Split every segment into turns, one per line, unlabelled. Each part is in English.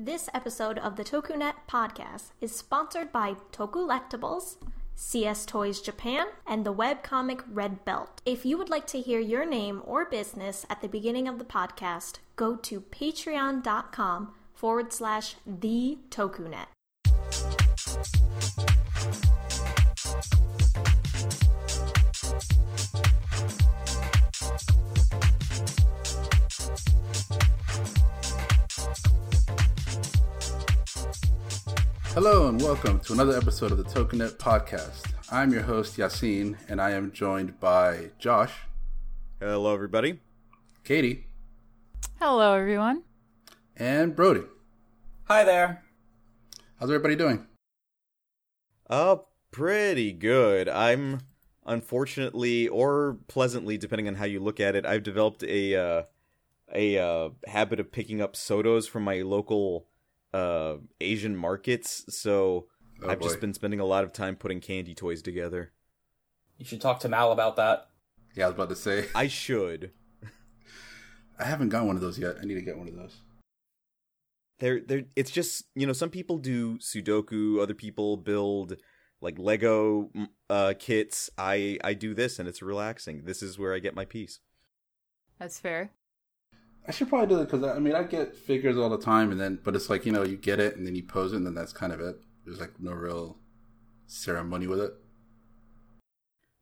This episode of the TokuNet podcast is sponsored by Tokullectibles, CS Toys Japan, and the webcomic Red Belt. If you would like to hear your name or business at the beginning of the podcast, go to patreon.com forward slash the TokuNet.
Hello and welcome to another episode of the TokuNet podcast. I'm your host Yasin, and I am joined by Josh,
Hello, everybody.
Katie,
Hello, everyone.
and Brody.
Hi there.
How's everybody doing?
Uh, pretty good. I'm unfortunately or pleasantly, depending on how you look at it, I've developed a uh, a uh, habit of picking up sodos from my local uh, Asian markets. So
Oh,
I've
boy.
just been spending a lot of time putting candy toys together.
You should talk to Mal about that.
Yeah, I was about to say
I should.
I haven't got one of those yet. I need to get one of those.
They're, they're, it's just you know some people do Sudoku, other people build like Lego mm, uh, kits. I I do this and it's relaxing. This is where I get my peace.
That's fair.
I should probably do it because I mean I get figures all the time, and then but it's like you know you get it and then you pose it, and then that's kind of it. There's like no real ceremony with it.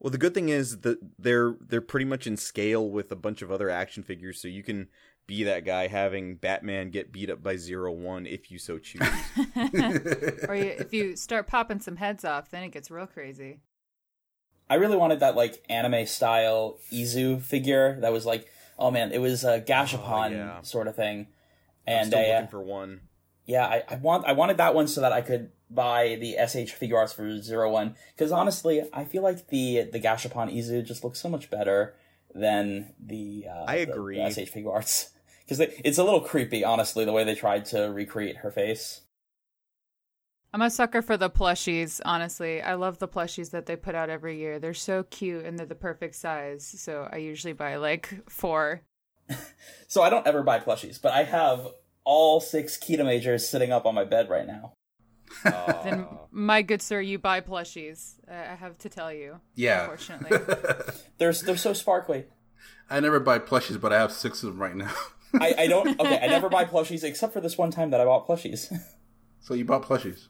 Well, the good thing is that they're they're pretty much in scale with a bunch of other action figures, so you can be that guy having Batman get beat up by Zero One if you so choose.
Or you, if you start popping some heads off, then it gets real crazy.
I really wanted that like anime style Izu figure that was like, oh man, it was a Gashapon
Oh, yeah.
sort of thing.
I'm
And
still
I, uh,
looking for one.
yeah, I, I want I wanted that one so that I could buy the SH Figuarts for Zero One. Because honestly, I feel like the the Gashapon Izu just looks so much better than the uh,
I
the-
agree.
the SH Figuarts. Because it's a little creepy, honestly, the way they tried to recreate her face.
I'm a sucker for the plushies, honestly. I love the plushies that they put out every year. They're so cute and they're the perfect size. So I usually buy like four.
So I don't ever buy plushies, but I have all six Kiramagers sitting up on my bed right now.
Then, my good sir, you buy plushies. I I have to tell you.
Yeah.
Unfortunately.
They're they're so sparkly.
I never buy plushies, but I have six of them right now.
I, I don't okay. I never buy plushies except for this one time that I bought plushies.
so you bought plushies.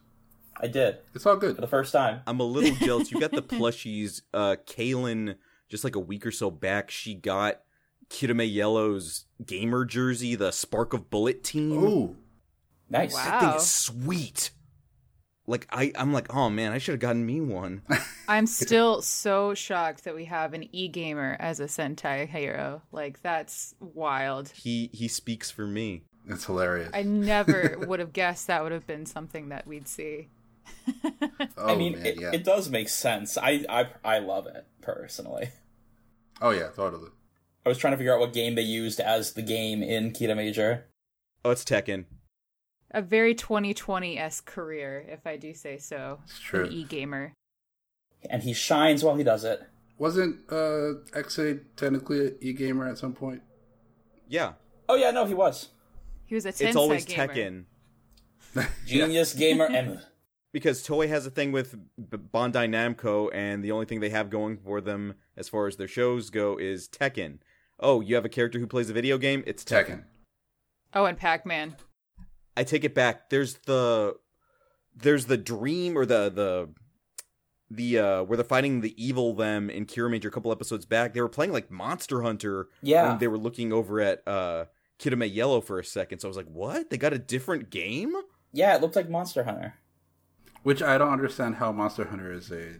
I did
It's all good.
for the first time.
I'm a little jealous. You got the plushies. Uh, Kaylin, just like a week or so back, she got Kiramai Yellow's gamer jersey, the Spark of Bullet team.
Ooh,
Nice.
Wow.
That thing is sweet. Like I, I'm like, oh man, I should have gotten me one.
I'm still so shocked that we have an e gamer as a Sentai hero. Like, that's wild.
he he speaks for me.
it's hilarious.
I never would have guessed that would have been something that we'd see.
Oh
I mean,
man,
it,
yeah.
it does make sense. I, I I love it personally.
oh yeah, totally.
I was trying to figure out what game they used as the game in Kiramager.
Oh, it's Tekken.
A very 2020 esque career, if I do say so.
It's true.
An e gamer.
And he shines while he does it.
Wasn't uh, Ex-Aid technically an e-gamer at some point?
Yeah,
Oh yeah, no, he was
He was a Tensai
it's always
gamer.
Tekken
genius gamer and
because Toei has a thing with B- Bandai Namco, and the only thing they have going for them as far as their shows go is Tekken. Oh, you have a character who plays a video game? It's Tekken.
Tekken.
Oh, and Pac Man.
I take it back. There's the there's the dream or the the the uh where they're fighting the evil them in Kiramager a couple episodes back. They were playing like Monster Hunter
Yeah.
when they were looking over at uh Kiramai Yellow for a second. So I was like, "What? They got a different game?"
yeah, it looked like Monster Hunter.
Which I don't understand how Monster Hunter is a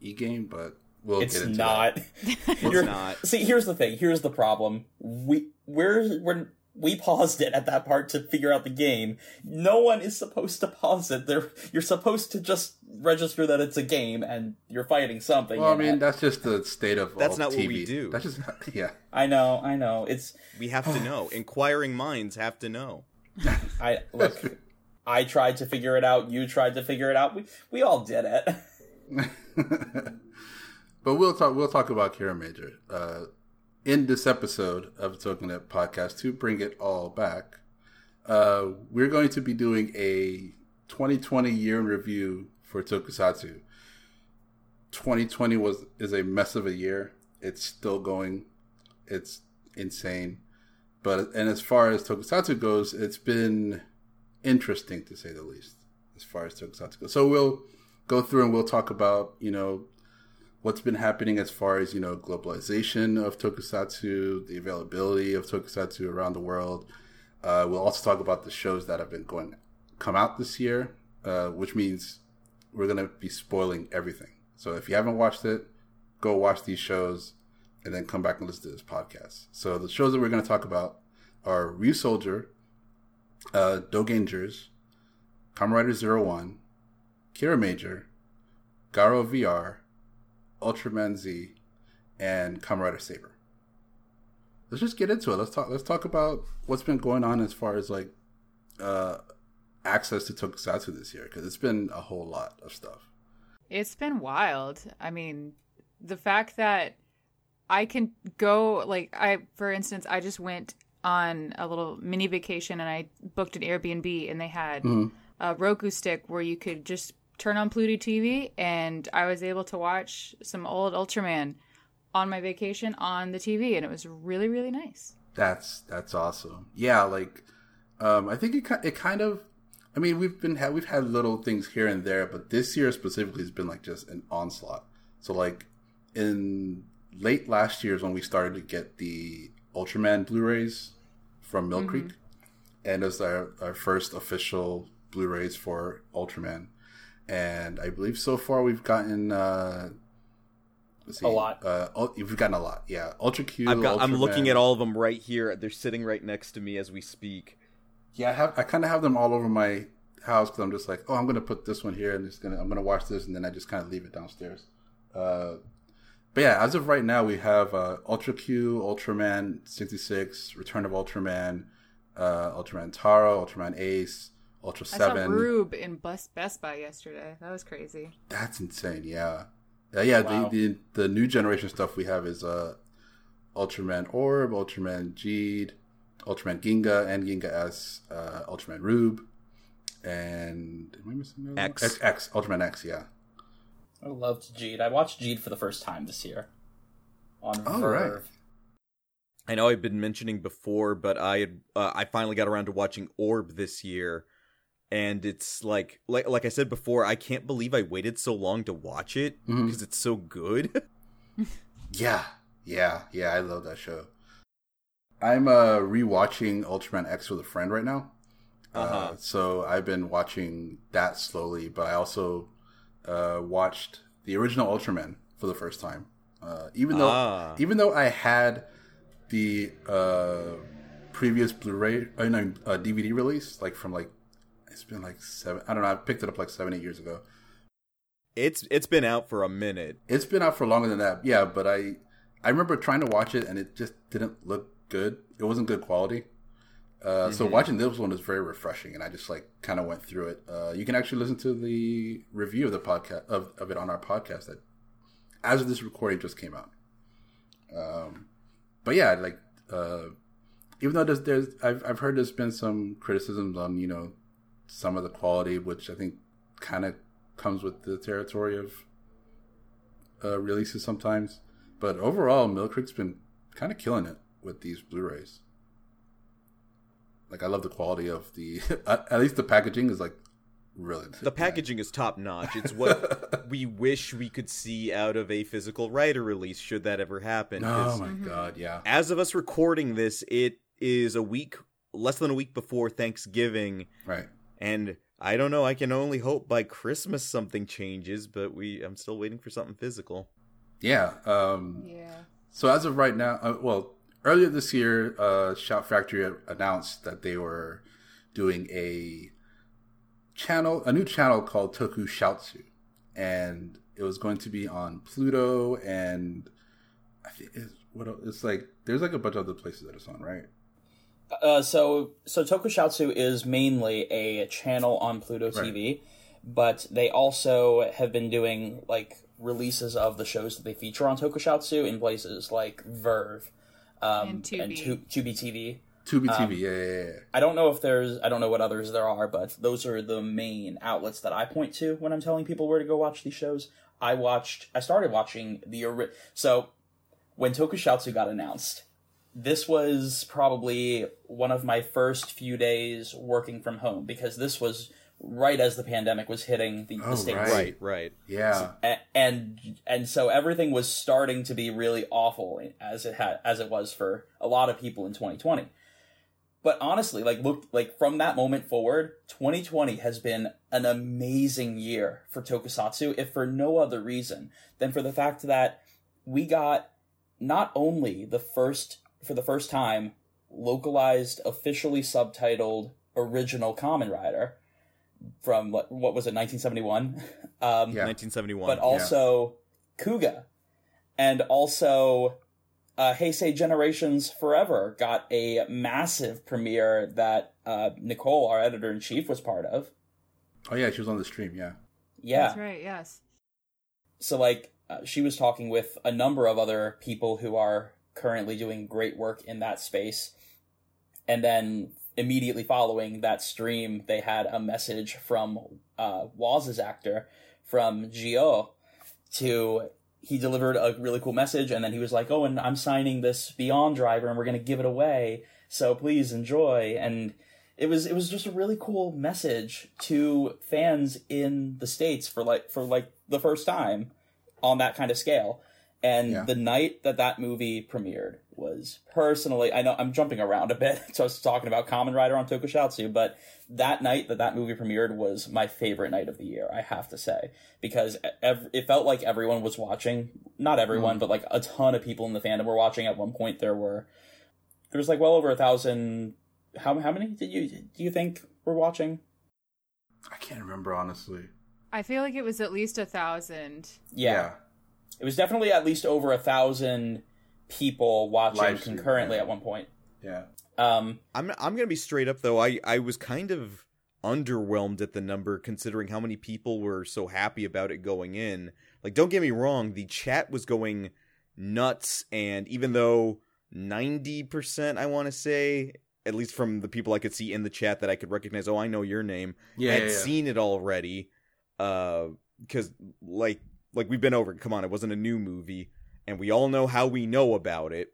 e-game, but we'll
it's
get into
not.
It's
You're-
not.
See, here's the thing. Here's the problem. We we're we're we paused it at that part to figure out the game. No one is supposed to pause it. They're, you're supposed to just register that it's a game and you're fighting something.
Well, I mean,
it.
that's just the state of
That's
all
not what we do.
That's just yeah.
I know, I know. It's
We have to know. Inquiring minds have to know.
I look. I tried to figure it out. You tried to figure it out. We we all did it.
But we'll talk. We'll talk about Kiramager uh, in this episode of TokuNet podcast to bring it all back. uh, we're going to be doing a 2020 year in review for Tokusatsu. 2020 was is a mess of a year. It's still going. It's insane. But and as far as Tokusatsu goes, it's been interesting to say the least. As far as Tokusatsu goes, so we'll go through and we'll talk about you know what's been happening as far as you know globalization of Tokusatsu, the availability of Tokusatsu around the world. Uh, we'll also talk about the shows that have been going come out this year, uh, which means we're gonna be spoiling everything. So if you haven't watched it, go watch these shows and then come back and listen to this podcast. So the shows that we're going to talk about are Ryusoulger, uh, Dogangers, Kamen Rider Zero One, Kiramager, Garo VR, Ultraman Z, and Rider Saber. Let's just get into it. Let's talk. Let's talk about what's been going on as far as like uh, access to Tokusatsu this year because it's been a whole lot of stuff.
It's been wild. I mean, the fact that I can go like I for instance, I just went on a little mini vacation and I booked an Airbnb and they had
Mm-hmm.
a Roku stick where you could just turn on Pluto TV and I was able to watch some old Ultraman on my vacation on the TV and it was really really nice.
That's that's awesome. Yeah, like um, I think it it kind of. I mean, we've been ha- we've had little things here and there, but this year specifically has been like just an onslaught. So like in late last year is when we started to get the Ultraman Blu-rays from Mill Creek, and it was our, our first official Blu-rays for Ultraman. And I believe so far we've gotten uh, let's see,
A lot.
Uh, ul- we've gotten a lot. Yeah, Ultra Q.
I've got, I'm looking at all of them right here. They're sitting right next to me as we speak.
Yeah, I have. I kind of have them all over my house because I'm just like, oh, I'm gonna put this one here, and just gonna I'm gonna watch this, and then I just kind of leave it downstairs. Uh, but yeah, as of right now, we have uh, Ultra Q, Ultraman 66, Return of Ultraman, uh, Ultraman Taro, Ultraman Ace, Ultra
I saw
Seven.
Rube in Best Best Buy yesterday. That was crazy.
That's insane. Yeah, uh, yeah.
Wow.
The, the the new generation stuff we have is uh, Ultraman Orb, Ultraman Geed, Ultraman Ginga, and Ginga S, uh, Ultraman Rube, and am I missing?
X.
X, X, Ultraman X. Yeah.
I loved Geed. I watched Geed for the first time this year on
Oh,
VRV.
right.
I know I've been mentioning before, but I had, uh, I finally got around to watching Orb this year, and it's like like like I said before, I can't believe I waited so long to watch it because it's so good.
Yeah, yeah, yeah. I love that show. I'm uh rewatching Ultraman X with a friend right now. uh
Uh-huh.
so I've been watching that slowly, but I also uh, watched the original Ultraman for the first time. Uh, even though,
Ah.
even though I had the uh, previous Blu-ray, I know uh, DVD release, like from like it's been like seven. I don't know. I picked it up like seven, eight years ago.
It's it's been out for a minute.
It's been out for longer than that, yeah. But I, I remember trying to watch it and it just didn't look good. It wasn't good quality. Uh, So watching this one is very refreshing, and I just like kind of went through it. Uh, you can actually listen to the review of the podcast of, of it on our podcast that, as of this recording just came out. Um, but yeah, like uh, even though there's, there's I've I've heard there's been some criticisms on you know some of the quality, which I think kind of comes with the territory of uh, releases sometimes. But overall, Mill Creek's been kind of killing it with these Blu-rays. Like I love the quality of the at at least the packaging is like really
The packaging is top notch. It's what we wish we could see out of a physical Rider release, should that ever happen.
Oh my god, yeah.
As of us recording this, it is a week, less than a week before Thanksgiving,
Right.
and I don't know. I can only hope by Christmas something changes, but we I'm still waiting for something physical.
Yeah. Um
Yeah.
So as of right now, uh, well, earlier this year, uh, Shout Factory announced that they were doing a channel, a new channel called TokuSHOUTsu, and it was going to be on Pluto and I think it's, what el- it's like. There's like a bunch of other places that it's on, right?
Uh, so so TokuSHOUTsu is mainly a channel on Pluto TV, but they also have been doing like releases of the shows that they feature on TokuSHOUTsu in places like VRV um,
And Tubi.
Tu- Tubi TV.
Tubi
Um,
TV. Yeah, yeah, yeah.
I don't know if there's I don't know what others there are, but those are the main outlets that I point to when I'm telling people where to go watch these shows. I watched I started watching the ori- so when TokuSHOUTsu got announced, this was probably one of my first few days working from home because this was right as the pandemic was hitting the,
Oh,
the states.
right.
Right, right.
Yeah.
A- and and so everything was starting to be really awful as it had as it was for a lot of people in 2020 but honestly like look like from that moment forward 2020 has been an amazing year for tokusatsu if for no other reason than for the fact that we got not only the first for the first time localized officially subtitled original Kamen Rider from what, what was it 1971 um
Yeah.
1971.
but also Kuuga, and also uh, Heisei Generations Forever got a massive premiere that uh, Nicole, our editor in chief, was part of.
Oh yeah, she was on the stream. Yeah.
Yeah,
That's right. Yes.
so like uh, she was talking with a number of other people who are currently doing great work in that space, and then immediately following that stream, they had a message from uh, Woz's actor from Zi-O to he delivered a really cool message and then he was like oh and i'm signing this Beyondriver and we're to give it away so please enjoy. And it was it was just a really cool message to fans in the states for like for like the first time on that kind of scale and
Yeah.
the night that that movie premiered was personally i know i'm jumping around a bit so i was talking about Kamen Rider on TokuSHOUTsu but that night that that movie premiered was my favorite night of the year i have to say because ev- it felt like everyone was watching not everyone mm. but like a ton of people in the fandom were watching at one point there were there was like well over a thousand how, how many did you do you think were watching
I can't remember honestly.
I feel like it was at least a thousand.
yeah, it was definitely at least over a thousand people watching
Live stream,
concurrently
yeah.
at one point
Yeah.
um
I'm I'm gonna be straight up though. I I was kind of underwhelmed at the number considering how many people were so happy about it going in. Like, don't get me wrong, the chat was going nuts, and even though ninety percent, I want to say, at least from the people I could see in the chat that I could recognize, oh, I know your name,
Yeah.
had
yeah, yeah.
seen it already. Uh, because like like we've been over. it. Come on, it wasn't a new movie, and we all know how we know about it.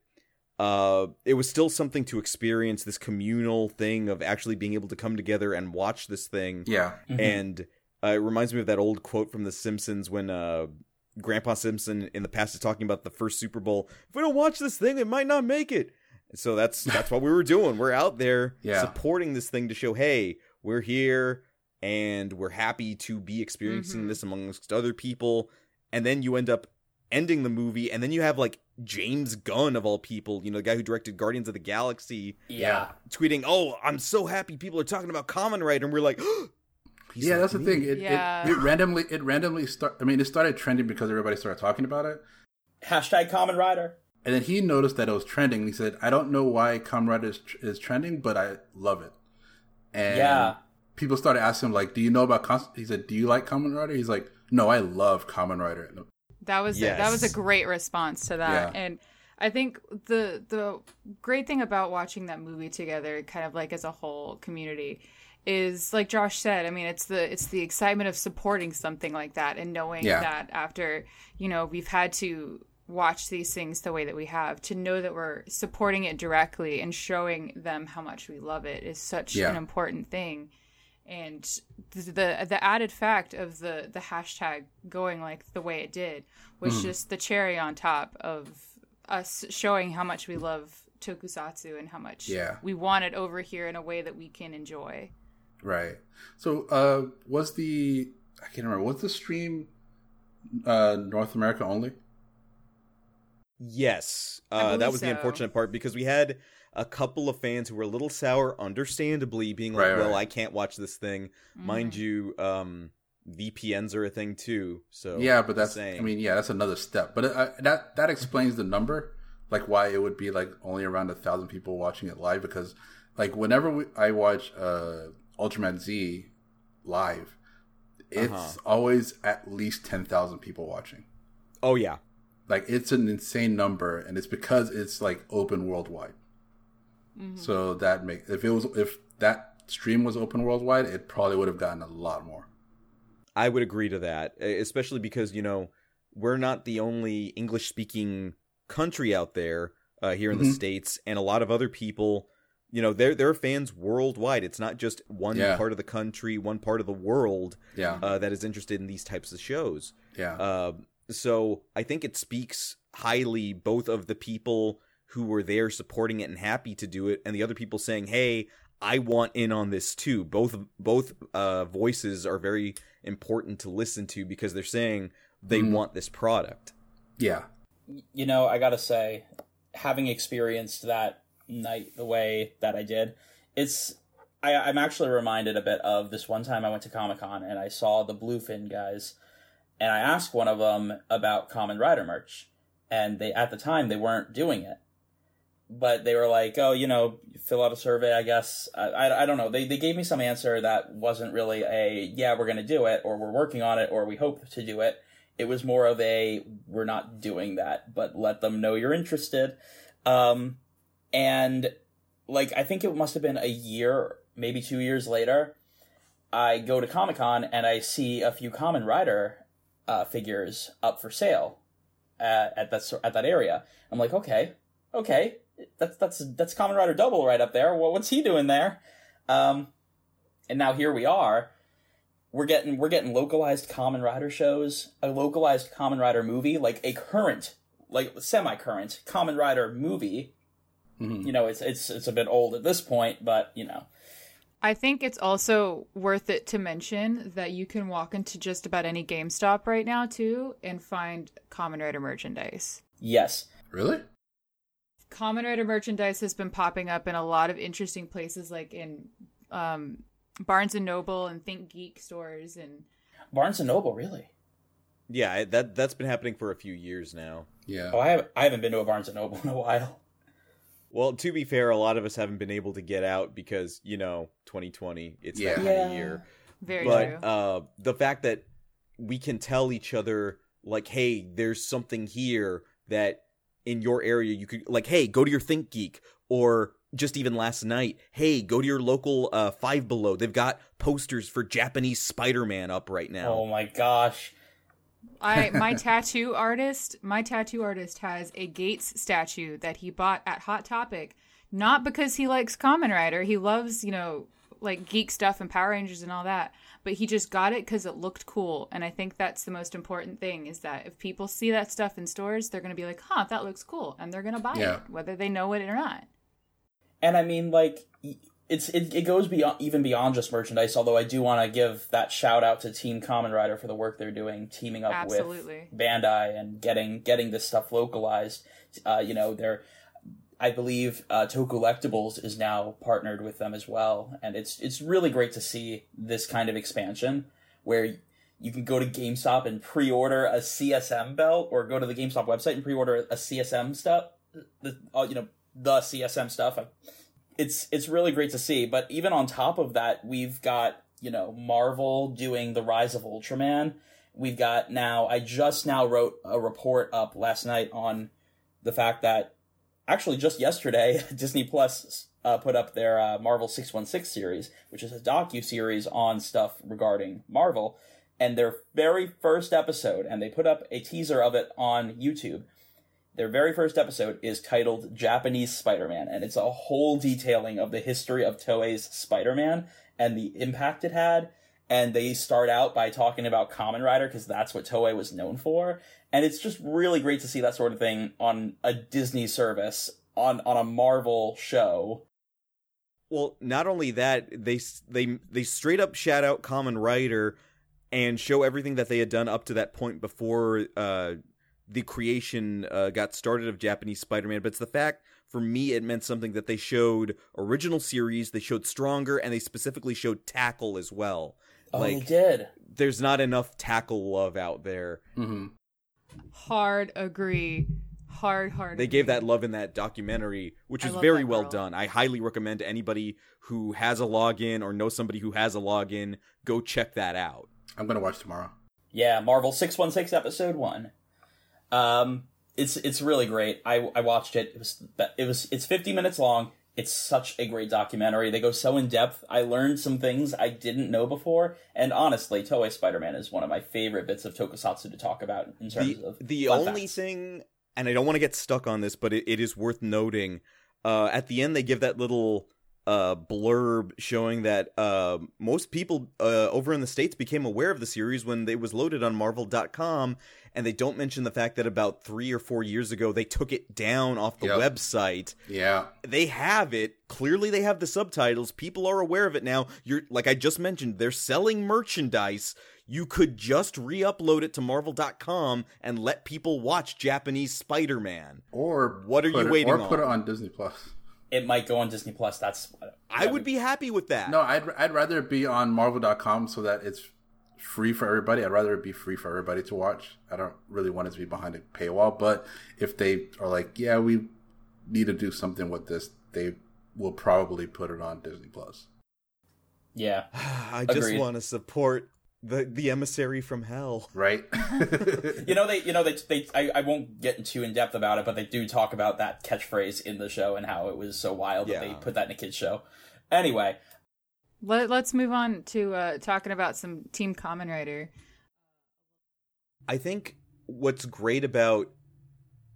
Uh, it was still something to experience this communal thing of actually being able to come together and watch this thing.
Yeah.
mhm.
And uh, it reminds me of that old quote from The Simpsons when uh, Grandpa Simpson in the past is talking about the first Super Bowl. If we don't watch this thing, it might not make it. So that's that's what we were doing. We're out there
Yeah.
supporting this thing to show, hey, we're here and we're happy to be experiencing
Mhm.
this amongst other people. And then you end up ending the movie, and then you have like James Gunn of all people, you know, the guy who directed Guardians of the Galaxy,
yeah
tweeting, "Oh, I'm so happy people are talking about Common Right," and we're like, He's
yeah,
like
that's the thing. It,
Yeah.
it, it randomly it randomly start. I mean, it started trending because everybody started talking about it,
hashtag Kamen Rider
and then he noticed that it was trending. And he said, "I don't know why Comrade is is trending, but I love it." And
Yeah.
people started asking him like, "Do you know about?" Con-? He said, "Do you like Kamen Rider?" He's like, "No, I love Kamen Rider."
That was that was a great response to that,
Yeah.
and I think the the great thing about watching that movie together, kind of like as a whole community, is like Josh said. I mean, it's the it's the excitement of supporting something like that and knowing
Yeah.
that after you know we've had to watch these things the way that we have to know that we're supporting it directly and showing them how much we love it is such
Yeah.
an important thing and the, the the added fact of the the hashtag going like the way it did was
Mm.
just the cherry on top of us showing how much we love tokusatsu and how much
Yeah.
we want it over here in a way that we can enjoy.
right. So, uh, was the I can't remember. Was the stream uh, North America only?
Yes, uh, that
believe
was the unfortunate part because we had a couple of fans who were a little sour, understandably, being like,
Right,
"Well,
right.
I can't watch this thing."
Mm-hmm.
Mind you, um, VPNs are a thing too. So
yeah, but
just
that's I mean, yeah, that's another step. But uh, that that explains the number, like why it would be like only around a thousand people watching it live. Because like whenever we, I watch uh, Ultraman Z live, it's
Uh-huh.
always at least ten thousand people watching.
oh yeah,
Like it's an insane number, and it's because it's like open worldwide. So that make if it was if that stream was open worldwide, it probably would have gotten a lot more.
I would agree to that, especially because you know we're not the only English speaking country out there uh, here in the
Mhm.
states, and a lot of other people, you know, there there are fans worldwide. It's not just one
Yeah.
part of the country, one part of the world
Yeah,
uh, that is interested in these types of shows.
yeah,
Uh, so I think it speaks highly both of the people who were there supporting it and happy to do it, and the other people saying, "Hey, I want in on this too." Both both uh, voices are very important to listen to because they're saying they
Mhm.
want this product.
yeah.
you know, I gotta say, having experienced that night the way that I did, it's I, I'm actually reminded a bit of this one time I went to Comic Con and I saw the Bluefin guys, and I asked one of them about Kamen Rider merch, and they at the time they weren't doing it, but they were like, oh, you know, fill out a survey, I guess. I, I, I don't know. They they gave me some answer that wasn't really a yeah, we're gonna do it, or we're working on it, or we hope to do it it was more of a we're not doing that but let them know you're interested um and like i think it must have been a year maybe two years later i go to comic-con and i see a few Kamen Rider uh, figures up for sale at, at that at that area i'm like okay okay that's that's that's Kamen Rider double right up there well what's he doing there um and now here we are we're getting we're getting localized Kamen Rider shows a localized Kamen Rider movie like a current like semi-current Kamen Rider movie
Mhm.
you know it's it's it's a bit old at this point but you know
I think it's also worth it to mention that you can walk into just about any GameStop right now too and find Kamen Rider merchandise.
yes
Really?
Kamen Rider merchandise has been popping up in a lot of interesting places, like in um, Barnes and Noble and Think Geek stores, and
barnes and noble really
Yeah, that that's been happening for a few years now.
Yeah.
oh i haven't i haven't been to a barnes and noble in a while
Well, to be fair, a lot of us haven't been able to get out because you know, 2020, it's that
Yeah.
kind
Yeah.
of year.
very
but
true.
uh the fact that we can tell each other like hey there's something here that in your area you could like hey go to your think geek or just even last night hey go to your local uh five below. They've got posters for japanese spider-man up right now.
Oh my gosh.
I my tattoo artist, my tattoo artist has a Gates statue that he bought at Hot Topic, not because he likes Kamen Rider. He loves, you know, like geek stuff and Power Rangers and all that, but he just got it cuz it looked cool. And I think that's the most important thing is that if people see that stuff in stores, they're going to be like, "Huh, that looks cool." And they're going to buy
Yeah.
it whether they know it or not.
and i mean like it's it, it goes beyond even beyond just merchandise although i do want to give that shout out to team Kamen Rider for the work they're doing teaming up
Absolutely.
with bandai and getting getting this stuff localized uh, you know they're i believe uh, toku is now partnered with them as well and it's it's really great to see this kind of expansion where you can go to GameStop and pre-order a CSM belt, or go to the GameStop website and pre-order a CSM stuff. The, uh, you know, the CSM stuff. It's it's really great to see. But even on top of that, we've got you know Marvel doing the Rise of Ultraman. We've got now. I just now wrote a report up last night on the fact that actually just yesterday Disney Plus uh, put up their uh, Marvel 616 series, which is a docu series on stuff regarding Marvel, and their very first episode, and they put up a teaser of it on YouTube. Their very first episode is titled Japanese Spider-Man, and it's a whole detailing of the history of Toei's Spider-Man and the impact it had. And they start out by talking about Kamen Rider because that's what Toei was known for. And it's just really great to see that sort of thing on a Disney service on on a Marvel show.
Well, not only that, they they they straight up shout out Kamen Rider and show everything that they had done up to that point before uh, the creation uh, got started of Japanese Spider-Man. But it's the fact for me it meant something that they showed original series, they showed Stronger, and they specifically showed Tackle as well.
Oh, they
like,
did.
there's not enough Tackle love out there.
hmm
Hard agree. Hard hard.
They gave that love in that documentary, which
I
was very well
girl.
done. I highly recommend to anybody who has a login or knows somebody who has a login, go check that out.
I'm gonna watch tomorrow.
Yeah, Marvel 616 episode 1. Um it's it's really great. I I watched it. It was it was it's 50 minutes long. It's such a great documentary. They go so in depth. I learned some things I didn't know before, and honestly, Toei Spider-Man is one of my favorite bits of tokusatsu to talk about in terms
the,
of
the only
facts.
thing and i don't want to get stuck on this but it, it is worth noting uh at the end they give that little uh blurb showing that uh most people uh over in the states became aware of the series when it was loaded on marvel.com and they don't mention the fact that about three or four years ago they took it down off the
Yep.
website
Yeah.
they have it clearly they have the subtitles people are aware of it now you're like i just mentioned they're selling merchandise you could just re-upload it to marvel.com and let people watch japanese spider-man
Or
What are
put
you
it-
waiting
Or put it on Disney Plus.
It might go on Disney Plus. That's
i would be happy with that
No, I'd I'd rather be on Marvel.com so that it's free for everybody. I'd rather it be free for everybody to watch. I don't really want it to be behind a paywall. But if they are like, yeah, we need to do something with this, they will probably put it on Disney Plus.
yeah.
i just want to support the the emissary from hell
Right?
You know they you know they they I, I won't get too in depth about it, but they do talk about that catchphrase in the show and how it was so wild that they put that in a kids show. Anyway,
Let, let's move on to uh, talking about some Team Kamen Rider.
I think what's great about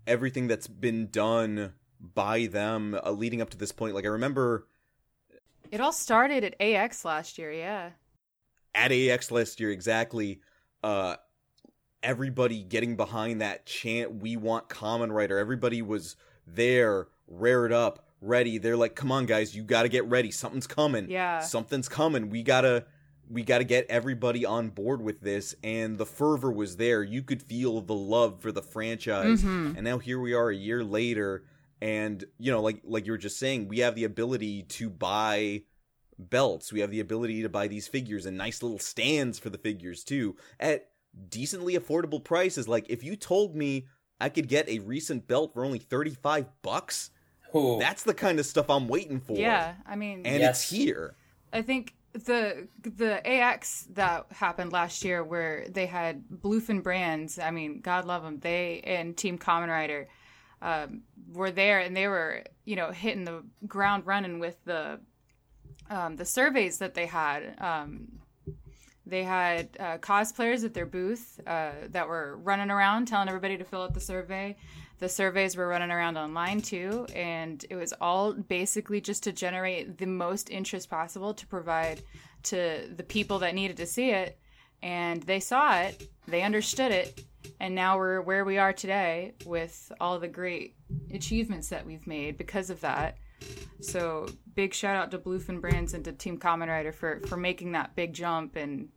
everything that's been done by them uh, leading up to this point, like I remember
It all started at AX last year, yeah.
at AX last year exactly, uh, everybody getting behind that chant, "We want Kamen Rider." Everybody was there, rared up, ready. They're like, "Come on, guys, you got to get ready. Something's coming.
Yeah.
something's coming. We gotta." We got to get everybody on board with this, and the fervor was there. You could feel the love for the franchise,
Mhm.
and now here we are a year later, and you know, like like you were just saying, we have the ability to buy belts. We have the ability to buy these figures and nice little stands for the figures too at decently affordable prices. Like if you told me I could get a recent belt for only 35 bucks,
who
that's the kind of stuff I'm waiting for.
Yeah, I mean,
And
Yes.
it's here.
I think the the AX that happened last year, where they had Bluefin brands. I mean, God love them. They and Team Kamen Rider um, were there, and they were you know hitting the ground running with the um, the surveys that they had. Um, they had uh, cosplayers at their booth uh, that were running around telling everybody to fill out the survey. The surveys were running around online too, and it was all basically just to generate the most interest possible to provide to the people that needed to see it. And they saw it, they understood it, and now we're where we are today with all the great achievements that we've made because of that. So big shout out to Bluefin Brands and to Team Kamen Rider for for making that big jump and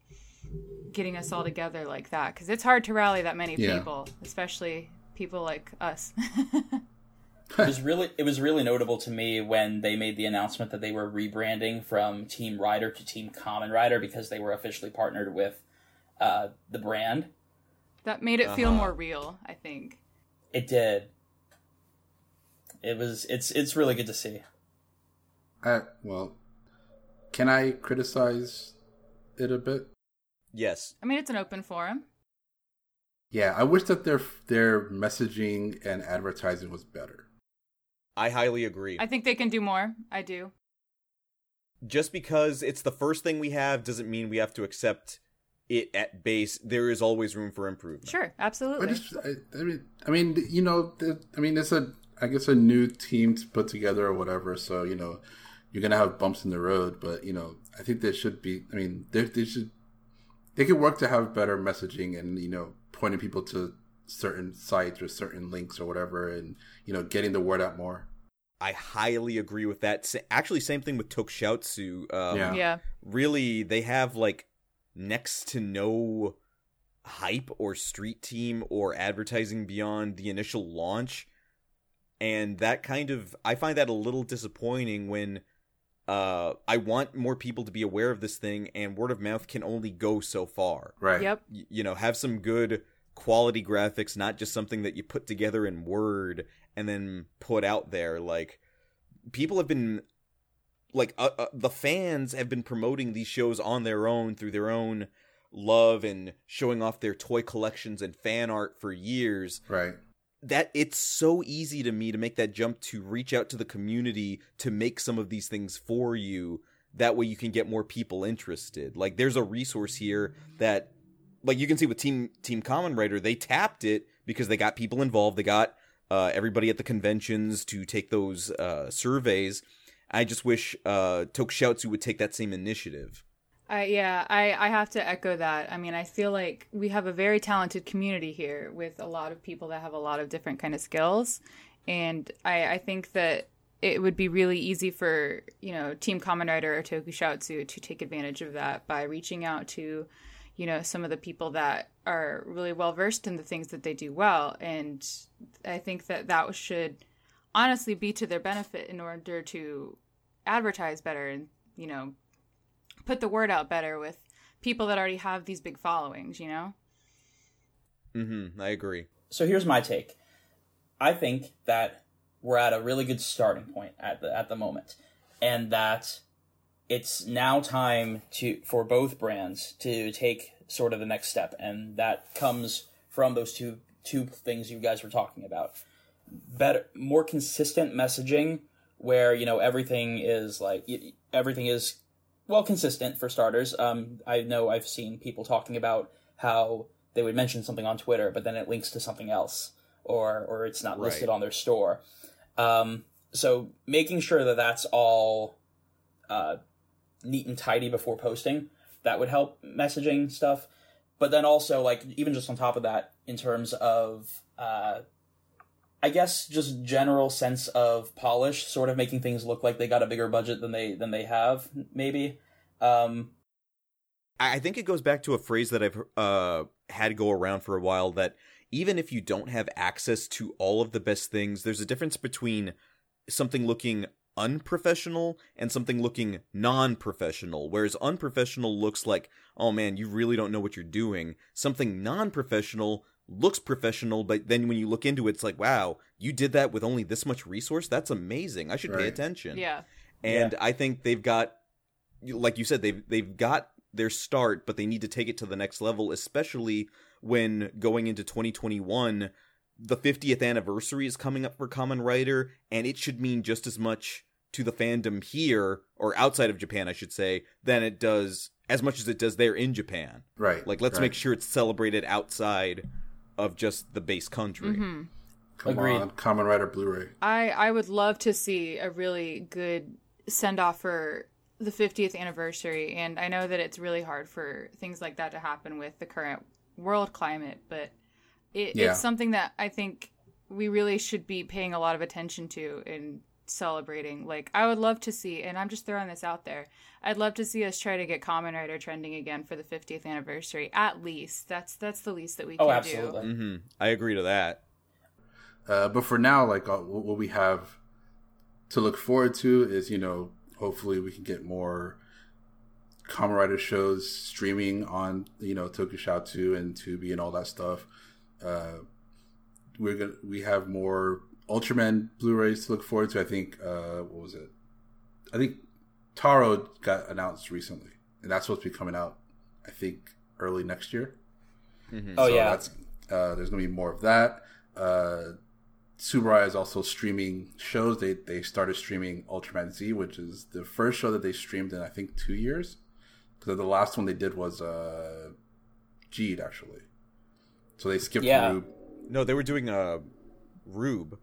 getting us all together like that because it's hard to rally that many
Yeah.
people, especially people like us.
it was really it was really notable to me when they made the announcement that they were rebranding from Team Rider to Team Kamen Rider because they were officially partnered with uh, the brand.
that made it feel
Uh-huh.
more real, I think.
It did. It was it's it's really good to see.
I, well, can I criticize it a bit?
Yes.
I mean, it's an open forum.
Yeah, I wish that their their messaging and advertising was better.
I highly agree.
I think they can do more. I do.
Just because it's the first thing we have doesn't mean we have to accept it at base. There is always room for improvement.
Sure,
I
absolutely.
just, I, I mean, I mean, you know, I mean, it's a, I guess, a new team to put together or whatever. So you know, you're gonna have bumps in the road, but you know, I think there should be. I mean, they, they should, they could work to have better messaging and you know, pointing people to certain sites or certain links or whatever, and you know, getting the word out more.
I highly agree with that. Actually, same thing with TokuSHOUTsu. Um,
Yeah.
yeah.
really they have like next to no hype or street team or advertising beyond the initial launch and that kind of i find that a little disappointing when uh i want more people to be aware of this thing and word of mouth can only go so far
Right.
Yep.
Y- you know have some good quality graphics not just something that you put together in word and then put out there like people have been like uh, uh, the fans have been promoting these shows on their own through their own love and showing off their toy collections and fan art for years
Right.
That it's so easy to me to make that jump to reach out to the community to make some of these things for you. That way you can get more people interested. Like there's a resource here that like you can see with team team Kamen Rider they tapped it because they got people involved. They got uh, everybody at the conventions to take those uh, surveys. I just wish uh, TokuSHOUTsu would take that same initiative
I yeah, I, I have to echo that. I mean, I feel like we have a very talented community here with a lot of people that have a lot of different kind of skills. And I, I think that it would be really easy for, you know, Team Kamen Rider or TokuSHOUTsu to take advantage of that by reaching out to, you know, some of the people that are really well versed in the things that they do well. And I think that that should honestly be to their benefit in order to advertise better and, you know, put the word out better with people that already have these big followings, you know?
mm-hmm i agree
So here's my take. I think that we're at a really good starting point at the at the moment, and that it's now time to for both brands to take sort of the next step, and that comes from those two two things you guys were talking about. Better, more consistent messaging, where you know everything is like everything is well consistent for starters. Um, I know I've seen people talking about how they would mention something on Twitter, but then it links to something else, or or it's not listed
Right.
on their store. Um, so making sure that that's all uh, neat and tidy before posting that would help messaging stuff. But then also like even just on top of that, in terms of uh, I guess just general sense of polish, sort of making things look like they got a bigger budget than they than they have, maybe. Um,
I think it goes back to a phrase that I've uh, had go around for a while that even if you don't have access to all of the best things, there's a difference between something looking unprofessional and something looking non-professional. Whereas unprofessional looks like, oh man, you really don't know what you're doing. Something non-professional looks professional, but then when you look into it, it's like, wow, you did that with only this much resource. That's amazing. I should pay attention.
Yeah.
And I think they've got, like you said, they've they've got their start, but they need to take it to the next level, especially when going into 2021. The 50th anniversary is coming up for Kamen Rider, and it should mean just as much to the fandom here, or outside of Japan, I should say, than it does, as much as it does there in Japan.
Right.
Like, let's
right.
make sure it's celebrated outside of just the base country.
Mm-hmm.
Come
Agreed.
on, Kamen Rider Blu-ray.
I I would love to see a really good send off for the 50th anniversary and I know that it's really hard for things like that to happen with the current world climate, but it,
Yeah.
it's something that I think we really should be paying a lot of attention to and celebrating. Like I would love to see and I'm just throwing this out there. I'd love to see us try to get Kamen Rider trending again for the 50th anniversary at least. That's that's the least that we can
oh,
do.
absolutely.
hmm I agree to that.
Uh, but for now, like uh, what what we have to look forward to is, you know, hopefully we can get more Kamen Rider shows streaming on, you know, TokuSHOUTsu and Tubi and all that stuff. Uh, we're gonna we have more Ultraman Blu-rays to look forward to. I think uh, what was it? I think Taro got announced recently, and that's supposed to be coming out. I think early next year.
Oh
So
yeah,
that's uh, there's gonna be more of that. Uh, Tsuburaya is also streaming shows. They they started streaming Ultraman Z, which is the first show that they streamed in I think two years. Because the last one they did was uh, Geed actually. So they skipped
Yeah.
Rube.
No, they were doing a Rube.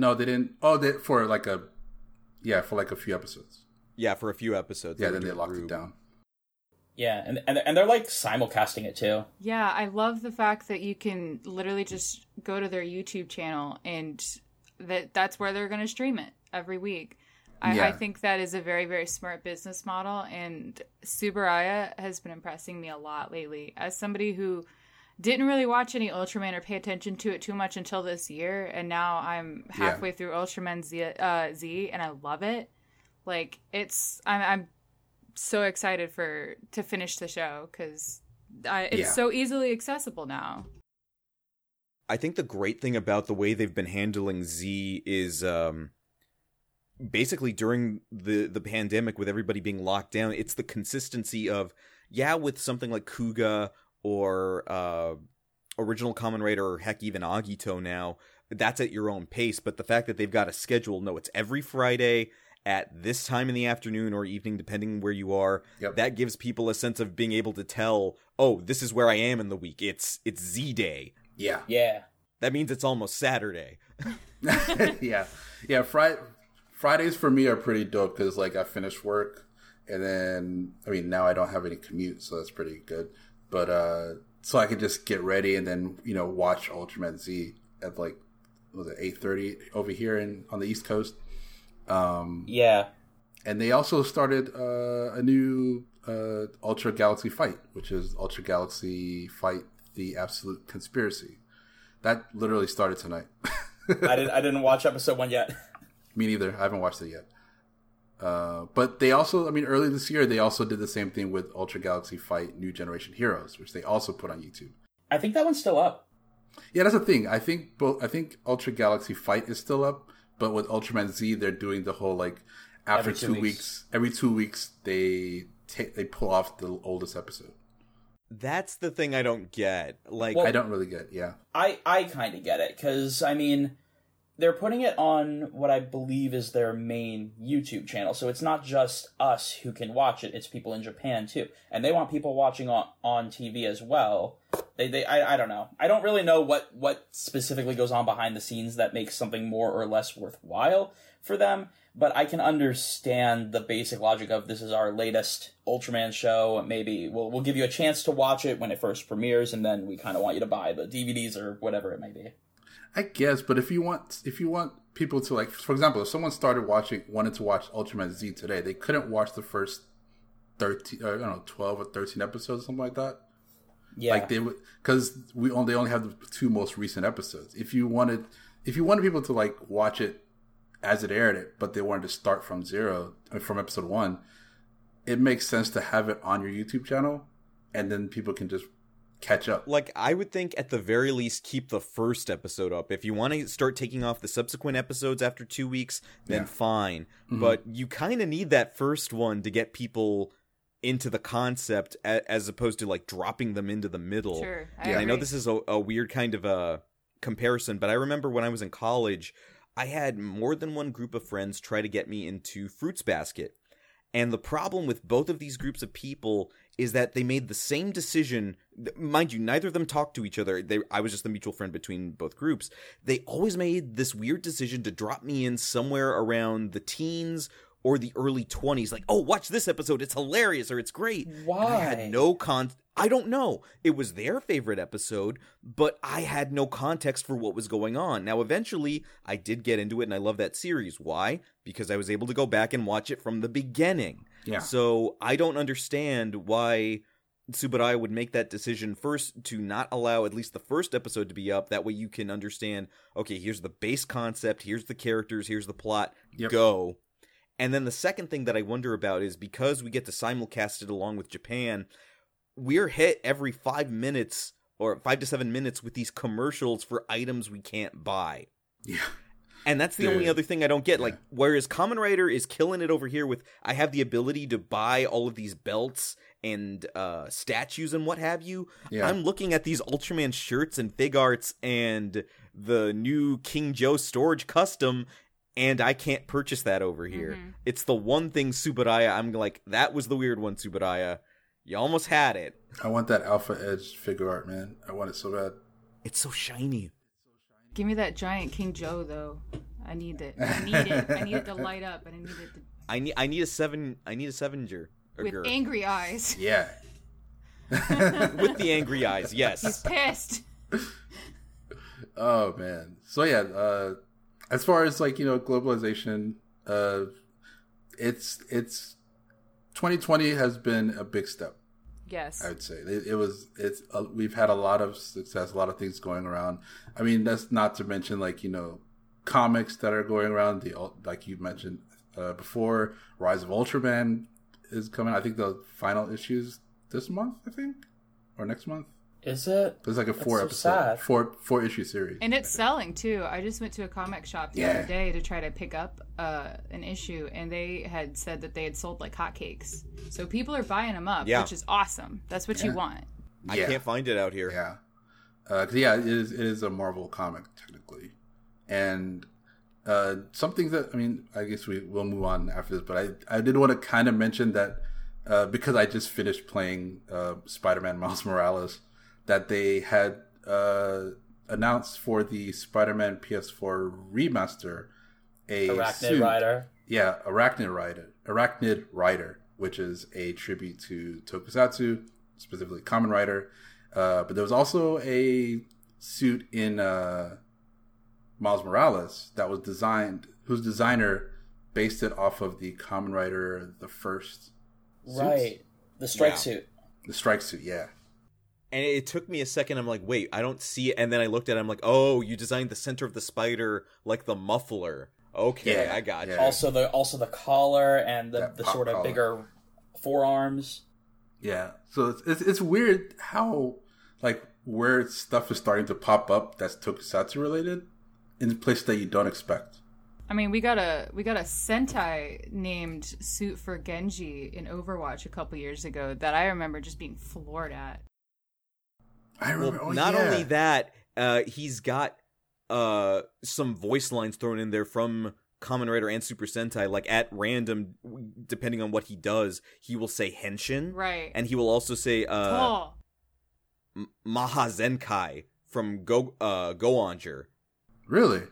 No, they didn't. Oh, they for like a yeah for like a few episodes.
Yeah, for a few episodes.
Yeah,
were
then they locked
Rube.
it down.
yeah, and and and they're like simulcasting it too.
Yeah, I love the fact that you can literally just go to their YouTube channel and that that's where they're going to stream it every week. I, I think that is a very very smart business model, and Tsuburaya has been impressing me a lot lately. As somebody who didn't really watch any Ultraman or pay attention to it too much until this year, and now I'm halfway through Ultraman Z, uh, Z, and I love it. Like it's, I'm, I'm so excited for to finish the show because it's
Yeah.
so easily accessible now.
I think the great thing about the way they've been handling Z is um basically during the the pandemic with everybody being locked down, it's the consistency of yeah, with something like Kuuga or uh original Kamen Rider or heck even Agito now, that's at your own pace. But the fact that they've got a schedule, no, it's every Friday at this time in the afternoon or evening, depending where you are.
Yep.
That gives people a sense of being able to tell, oh, this is where I am in the week. It's it's Z Day.
Yeah,
Yeah.
That means it's almost Saturday.
yeah, yeah. Friday Fridays for me are pretty dope because like I finish work and then I mean now I don't have any commute, so that's pretty good. But uh so I could just get ready and then you know watch Ultraman Z at like was it eight thirty over here in on the East Coast. Um,
Yeah.
and they also started uh, a new uh, Ultra Galaxy Fight, which is Ultra Galaxy Fight: The Absolute Conspiracy. That literally started tonight.
I didn't I didn't watch episode one yet.
Me neither. I haven't watched it yet. Uh, but they also, I mean, early this year, they also did the same thing with Ultra Galaxy Fight New Generation Heroes, which they also put on YouTube.
I think that one's still up.
Yeah, that's the thing. I think both. I think Ultra Galaxy Fight is still up, but with Ultraman Z, they're doing the whole like after
Every two
two
weeks.
weeks. every two weeks they take they pull off the oldest episode.
That's the thing I don't get. Like,
Well-
I don't really get. Yeah,
I I kind of get it because I mean they're putting it on what I believe is their main YouTube channel, so it's not just us who can watch it; it's people in Japan too, and they want people watching on on TV as well. They they I, I don't know. I don't really know what what specifically goes on behind the scenes that makes something more or less worthwhile for them. But I can understand the basic logic of this is our latest Ultraman show. Maybe we'll we'll give you a chance to watch it when it first premieres, and then we kind of want you to buy the DVDs or whatever it may be.
I guess. But if you want, if you want people to like, for example, if someone started watching, wanted to watch Ultraman Z today, they couldn't watch the first thirteen, or, I don't know, twelve or thirteen episodes, something like that.
Yeah,
like they would because we only they only have the two most recent episodes if you wanted if you wanted people to like watch it as it aired it but they wanted to start from zero uh, from episode one it makes sense to have it on your youtube channel and then people can just catch up
like I would think at the very least keep the first episode up. If you want to start taking off the subsequent episodes after 2 weeks, then
Yeah.
fine.
Mhm.
But you kind of need that first one to get people into the concept as opposed to like dropping them into the middle.
Sure. I,
Yeah.
I know this is a, a weird kind of a comparison, but I remember when I was in college, I had more than one group of friends try to get me into Fruits Basket. And the problem with both of these groups of people is that they made the same decision. Mind you, neither of them talked to each other. They, I was just the mutual friend between both groups. They always made this weird decision to drop me in somewhere around the teens or the early 20s. Like, oh, watch this episode. It's hilarious or it's great. And I had no con. I don't know. It was their favorite episode, but I had no context for what was going on. Now, eventually, I did get into it, and I love that series. Why? Because I was able to go back and watch it from the beginning.
Yeah
So I don't understand why Tsuburaya would make that decision first to not allow at least the first episode to be up. That way you can understand, okay, here's the base concept, here's the characters, here's the plot,
Yep.
go. And then the second thing that I wonder about is because we get to simulcast it along with Japan, we're hit every five minutes or five to seven minutes with these commercials for items we can't buy.
yeah
And that's the
Dude.
only other thing I don't get. Like, whereas Kamen Rider is killing it over here with I have the ability to buy all of these belts and uh, statues and what have you.
Yeah.
I'm looking at these Ultraman shirts and Figuarts and the new King Joe storage custom, and I can't purchase that over here.
Mhm.
It's the one thing Tsuburaya. I'm like, that was the weird one, Tsuburaya. You almost had it.
i want that alpha edge figure art man i want it so bad
It's so shiny.
Give me that giant King Joe though. I need it. I need it. I need it to light up, and I need it to,
I need. I need a seven. I need a sevenger. a
with
girl.
angry eyes.
yeah
with the angry eyes. Yes.
He's pissed.
Oh man. So yeah, uh as far as like, you know, globalization, uh it's it's 2020 has been a big step,
Yes.
I would say. It, it was it's uh, we've had a lot of success, a lot of things going around. I mean, that's not to mention like, you know, comics that are going around, the like you mentioned uh, before, Rise of Ultraman is coming. I think the final issues this month, I think, or next month.
Is it?
It's like a four
so
episode,
sad.
four four issue series.
And it's selling too. I just went to a comic shop the
Yeah.
other day to try to pick up uh, an issue, and they had said that they had sold like hotcakes. So people are buying them up,
Yeah.
which is awesome. That's what you want.
I
Yeah.
can't find it out here.
Yeah, because yeah, it is it is a Marvel comic technically. and uh, something that I mean, I guess we will move on after this, but I I did want to kind of mention that uh, because I just finished playing uh, Spider-Man Miles Morales, that they had uh, announced for the Spider-Man PS4 remaster a
Arachnid
suit.
Rider.
Yeah, Arachnid Rider, Arachnid Rider, which is a tribute to Tokusatsu, specifically Kamen Rider. Uh, but there was also a suit in uh, Miles Morales that was designed, whose designer based it off of the Kamen Rider, the first, suits.
Right. The strike
Yeah.
suit.
the strike suit. Yeah,
And it took me a second. I'm like, wait, I don't see it. And then I looked at it. I'm like, oh, you designed the center of the spider like the muffler. Okay,
Yeah,
I got you.
Also the also the collar and the,
That
the sort of
collar.
bigger forearms.
yeah. So it's, it's it's weird how like where stuff is starting to pop up that's Tokusatsu related in places that you don't expect.
I mean, we got a we got a Sentai named suit for Genji in Overwatch a couple years ago that I remember just being floored at.
I
Well,
oh,
not
yeah.
only that, uh, he's got uh some voice lines thrown in there from Kamen Rider and Super Sentai, like at random, depending on what he does, he will say Henshin,
Right.
and he will also say uh,
oh,
M- Mahazenkai from Go uh, Goanger.
Really?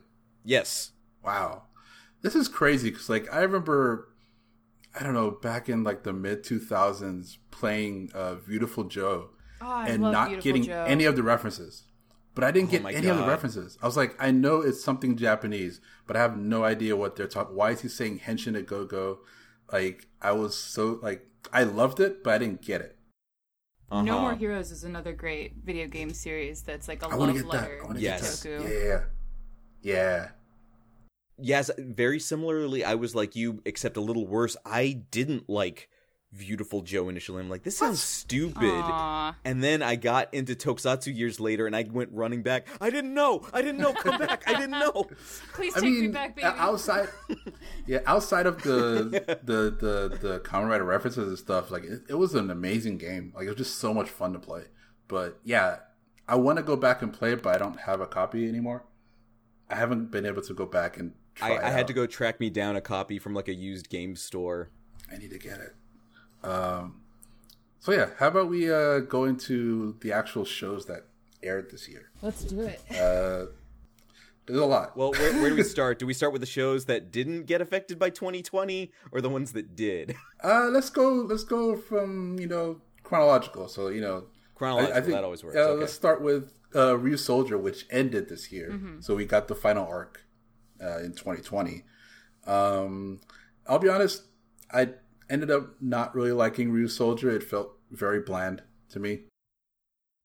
Yes,
Wow. This is crazy because, like, I remember, I don't know, back in like the mid 2000s playing uh, Beautiful Joe
oh
and not getting
Joe.
any of the references. But I didn't
Oh
get
my
any of the references. I was like, I know it's something Japanese, but I have no idea what they're talking. Why is he saying Henshin a go go? Like, I was so like, I loved it, but I didn't get it.
uh-huh.
No More Heroes is another great video game series that's like a
I want
love
to get that.
letter
I to
Yes.
get
to. Toku.
Yeah, yeah.
Yes, very similarly, I was like you, except a little worse. I didn't like Beautiful Joe initially. I'm like, this sounds stupid.
Aw.
And then I got into Tokusatsu years later, and I went running back. I didn't know. I didn't know. Come back. I didn't know.
Please
I
take
mean,
me back, baby.
outside, yeah, outside of the the the the Kamen Rider references and stuff, like it, it was an amazing game. Like it was just so much fun to play. But yeah, I want to go back and play it, but I don't have a copy anymore. I haven't been able to go back and try.
I,
it
I had to go track me down a copy from like a used game store.
I need to get it. Um, so yeah, how about we uh, go into the actual shows that aired this year?
Let's do it.
Uh, there's a lot.
Well, where, where do we start? Do we start with the shows that didn't get affected by 2020, or the ones that did?
Uh, let's go. Let's go from you know chronological. So you know,
Chronological, I think that always works,
Uh,
okay.
Let's start with uh, Ryusoulger, which ended this year.
Mm-hmm.
So we got the final arc uh, in 2020. Um, I'll be honest. I ended up not really liking Ryusoulger. It felt very bland to me.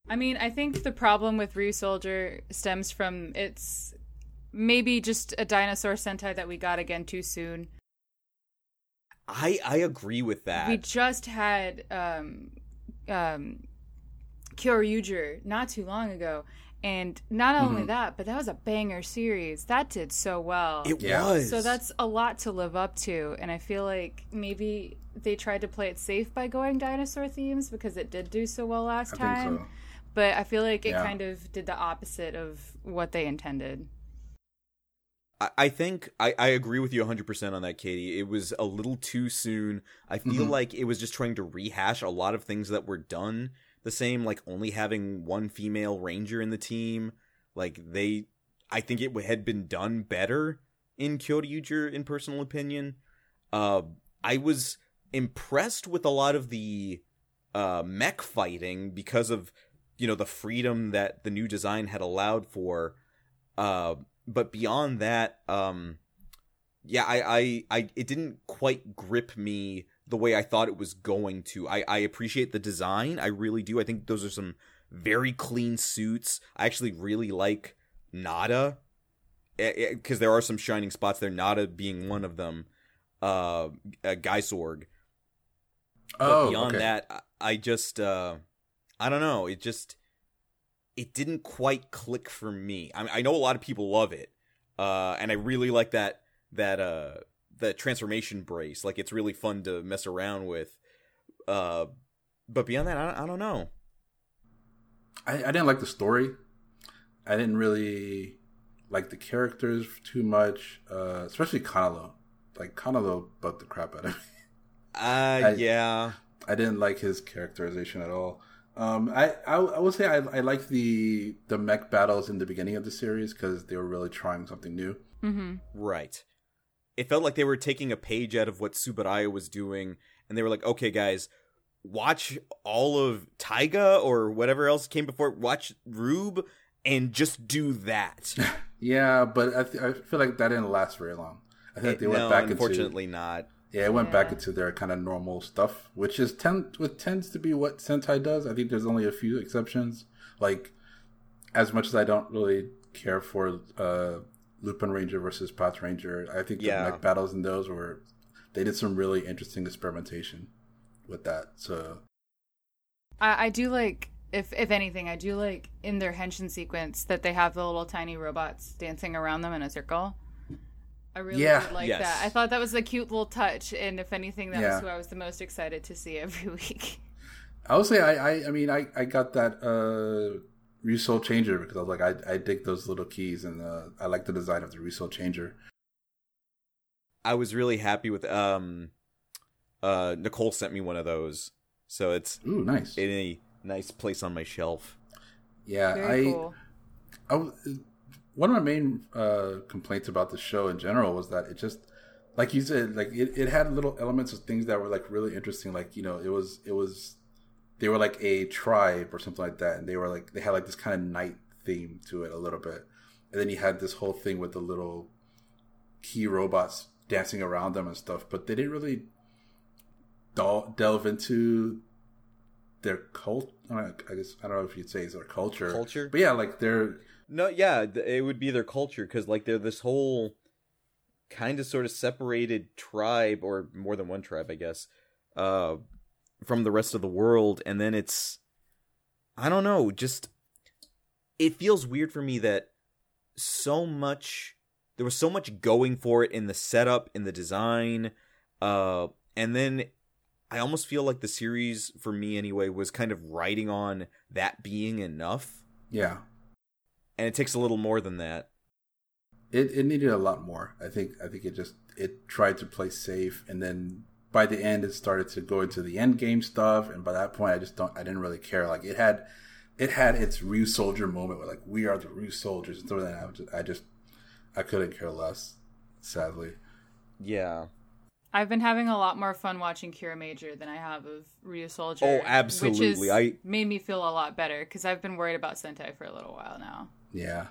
I mean, I think the problem with Ryusoulger stems from it's maybe just a dinosaur Sentai that we got again too soon.
I I agree with that.
We just had um um Kyoryuger not too long ago. And not
Mm-hmm.
only that, but that was a banger series. That did so well.
it
Yeah.
was.
So that's a lot to live up to, and I feel like maybe they tried to play it safe by going dinosaur themes because it did do so well last
I
time.
think so.
But I feel like it
Yeah.
kind of did the opposite of what they intended.
I, I think I, I agree with you 100% on that, Katie. It was a little too soon. I feel
Mhm.
like it was just trying to rehash a lot of things that were done the same, like only having one female ranger in the team. Like they, I think it had been done better in Kyoryuger, in personal opinion. Uh, I was impressed with a lot of the uh, mech fighting because of you know the freedom that the new design had allowed for. Uh, but beyond that, um, yeah, I, I, I, it didn't quite grip me the way I thought it was going to. I, I appreciate the design, I really do. I think those are some very clean suits. I actually really like Nada, because there are some shining spots there. Nada being one of them. Uh, uh Gaisoulg. But
Oh,
beyond
okay.
that, I- I just, uh, I don't know. It just, it didn't quite click for me. I, I know a lot of people love it, uh, and I really like that that uh that transformation brace. Like it's really fun to mess around with. Uh, but beyond that, I, don't- I don't know.
I, I didn't like the story. I didn't really like the characters too much, uh, especially Kanalo. Like Kanalo bugged the crap out of me.
Uh, yeah.
I didn't like his characterization at all. Um, I, I I will say I I like the the mech battles in the beginning of the series because they were really trying something new.
Right. It felt like they were taking a page out of what Tsuburaya was doing, and they were like, okay, guys, watch all of Taiga or whatever else came before, watch Rube, and just do that.
Yeah, but I, th- I feel like that didn't last very long. I think they went
no,
back into
unfortunately not.
yeah, it went back into their kind of normal stuff, which is tend what tends to be what Sentai does. I think there's only a few exceptions. Like as much as I don't really care for uh, Lupin Ranger versus Patranger, I think
Yeah.
the mech battles in those were they did some really interesting experimentation with that. So
I, I do like, if if anything, I do like in their henshin sequence that they have the little tiny robots dancing around them in a circle. I really
Yeah.
did like
Yes.
that. I thought that was a cute little touch, and if anything, that
Yeah.
was who I was the most excited to see every week.
I would say I, I, I mean, I, I got that uh, Ryusoul Changer because I was like, I, I dig those little keys and uh, I like the design of the Ryusoul Changer.
I was really happy with um uh Nicole sent me one of those. So it's
Ooh, nice.
in a nice place on my shelf.
yeah,
Very
I,
cool.
I w- one of my main uh, complaints about the show in general was that it just, like you said, like it, it had little elements of things that were like really interesting. Like you know, it was it was they were like a tribe or something like that, and they were like they had like this kind of night theme to it a little bit, and then you had this whole thing with the little key robots dancing around them and stuff, but they didn't really del- delve into their cult. I, don't know, I guess I don't know if you'd say it's their culture.
Culture?
but yeah, like they're
No, yeah, it would be their culture because like they're this whole kind of sort of separated tribe or more than one tribe, I guess, uh, from the rest of the world, and then it's I don't know, just it feels weird for me that so much there was so much going for it in the setup, in the design, uh, and then I almost feel like the series, for me anyway, was kind of riding on that being enough
yeah.
and it takes a little more than that.
It it needed a lot more. I think I think it just it tried to play safe, and then by the end it started to go into the end game stuff. And by that point, I just don't I didn't really care. Like it had it had its Ryusoulger moment where like we are the Ryusoulgers and stuff like that. I just, I just I couldn't care less. Sadly,
Yeah.
I've been having a lot more fun watching Kiramager than I have of Ryusoulger.
Oh, absolutely!
Which
absolutely.
has
I-
made me feel a lot better because I've been worried about Sentai for a little while now.
yeah.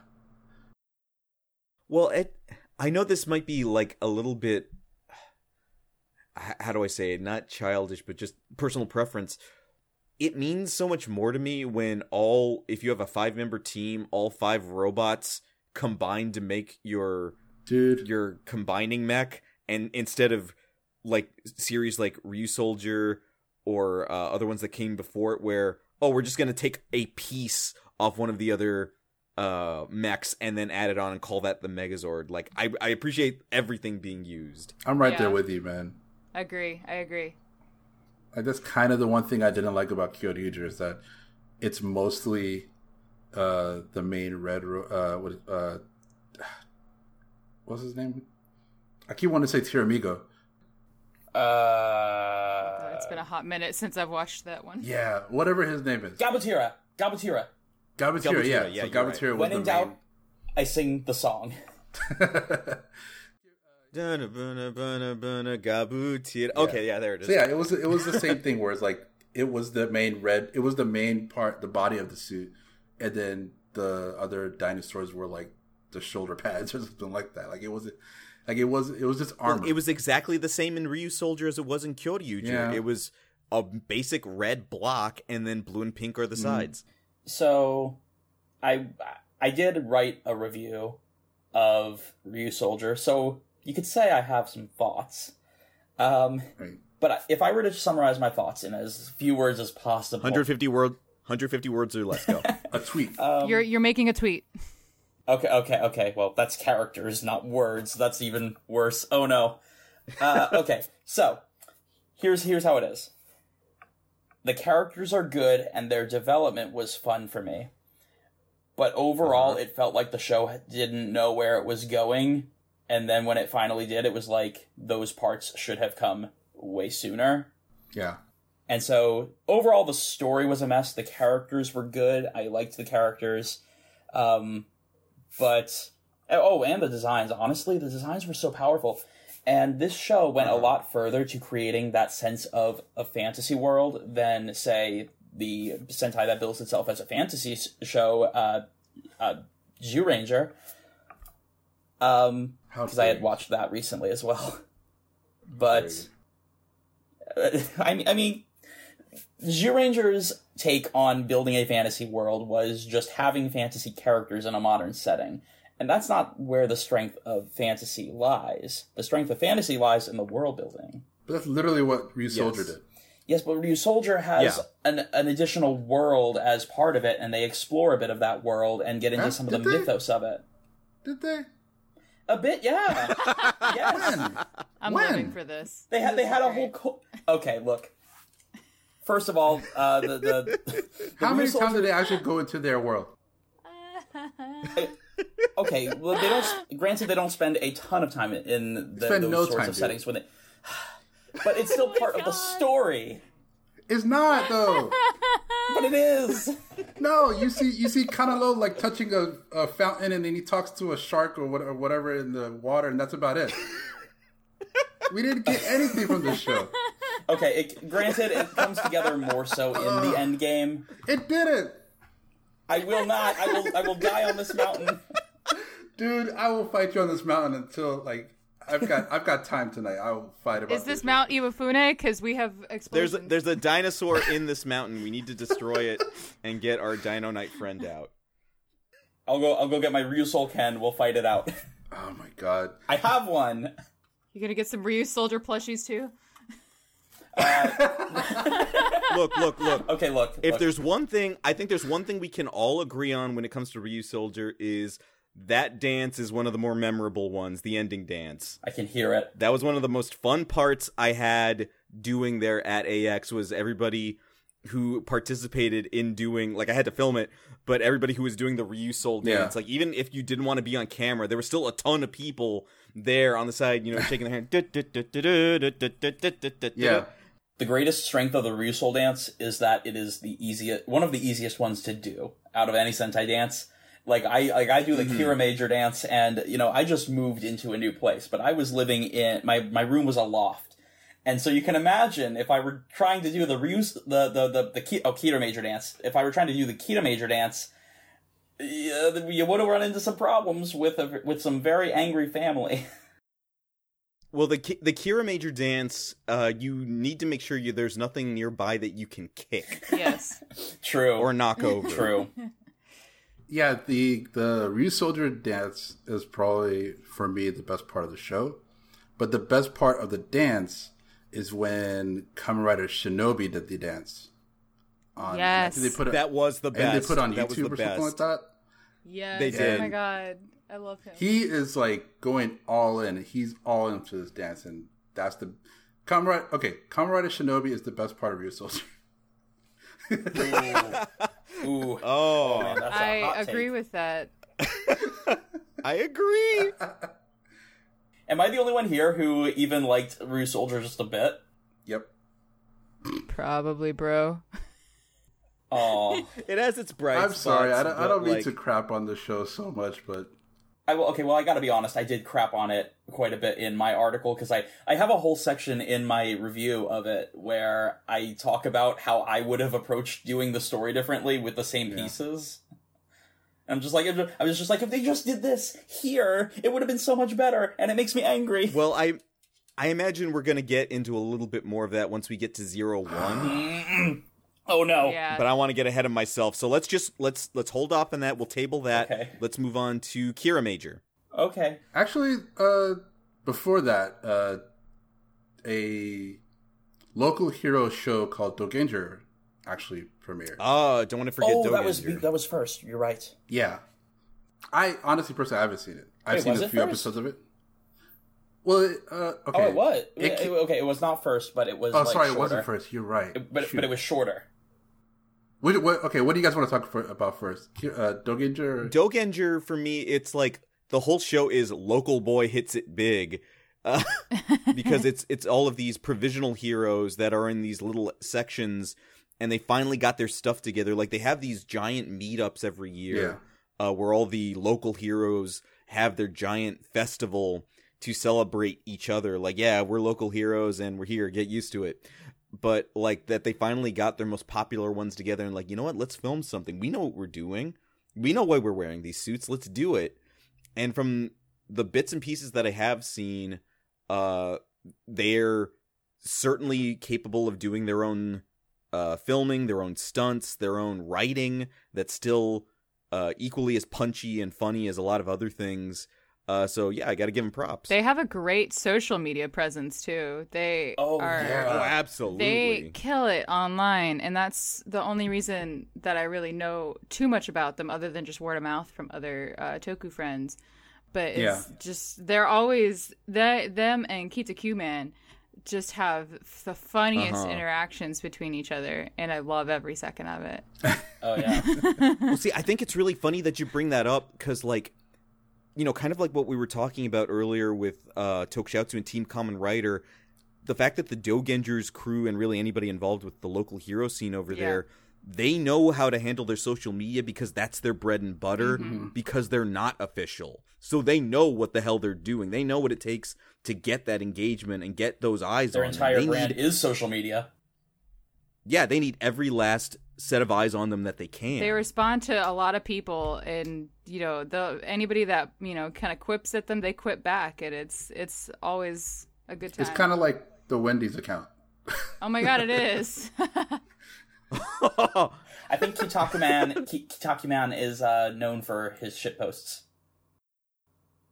Well, it, I know this might be like a little bit. H- How do I say it? Not childish, but just personal preference. It means so much more to me when all, if you have a five member team, all five robots combine to make your
Dude,
your combining mech, and instead of like series like Ryusoulger or uh, other ones that came before it, where oh we're just gonna take a piece off one of the other uh mechs and then add it on and call that the Megazord. Like I I appreciate everything being used.
I'm right there with you, man.
I agree. I agree.
Like that's kind of the one thing I didn't like about Kyoryuger is that it's mostly uh the main red ro- uh what uh what's his name? I keep wanting to say Tiramigo.
Uh,
it's been a hot minute since I've watched that one.
Yeah, whatever his name is.
Gabatira. Gabatira.
Gabatira,
Gabatira,
yeah.
yeah,
so
you're right.
Gabatira was
When
the
in doubt, I sing the song.
Okay, yeah, there it is.
so yeah, it was it was the same thing where it's like it was the main red, it was the main part, the body of the suit, and then the other dinosaurs were like the shoulder pads or something like that. Like it was, like it was it was just
Well,
armor.
it was exactly the same in Ryusoulger as it was in Kyoryuger.
Yeah.
It was a basic red block, and then blue and pink are the mm. sides.
So, I I did write a review of Ryusoulger, so you could say I have some thoughts. Um,
Right.
but if I were to summarize my thoughts in as few words as possible,
150 word, 150 words or less. Go.
a tweet.
Um,
you're you're making a tweet.
Okay, okay, okay. Well, that's characters, not words. That's even worse. Oh no. Uh, okay, so here's here's how it is. The characters are good, and their development was fun for me. but overall,
Uh-huh.
it felt like the show didn't know where it was going. And then when it finally did, it was like those parts should have come way sooner.
Yeah.
And so overall, the story was a mess. The characters were good. I liked the characters. Um, but, oh, and the designs. Honestly, the designs were so powerful. And this show went a lot further to creating that sense of a fantasy world than, say, the Sentai that bills itself as a fantasy show, uh, uh, Ranger. Um, because I had watched that recently as well. But uh, I mean, I mean, Ranger's take on building a fantasy world was just having fantasy characters in a modern setting. And that's not where the strength of fantasy lies. The strength of fantasy lies in the world building.
But that's literally what Ryusoulger did.
Yes, but Ryusoulger has
Yeah.
an, an additional world as part of it, and they explore a bit of that world and get into
Huh?
some of the
they?
mythos of it.
Did they?
A bit, yeah. yes.
When?
I'm
When?
living for this.
They had
This
they had a whole.
great.
Co- okay, look. First of all, uh, the the, the
How many
Ryu
times
Soldier-
did they actually go into their world?
okay, well, they don't. Granted, they don't spend a ton of time in the,
Spend
those
no
sorts
time,
of
dude.
settings when they. But it's still part of the story.
It's not though.
But it is.
no, you see, you see Kanalo like touching a, a fountain, and then he talks to a shark or what- or whatever in the water, and that's about it. we didn't get anything from this show.
Okay, it, granted, it comes together more so in the uh, end game.
It didn't,
I will not. I will. I will die on this mountain.
dude. I will fight you on this mountain until like I've got I've got time tonight. I will fight about.
Is this Mount Iwafune? Because we have
There's a, there's a dinosaur in this mountain. We need to destroy it and get our Dino Knight friend out.
I'll go. I'll go get my Ryusoul Ken. We'll fight it out.
Oh my god.
I have one.
You're gonna get some Ryusoulger plushies too?
Uh, look, look, look.
Okay, look.
If
look.
there's one thing, I think there's one thing we can all agree on when it comes to Ryusoulger is that dance is one of the more memorable ones, the ending dance.
I can hear it.
That was one of the most fun parts I had doing there at AX was everybody who participated in doing like I had to film it, but everybody who was doing the Ryu Soul dance,
Yeah.
like even if you didn't want to be on camera, there was still a ton of people there on the side, you know, shaking their hand.
Yeah.
The greatest strength of the Ryusoul dance is that it is the easiest, one of the easiest ones to do out of any Sentai dance. Like I, like I do the Kiramager dance, and you know I just moved into a new place, but I was living in my my room was a loft, and so you can imagine if I were trying to do the Ryus, the the the the Ki- oh, Kiramager dance, if I were trying to do the Kiramager dance, yeah, you would have run into some problems with a, with some very angry family.
Well, the the Kiramager dance, uh, you need to make sure you there's nothing nearby that you can kick
Yes.
True.
or knock over.
True.
Yeah, the the Ryusoulger dance is probably for me the best part of the show. But the best part of the dance is when Kamen Rider Shinobi did the dance. On, and
Yes.
they put it,
That was the best.
and they put it on
that was
YouTube
the
or something like
best.
that.
Yes.
They did.
Oh my god. I love him.
He is like going all in. He's all into this dance, and that's the Kamen Rider. Okay, Kamen Rider Shinobi is the best part of Ryusoulger.
Ooh.
Oh.
oh, Man, that's a hot
I agree
take.
with that.
I agree.
Am I the only one here who even liked Ryusoulger just a bit?
yep.
Probably, bro.
Oh,
It has its bright
I'm sorry. I don't, I don't
but,
mean
like,
to crap on the show so much, but
I will. Okay, well, I got to be honest. I did crap on it quite a bit in my article because I I have a whole section in my review of it where I talk about how I would have approached doing the story differently with the same pieces. I'm just like I was just like if they just did this here, it would have been so much better, and it makes me angry.
Well, I I imagine we're gonna get into a little bit more of that once we get to zero one.
Oh no!
Yeah.
but I want to get ahead of myself, so let's just let's let's hold off on that. We'll table that.
Okay.
Let's move on to Kiramager.
Okay.
Actually, uh, before that, uh, a local hero show called Dogenger actually premiered.
Oh, don't want to forget
Oh, that was that was first. You're right.
yeah, I honestly, personally, I haven't seen it. I've
Wait,
seen a few
first?
episodes of it. Well, it, uh, okay.
Oh, it was.
It
It, okay, it was not first, but it was.
oh,
like,
sorry, it wasn't first. You're right.
It- but
Shoot.
but it was shorter.
What, what, okay, what do you guys want to talk for, about first? Uh, Dogenger?
Dogenger for me, it's like the whole show is local boy hits it big. Uh, because it's it's all of these provisional heroes that are in these little sections and they finally got their stuff together like they have these giant meetups every year uh, where all the local heroes have their giant festival to celebrate each other like yeah we're local heroes and we're here get used to it but like that they finally got their most popular ones together and like you know what? Let's film something. We know what we're doing. We know why we're wearing these suits. Let's do it. And from the bits and pieces that i have seen uh they're certainly capable of doing their own uh filming their own stunts their own writing that's still uh equally as punchy and funny as a lot of other things uh so yeah i gotta give them props
They have a great social media presence too. They
Oh,
are
yeah.
oh absolutely
they kill it online and that's the only reason that i really know too much about them other than just word of mouth from other uh, toku friends but it's
Yeah.
just they're always they, them and kita man just have the funniest
Uh-huh.
interactions between each other and i love every second of it
Oh yeah.
well, see, I think it's really funny that you bring that up because, like, you know, kind of like what we were talking about earlier with uh, Tokusatsu and Team Kamen Rider, the fact that the Dogengers crew and really anybody involved with the local hero scene over
Yeah.
there, they know how to handle their social media because that's their bread and butter
Mm-hmm.
because they're not official. So they know what the hell they're doing. They know what it takes to get that engagement and get those eyes
Their
on them.
entire
They
brand
need,
is social media.
Yeah, they need every last set of eyes on them that they can.
they respond to a lot of people and you know the anybody that you know kind of quips at them they quip back and it's it's always a good time
It's kind of like the Wendy's account.
oh my god it is
I think Kitaku Man Ki- Kitaku Man is uh, known for his shit posts.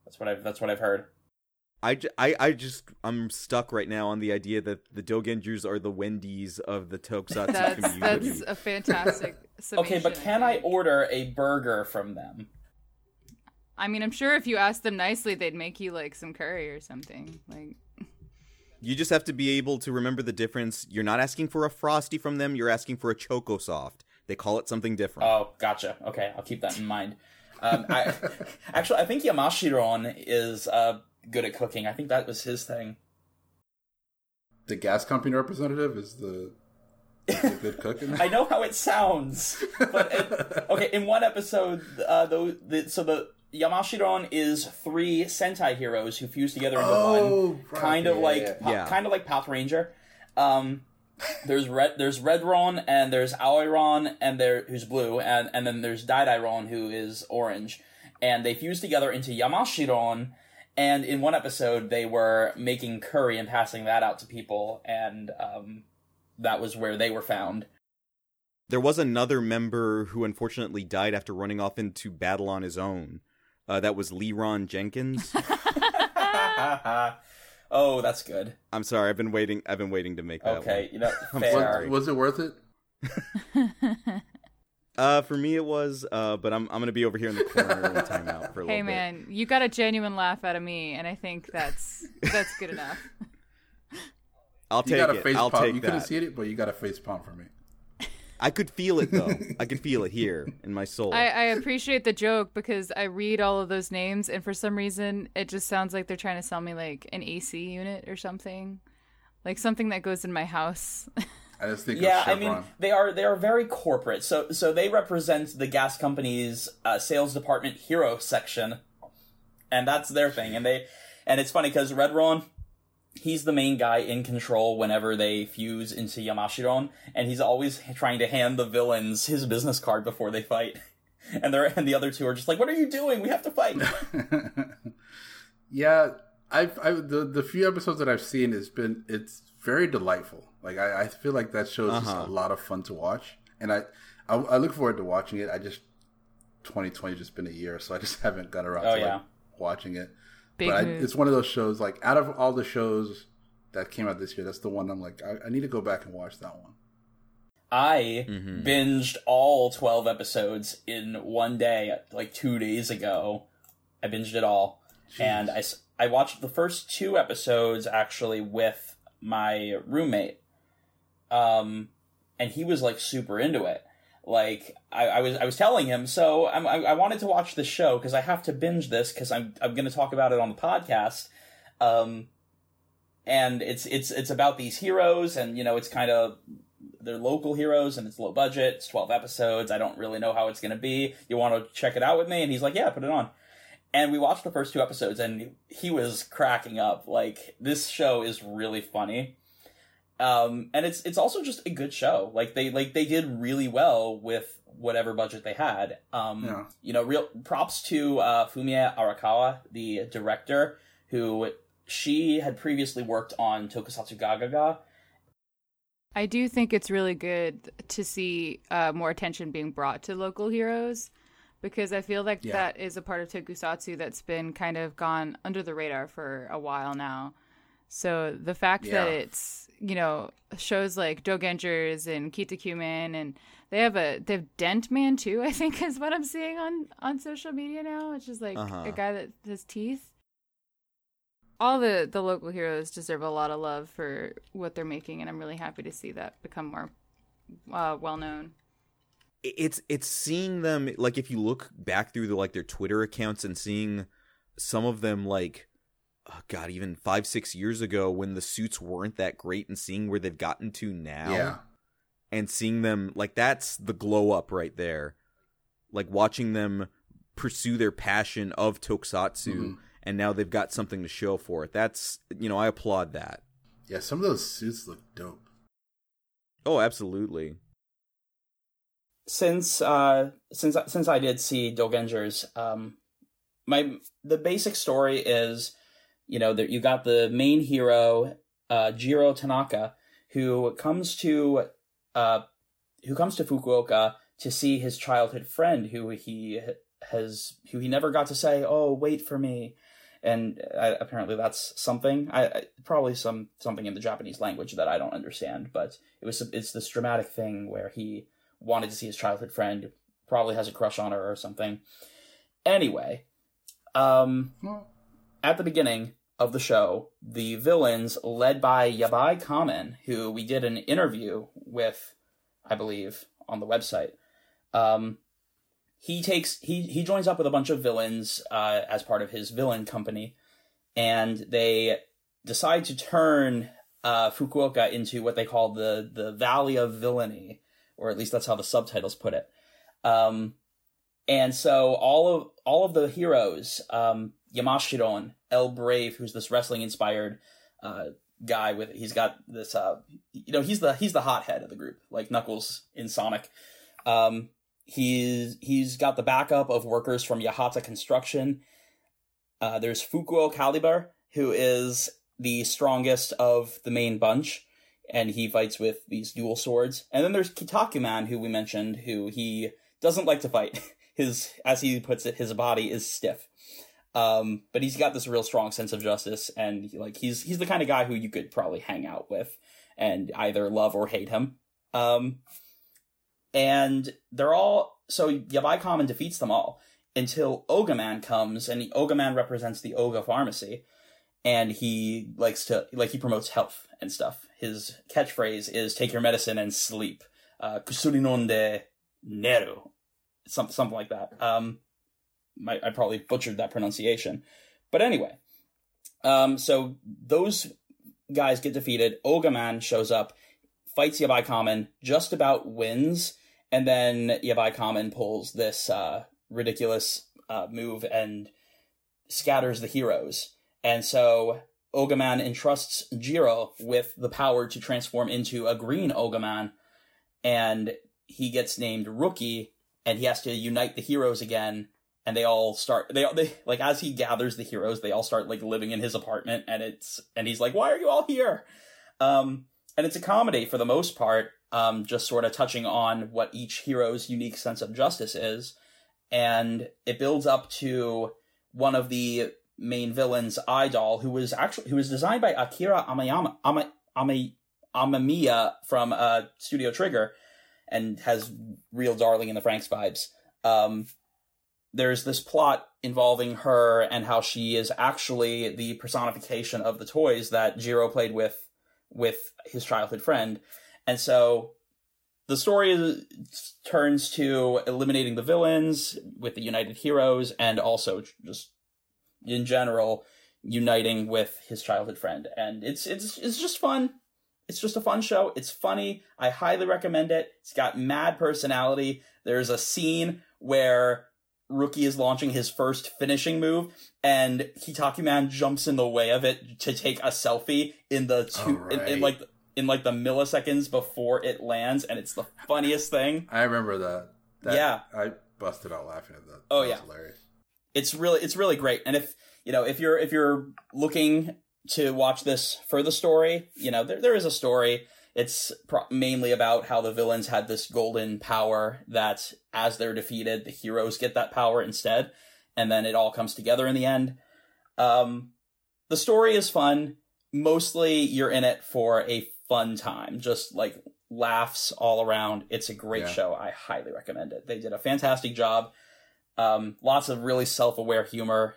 That's what I've that's what I've heard.
I, I, I just I'm stuck right now on the idea that the Dogengers are the Wendy's of the Tokusatsu
that's
community.
that's a fantastic
Okay, but can I order a burger from them?
I mean, I'm sure if you asked them nicely, they'd make you like some curry or something. Like,
You just have to be able to remember the difference. You're not asking for a frosty from them. You're asking for a choco soft. They call it something different.
Oh, gotcha. Okay, I'll keep that in mind. Um, I, actually, I think Yamashiron is uh, good at cooking. I think that was his thing.
The gas company representative is the, the good cooking.
I know how it sounds, but it, okay. In one episode, uh, though, the, so the Yamashiron is three Sentai heroes who fuse together into
Oh,
one,
right.
kind of
Yeah,
like
yeah,
Pa-
yeah.
kind of like Patranger. Um, there's red, there's Redron, and there's Aoiron, and there who's blue, and and then there's Daidairon who is orange, and they fuse together into Yamashiron. And in one episode, they were making curry and passing that out to people, and um, that was where they were found.
There was another member who unfortunately died after running off into battle on his own. Uh, that was Leron Jenkins.
oh, that's good.
I'm sorry, I've been waiting. I've been waiting to make that
Okay, you know, fair.
Was, was it worth it?
One. Uh, for me it was. Uh, but I'm I'm gonna be over here in the corner in timeout for a little
hey
bit.
man, you got a genuine laugh out of me, and I think that's that's good enough.
I'll
You
take
got a
it.
face
I'll
palm.
take
You couldn't
that.
see it, but you got a face palm for me.
I could feel it though. I could feel it here in my soul.
I, I appreciate the joke because I read all of those names, and for some reason, it just sounds like they're trying to sell me like an AC unit or something, like something that goes in my house.
I just think
Yeah, I mean they are they are very corporate. So so they represent the gas company's uh, sales department hero section, and that's their thing. And they and it's funny because Redron, he's the main guy in control whenever they fuse into Yamashiron, and he's always trying to hand the villains his business card before they fight. And they're and the other two are just like, "What are you doing? We have to fight."
yeah, I've, I've the the few episodes that I've seen has been it's very delightful. Like I, I feel like that show is
Uh-huh.
a lot of fun to watch, and I, I I look forward to watching it. I just 2020 just been a year, so I just haven't got around
Oh,
to
yeah.
like, watching it.
Big
but I, it's one of those shows like out of all the shows that came out this year, that's the one I'm like I, I need to go back and watch that one.
I
Mhm.
binged all 12 episodes in one day, like two days ago. I binged it all. And I, I watched the first two episodes actually with my roommate. Um, and he was like super into it. like I, I was I was telling him, so I, I wanted to watch this show because I have to binge this because I'm I'm going to talk about it on the podcast. Um, and it's it's it's about these heroes, and you know it's kind of they're local heroes, and it's low budget. It's twelve episodes. I don't really know how it's going to be. You want to check it out with me? And he's like, yeah, put it on. And we watched the first two episodes, and he was cracking up. Like this show is really funny um, and it's it's also just a good show. Like they like they did really well with whatever budget they had. Um,
Yeah.
you know, real props to uh, Fumie Arakawa, the director, who she had previously worked on Tokusatsu Gagaga.
I do think it's really good to see uh, more attention being brought to local heroes because I feel like
Yeah.
that is a part of tokusatsu that's been kind of gone under the radar for a while now. So the fact that it's you know shows like Dogengers and Kitakuman and they have a they have Dent Man too I think is what I'm seeing on on social media now. It's just like
Uh-huh.
a guy that has teeth. All the the local heroes deserve a lot of love for what they're making, and I'm really happy to see that become more uh, well known.
it's it's seeing them like if you look back through the like their Twitter accounts and seeing some of them like oh god even five six years ago when the suits weren't that great and seeing where they've gotten to now
Yeah.
and seeing them like that's the glow up right there like watching them pursue their passion of tokusatsu
Mhm.
and now they've got something to show for it that's you know i applaud that
Yeah, some of those suits look dope.
oh absolutely
since uh since since I did see Dogengers, um my the basic story is you know that you got the main hero uh Jiro Tanaka who comes to uh who comes to Fukuoka to see his childhood friend who he has who he never got to say oh wait for me. And uh, apparently that's something. I, I probably some something in the Japanese language that I don't understand but it was it's this dramatic thing where he wanted to see his childhood friend, probably has a crush on her or something. Anyway, um, at the beginning of the show, the villains, led by Yabai Kamen, who we did an interview with, I believe, on the website, um, he takes he he joins up with a bunch of villains uh, as part of his villain company, and they decide to turn uh, Fukuoka into what they call the the Valley of Villainy or at least that's how the subtitles put it. Um, and so all of all of the heroes, um, Yamashiron, El Brave, who's this wrestling inspired uh, guy with he's got this uh, you know he's the he's the hothead of the group like Knuckles in Sonic. Um, he's he's got the backup of workers from Yahata Construction. Uh, there's Fukuo Caliber, who is the strongest of the main bunch and he fights with these dual swords. And then there's Kitakuman, who we mentioned, who he doesn't like to fight. His, as he puts it, his body is stiff. Um, but he's got this real strong sense of justice, and like he's he's the kind of guy who you could probably hang out with and either love or hate him. Um, and they're all so Yabai Kamen defeats them all until Ogaman comes, and Ogaman represents the Oga pharmacy, and he likes to like he promotes health and stuff. His catchphrase is "Take your medicine and sleep." Uh, Kusuri neru, something something like that. Um, my, I probably butchered that pronunciation, but anyway. Um, so those guys get defeated. Ogaman shows up, fights Yabai Kamen, just about wins, and then Yabai Kamen pulls this uh, ridiculous uh, move and scatters the heroes. And so Ogaman entrusts Jiro with the power to transform into a green Ogaman, and he gets named Rookie, and he has to unite the heroes again. And they all start. They, they like as he gathers the heroes, they all start like living in his apartment, and it's and he's like, "Why are you all here?" Um, and it's a comedy for the most part, um, just sort of touching on what each hero's unique sense of justice is, and it builds up to one of the main villains, Idol, who was actually who was designed by Akira Amayama, Ama, Ama, Amamiya from uh, Studio Trigger, and has real darling in the FranXX vibes. Um, there's this plot involving her and how she is actually the personification of the toys that Jiro played with with his childhood friend, and so the story turns to eliminating the villains with the United Heroes, and also just in general uniting with his childhood friend. And it's it's it's just fun. It's just a fun show. It's funny. I highly recommend it. It's got mad personality. There's a scene where Rookie is launching his first finishing move, and Kitakuman jumps in the way of it to take a selfie in the two, in, in like in like the milliseconds before it lands, and it's the funniest thing.
I remember that. that
Yeah.
I busted out laughing at that.
Oh,
That
yeah.
hilarious.
It's really it's really great. And if you know if you're if you're looking to watch this for the story, you know there there is a story. It's pro- mainly about how the villains had this golden power that, as they're defeated, the heroes get that power instead, and then it all comes together in the end. Um, the story is fun. Mostly, you're in it for a fun time, just like laughs all around. It's a great
Yeah.
show. I highly recommend it. They did a fantastic job. Um, lots of really self-aware humor,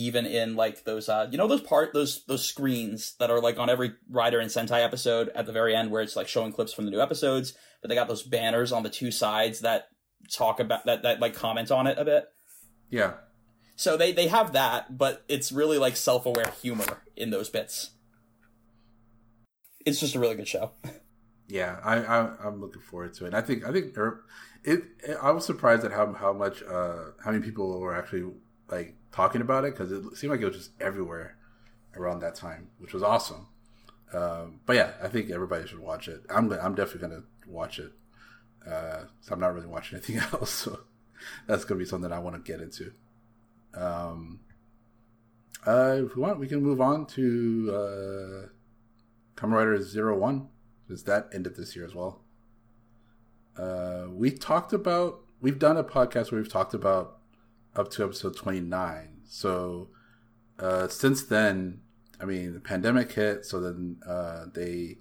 even in like those, uh, you know, those part those those screens that are like on every Rider and Sentai episode at the very end, where it's like showing clips from the new episodes, but they got those banners on the two sides that talk about that that like comment on it a bit.
Yeah.
So they they have that, but it's really like self-aware humor in those bits. It's just a really good show.
Yeah, I, I I'm looking forward to it. I think I think er, it, it. I was surprised at how how much uh how many people were actually like talking about it because it seemed like it was just everywhere around that time, which was awesome. Um, but yeah, I think everybody should watch it. I'm I'm definitely gonna watch it. Uh, so I'm not really watching anything else, so that's gonna be something I want to get into. Um, uh, if we want, we can move on to uh, Kamen Rider Zero One because that ended this year as well. Uh, we talked about we've done a podcast where we've talked about up to episode 29. So uh, since then, I mean, the pandemic hit, so then uh, they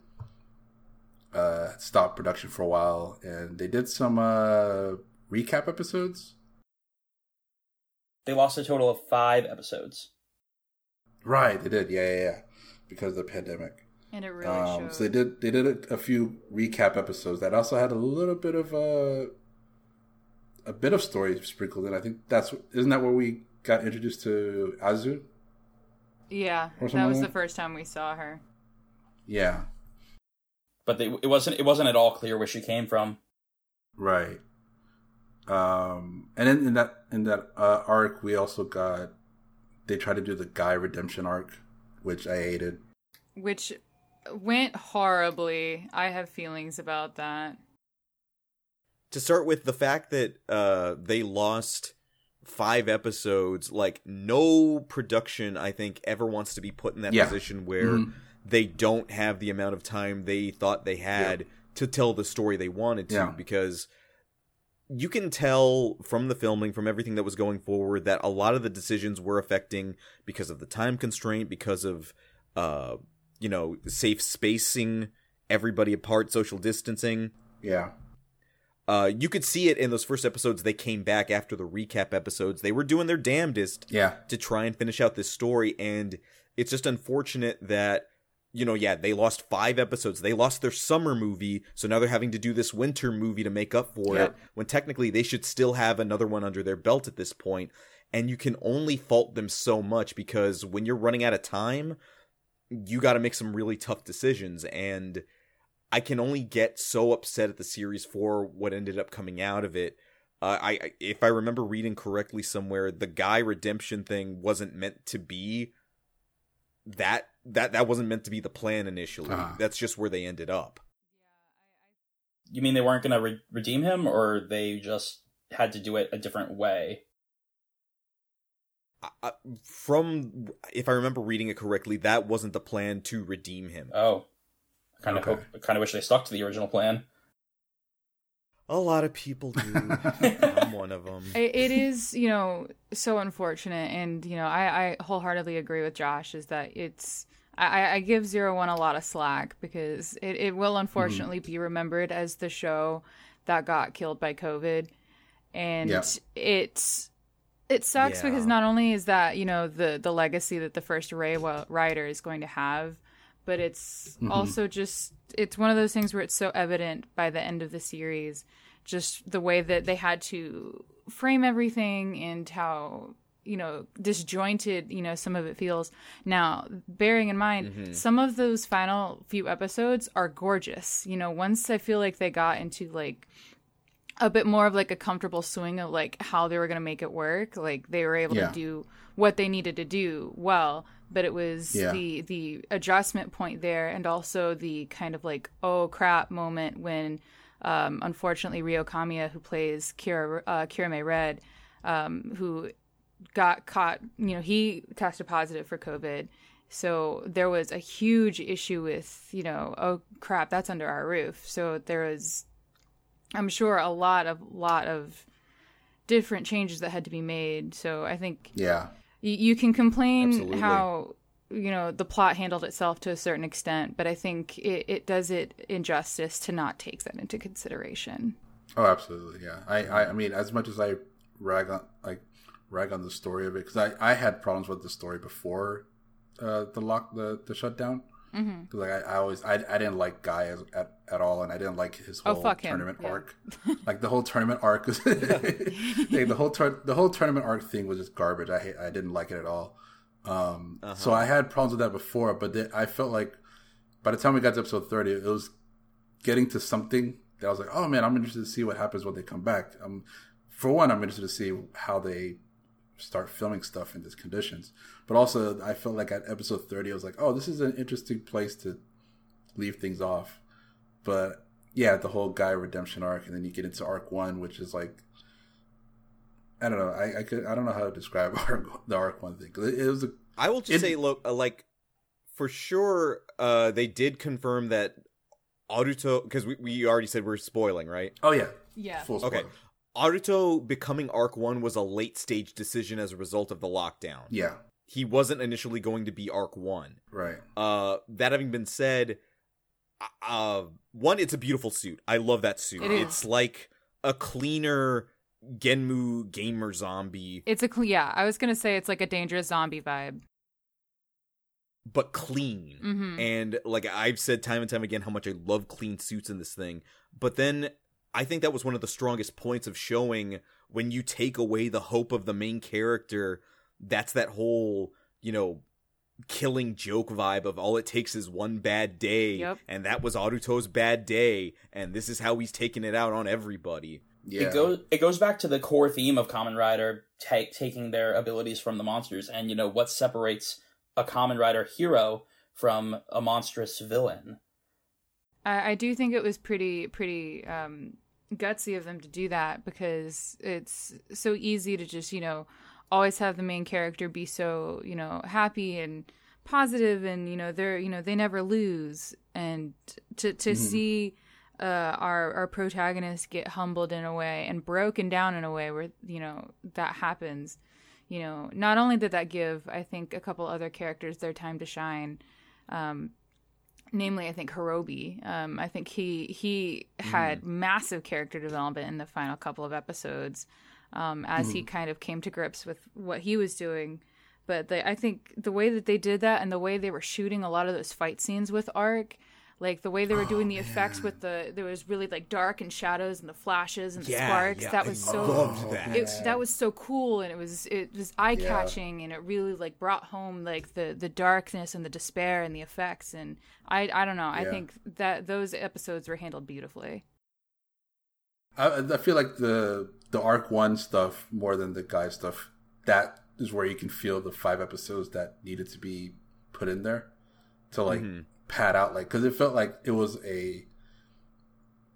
uh, stopped production for a while, and they did some uh, recap episodes.
They lost a total of five episodes.
Right, they did, yeah, yeah, yeah, because of the pandemic.
And it really
Um,
showed.
so they did they did a, a few recap episodes that also had a little bit of a a bit of story sprinkled in. I think that's isn't that where we got introduced to Azu?
yeah, that was
like
the first time we saw her.
Yeah,
But they, it wasn't it wasn't at all clear where she came from.
right. Um, and then in that in that uh, arc, we also got they tried to do the guy redemption arc, which I hated.
which went horribly. I have feelings about that.
To start with the fact that uh they lost five episodes like no production i think ever wants to be put in that
Yeah.
position where
Mhm.
they don't have the amount of time they thought they had to tell the story they wanted to
Yeah.
because you can tell from the filming from everything that was going forward that a lot of the decisions were affecting because of the time constraint because of uh you know safe spacing everybody apart social distancing
Yeah,
uh, you could see it in those first episodes. They came back after the recap episodes. They were doing their damnedest
yeah,
to try and finish out this story, and it's just unfortunate that you know, yeah, they lost five episodes. They lost their summer movie, so now they're having to do this winter movie to make up for
Yep.
it. When technically they should still have another one under their belt at this point. point, and you can only fault them so much because when you're running out of time, you got to make some really tough decisions and I can only get so upset at the series for what ended up coming out of it. Uh, I, I if I remember reading correctly somewhere, the guy redemption thing wasn't meant to be that that that wasn't meant to be the plan initially.
Uh-huh.
That's just where they ended up.
You mean they weren't going to re- redeem him, or they just had to do it a different way?
I, I, from if I remember reading it correctly, that wasn't the plan to redeem him.
Oh, kind of
Okay.
hope, kind of wish they stuck to the original plan.
A lot of people do. I'm one of them.
It, it is, you know, so unfortunate, and you know, I, I wholeheartedly agree with Josh. Is that it's I, I give Zero One a lot of slack because it, it will mm-hmm. unfortunately be remembered as the show that got killed by COVID, and
Yeah.
it's it sucks
Yeah.
because not only is that you know the the legacy that the first Ray wa- rider is going to have, but it's
Mhm.
also just it's one of those things where it's so evident by the end of the series, just the way that they had to frame everything and how you know disjointed you know some of it feels now bearing in mind some of those final few episodes are gorgeous you know once i feel like they got into like a bit more of like a comfortable swing of like how they were going to make it work like they were able
Yeah.
to do what they needed to do well but it was
Yeah.
the the adjustment point there and also the kind of like oh crap moment when um unfortunately Rio Komiya who plays Kira uh, Kiramai Red um who got caught you know he tested positive for covid so there was a huge issue with you know oh crap that's under our roof so there was i'm sure a lot of lot of different changes that had to be made so i think
Yeah.
You, you can complain
Absolutely.
how you know the plot handled itself to a certain extent but i think it, it does it injustice to not take that into consideration
Oh, absolutely. Yeah. I, I, I mean, as much as I rag on, like, rag on the story of it, because I, I had problems with the story before uh, the lock, the, the shutdown. Mm-hmm. Like I, I always, I, I didn't like Guy as, at, at all, and I didn't like his
Oh,
whole
fuck him.
tournament
Yeah.
arc. like the whole tournament arc, was, like, the whole tur- the whole tournament arc thing was just garbage. I hate, I didn't like it at all. Um, so I had problems with that before, but then I felt like by the time we got to episode thirty, it was getting to something that I was like, oh man, I'm interested to see what happens when they come back. Um, for one, I'm interested to see how they start filming stuff in these conditions. But also, I felt like at episode 30, I was like, oh, this is an interesting place to leave things off. But yeah, the whole guy redemption arc, and then you get into arc one, which is like, I don't know, I I, could, I don't know how to describe arc, the arc one thing. It, it was a,
I will just
It-
say, look, uh, like for sure, uh, they did confirm that Aruto, because we, we already said we're spoiling, right?
oh yeah,
yeah
full
Okay,
spoiler.
Aruto becoming Arc One was a late stage decision as a result of the lockdown.
Yeah,
He wasn't initially going to be Arc One.
right.
Uh, that having been said, uh, one, it's a beautiful suit. I love that suit.
It is.
It's like a cleaner Genmu gamer zombie,
it's a cle- yeah i was gonna say it's like a dangerous zombie vibe
but clean.
mm-hmm.
And like I've said time and time again how much I love clean suits in this thing. But then I think that was one of the strongest points of showing when you take away the hope of the main character, that's that whole, you know, killing joke vibe of all it takes is one bad day
Yep.
and that was Aruto's bad day and this is how he's taking it out on everybody.
Yeah,
It goes it goes back to the core theme of Kamen Rider ta- taking their abilities from the monsters, and you know what separates a Kamen Rider hero from a monstrous villain.
I, I do think it was pretty pretty um, gutsy of them to do that because it's so easy to just you know always have the main character be so you know happy and positive and you know they're you know they never lose. And to to see uh, our our protagonist get humbled in a way and broken down in a way where you know that happens you know not only did that give i think a couple other characters their time to shine um, namely I think Horobi. Um, I think he he had massive character development in the final couple of episodes um, as he kind of came to grips with what he was doing. But the, I think the way that they did that and the way they were shooting a lot of those fight scenes with Arc, like the way they were doing the oh, effects with the there was really like dark and shadows and the flashes and the sparks. that was so
loved oh, that.
it, that was so cool and it was it was eye catching and it really like brought home like the the darkness and the despair and the effects and I I don't know I think that those episodes were handled beautifully.
I, I feel like the the arc one stuff more than the guy stuff. That is where you can feel the five episodes that needed to be put in there to like mm-hmm. Pad out, like because it felt like it was a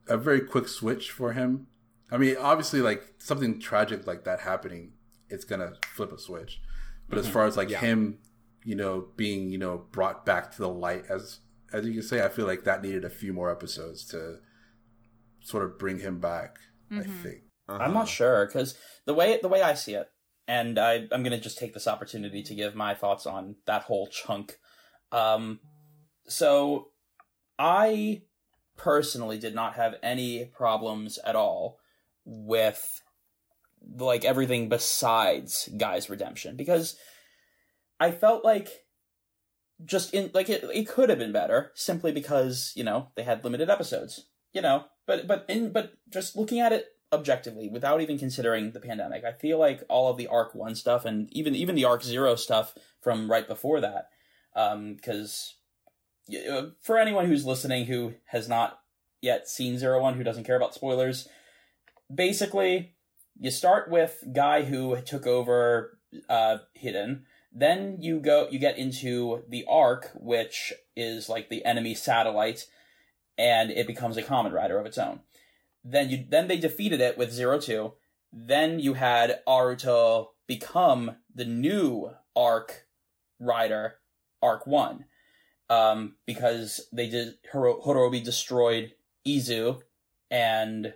a very quick switch for him. I mean, obviously, like something tragic like that happening, it's gonna flip a switch. But as mm-hmm. far as like him, you know, being you know brought back to the light as as you can say, I feel like that needed a few more episodes to sort of bring him back. I mm-hmm. think.
I'm not uh-huh. sure because the way the way I see it, and I, I'm gonna just take this opportunity to give my thoughts on that whole chunk. Um, so I personally did not have any problems at all with like everything besides Guy's redemption because I felt like just in like it, it could have been better simply because you know they had limited episodes you know? But but in but just looking at it objectively without even considering the pandemic i feel like all of the arc 1 stuff and even even the arc 0 stuff from right before that um because for anyone who's listening who has not yet seen Zero One, who doesn't care about spoilers, basically you start with guy who took over uh, Hiden. Then you go, you get into the Ark, which is like the enemy satellite, and it becomes a Kamen Rider of its own. Then you, then they defeated it with Zero Two. Then you had Aruto become the new Arc Rider, Arc One, um, because they did Horobi destroyed Izu, and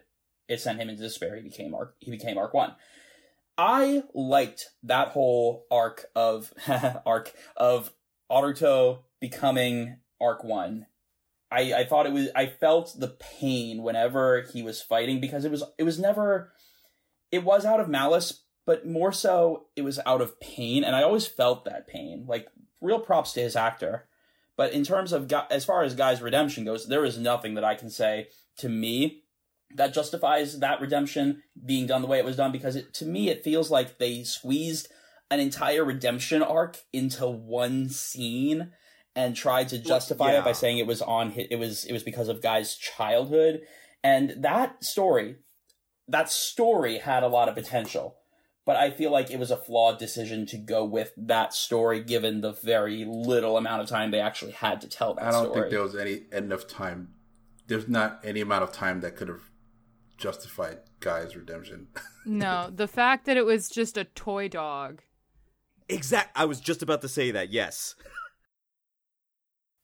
it sent him into despair. He became Arc. He became Arc One. I liked that whole arc of arc of Aruto becoming Arc One. I, I thought it was I felt the pain whenever he was fighting because it was it was never it was out of malice, but more so it was out of pain, and I always felt that pain. Like real props to his actor. But in terms of as far as Guy's redemption goes, there is nothing that I can say to me that justifies that redemption being done the way it was done because it, to me it feels like they squeezed an entire redemption arc into one scene and tried to justify yeah. it by saying it was on it was it was because of Guy's childhood and that story that story had a lot of potential but I feel like it was a flawed decision to go with that story given the very little amount of time they actually had to tell that story.
I don't
story.
think there was any enough time. There's not any amount of time that could have justified Guy's redemption.
no, the fact that it was just a toy dog.
Exact. I was just about to say that. Yes.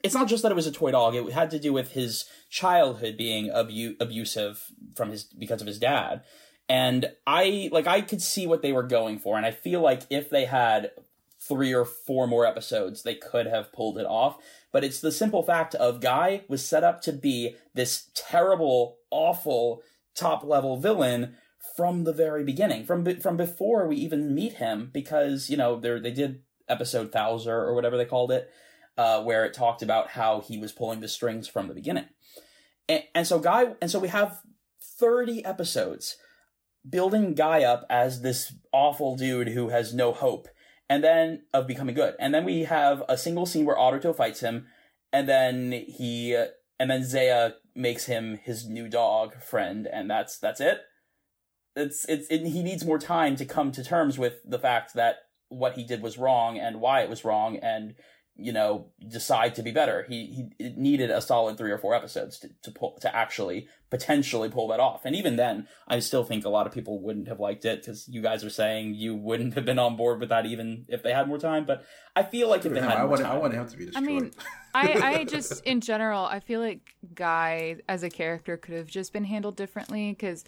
it's not just that it was a toy dog. It had to do with his childhood being abu- abusive from his because of his dad. And I like I could see what they were going for, and I feel like if they had three or four more episodes, they could have pulled it off. But it's the simple fact of Guy was set up to be this terrible, awful top level villain from the very beginning, from from before we even meet him, because you know they they did episode Thouser or whatever they called it, uh, where it talked about how he was pulling the strings from the beginning, and, and so Guy, and so we have thirty episodes building Guy up as this awful dude who has no hope, and then of becoming good. And then we have a single scene where Aruto fights him, and then he, uh, and then Zaya makes him his new dog friend, and that's that's it. It's it's it, he needs more time to come to terms with the fact that what he did was wrong and why it was wrong, and you know decide to be better. He he needed a solid three or four episodes to to pull to actually potentially pull that off. And even then, I still think a lot of people wouldn't have liked it because you guys are saying you wouldn't have been on board with that even if they had more time. But I feel like if they had
I
more
time,
I
want him to be destroyed.
I mean, I I just in general, I feel like Guy as a character could have just been handled differently because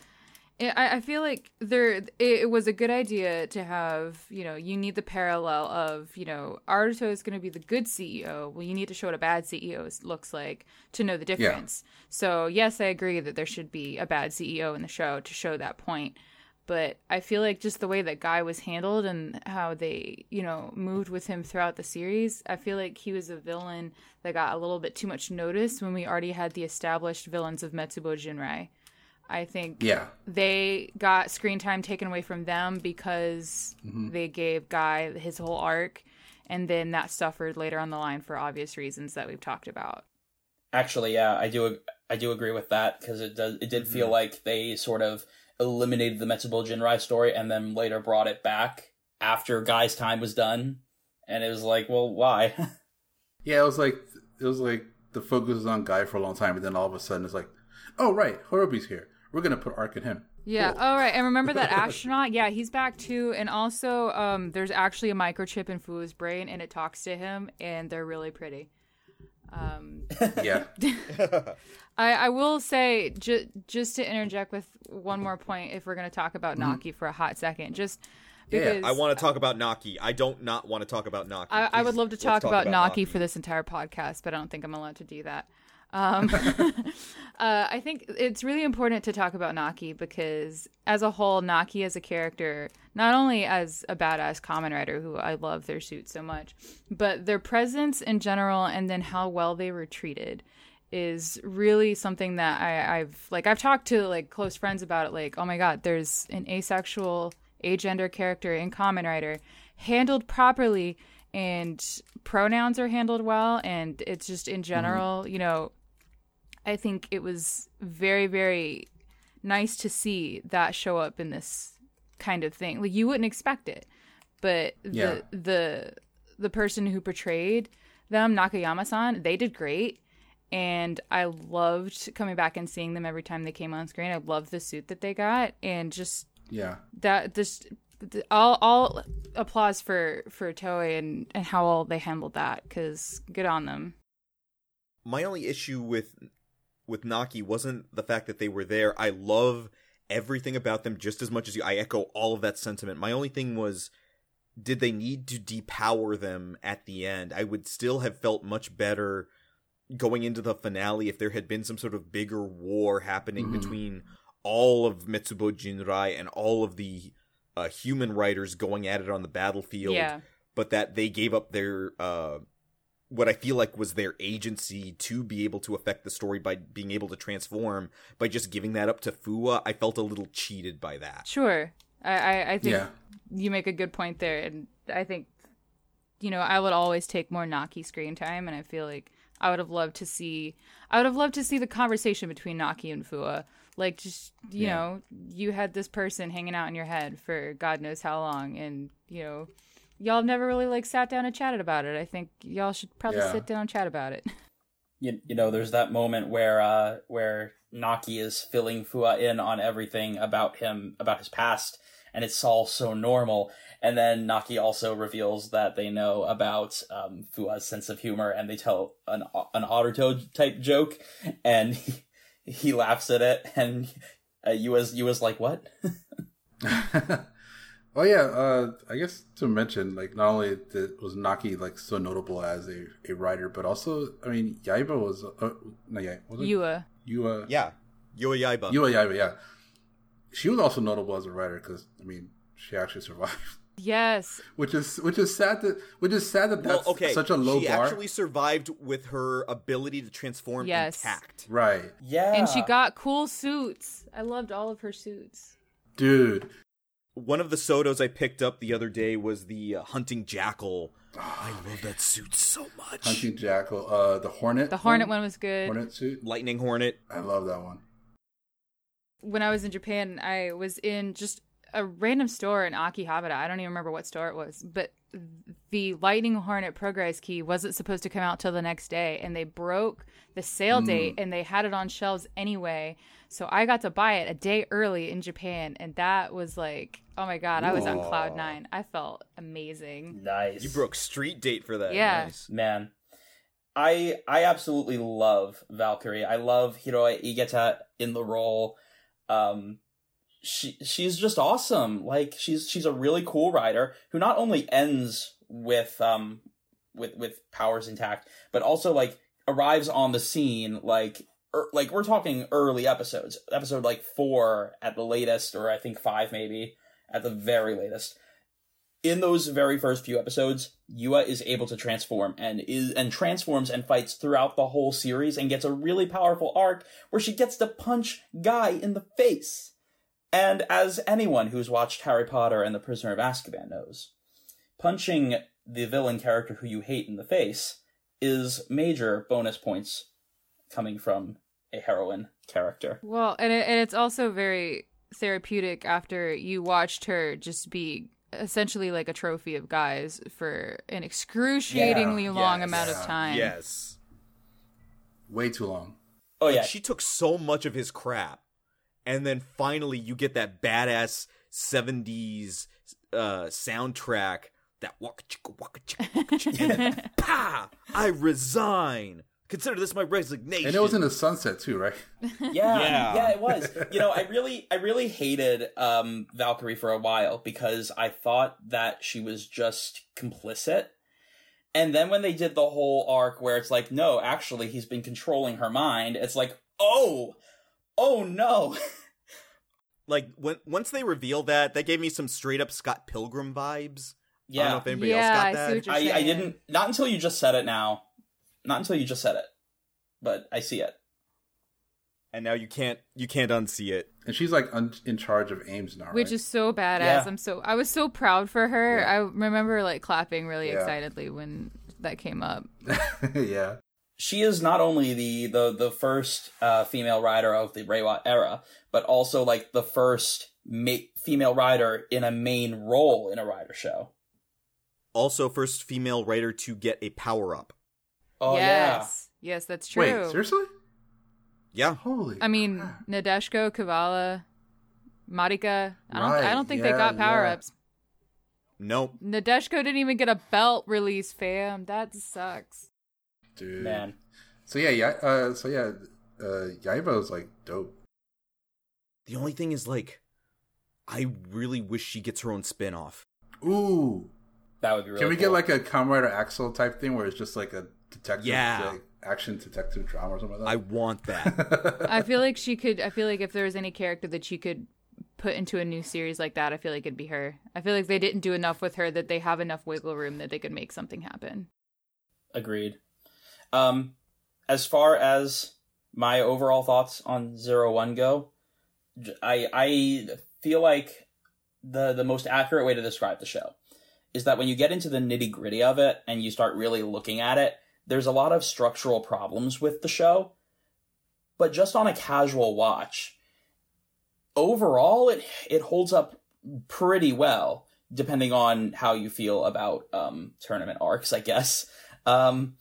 I, I feel like there it was a good idea to have you know you need the parallel of you know Aruto is going to be the good CEO. Well, you need to show what a bad CEO looks like to know the difference. Yeah. So yes, I agree that there should be a bad CEO in the show to show that point. But I feel like just the way that guy was handled and how they, you know, moved with him throughout the series, I feel like he was a villain that got a little bit too much notice when we already had the established villains of Metsubo Jinrai. I think
yeah.
they got screen time taken away from them because mm-hmm. they gave Guy his whole arc, and then that suffered later on the line for obvious reasons that we've talked about.
Actually, yeah, I do. I do agree with that because it does. It did mm-hmm. feel like they sort of eliminated the Metsubo Jinrai story and then later brought it back after Guy's time was done, and it was like, well, why?
yeah, it was like it was like the focus was on Guy for a long time, and then all of a sudden it's like, oh right, Horobi's here we're gonna put Arc in him.
Yeah. Cool. Oh right. And remember that astronaut? Yeah, he's back too. And also, um, there's actually a microchip in Fu's brain, and it talks to him, and they're really pretty. Um,
yeah.
I, I will say ju- just to interject with one more point, if we're gonna talk about mm-hmm. Naki for a hot second, just. Because
yeah, I want to talk about Naki. I don't not want to talk about Naki.
I, I would love to talk, talk about, about Naki, Naki for this entire podcast, but I don't think I'm allowed to do that. Um, uh, I think it's really important to talk about Naki because, as a whole, Naki as a character, not only as a badass Kamen Rider who I love their suit so much, but their presence in general and then how well they were treated is really something that I, I've like I've talked to like close friends about it. Like, oh my god, there's an asexual, agender character in Kamen Rider handled properly and pronouns are handled well and it's just in general mm-hmm. you know i think it was very very nice to see that show up in this kind of thing like you wouldn't expect it but the yeah. the the person who portrayed them nakayama-san they did great and i loved coming back and seeing them every time they came on screen i loved the suit that they got and just
yeah
that just all all applause for for Toei and and how well they handled that because good on them.
My only issue with with Naki wasn't the fact that they were there. I love everything about them just as much as you. I echo all of that sentiment. My only thing was did they need to depower them at the end? I would still have felt much better going into the finale if there had been some sort of bigger war happening mm-hmm. between all of Metsubo Jinrai and all of the uh, human riders going at it on the battlefield,
yeah.
but that they gave up their uh, what I feel like was their agency to be able to affect the story by being able to transform by just giving that up to Fuwa. I felt a little cheated by that.
Sure, I I, I think yeah. you make a good point there, and I think you know I would always take more Naki screen time, and I feel like I would have loved to see I would have loved to see the conversation between Naki and Fuwa like just you yeah. know, you had this person hanging out in your head for God knows how long, and you know, y'all have never really like sat down and chatted about it. I think y'all should probably yeah. sit down and chat about it.
You, you know, there's that moment where uh where Naki is filling Fuwa in on everything about him about his past and it's all so normal. And then Naki also reveals that they know about um, Fuwa's sense of humor, and they tell an an otter toad type joke, and he, he laughs at it, and uh, you was you was like, what?
oh yeah, uh, I guess to mention, like, not only did, was Naki like so notable as a, a rider, but also, I mean, Yaiba was uh, no, yeah, was it?
Yua.
Yua.
Yeah, Yua Yaiba.
Yua Yaiba. Yeah, she was also notable as a rider because I mean, she actually survived.
Yes.
Which is which is sad that which is sad that that's well, okay. such a low
she
bar.
She actually survived with her ability to transform yes. intact.
Right.
Yeah.
And she got cool suits. I loved all of her suits.
Dude.
One of the Sotos I picked up the other day was the uh, hunting jackal. Oh, I love that suit so much.
Hunting jackal. Uh, the hornet.
The hornet one, one was good.
Hornet suit.
Lightning hornet.
I love that one.
When I was in Japan, I was in just a random store in Akihabara. I don't even remember what store it was, but the Lightning Hornet Progrise key wasn't supposed to come out till the next day, and they broke the sale mm. date, and they had it on shelves anyway. So I got to buy it a day early in Japan, and that was like, oh my god, I was on cloud nine. I felt amazing.
Nice.
You broke street date for that.
Yeah,
nice.
man. I I absolutely love Valkyrie. I love Hiroe Igeta in the role. Um, she she's just awesome. Like she's she's a really cool rider who not only ends with um with with powers intact, but also like arrives on the scene like er, like we're talking early episodes, episode like four at the latest, or I think five maybe at the very latest. In those very first few episodes, Yua is able to transform and is and transforms and fights throughout the whole series and gets a really powerful arc where she gets to punch Guy in the face and as anyone who's watched Harry Potter and the Prisoner of Azkaban knows, punching the villain character who you hate in the face is major bonus points coming from a heroine character.
Well, and, it, and it's also very therapeutic after you watched her just be essentially like a trophy of guys for an excruciatingly yeah, long yes, amount of time.
Yes.
Way too long.
Oh yeah.
she took so much of his crap and then finally you get that badass 70s uh, soundtrack that waka chicka waka chicka waka chicka and then, pa I resign. Consider this my resignation.
And it was in the sunset too, right?
yeah, yeah, yeah, it was. You know, I really, I really hated um, Valkyrie for a while because I thought that she was just complicit, And then when they did the whole arc where it's like, no, actually, he's been controlling her mind, it's like, oh, oh no.
Like when once they revealed that, that gave me some straight up Scott Pilgrim vibes. I don't know
yeah.
if anybody
Yeah,
else got
I
that.
what you're
I, I didn't, not until you just said it now. Not until you just said it. But I see it.
and now you can't you can't unsee it.
And she's like un- in charge of AIMS now,
Which
right?
is so badass.
Yeah.
I'm so I was so proud for her.
Yeah.
I remember like clapping really
Yeah.
excitedly when that came up.
yeah.
she is not only the the the first uh, female rider of the Reiwa era, but also like the first ma- female rider in a main role in a rider show.
Also, first female rider to get a power up.
Oh
yes. Yes, that's true.
Wait, seriously?
Yeah,
Holy.
I mean, Nadeshiko, Kavala, Marika. I don't.
Right,
I don't think they got power
yeah.
ups.
nope.
Nadeshiko didn't even get a belt release, fam. That sucks.
dude.
Man,
So yeah, yeah. Uh, so yeah, uh, Yaiba's like dope.
The only thing is like, I really wish she gets her own spin off.
Ooh.
that would be really
Can we
cool.
get like a Comrade Axel type thing where it's just like a detective,
Yeah.
like, action detective drama or something like that.
I want that.
that?
I feel like she could. I feel like if there was any character that she could put into a new series like that, I feel like it'd be her. I feel like they didn't do enough with her that they have enough wiggle room that they could make something happen.
Agreed. Um, as far as my overall thoughts on Zero One go, I I feel like the the most accurate way to describe the show is that when you get into the nitty gritty of it and you start really looking at it, there's a lot of structural problems with the show. But just on a casual watch, overall it it holds up pretty well, depending on how you feel about um, tournament arcs, I guess. Um,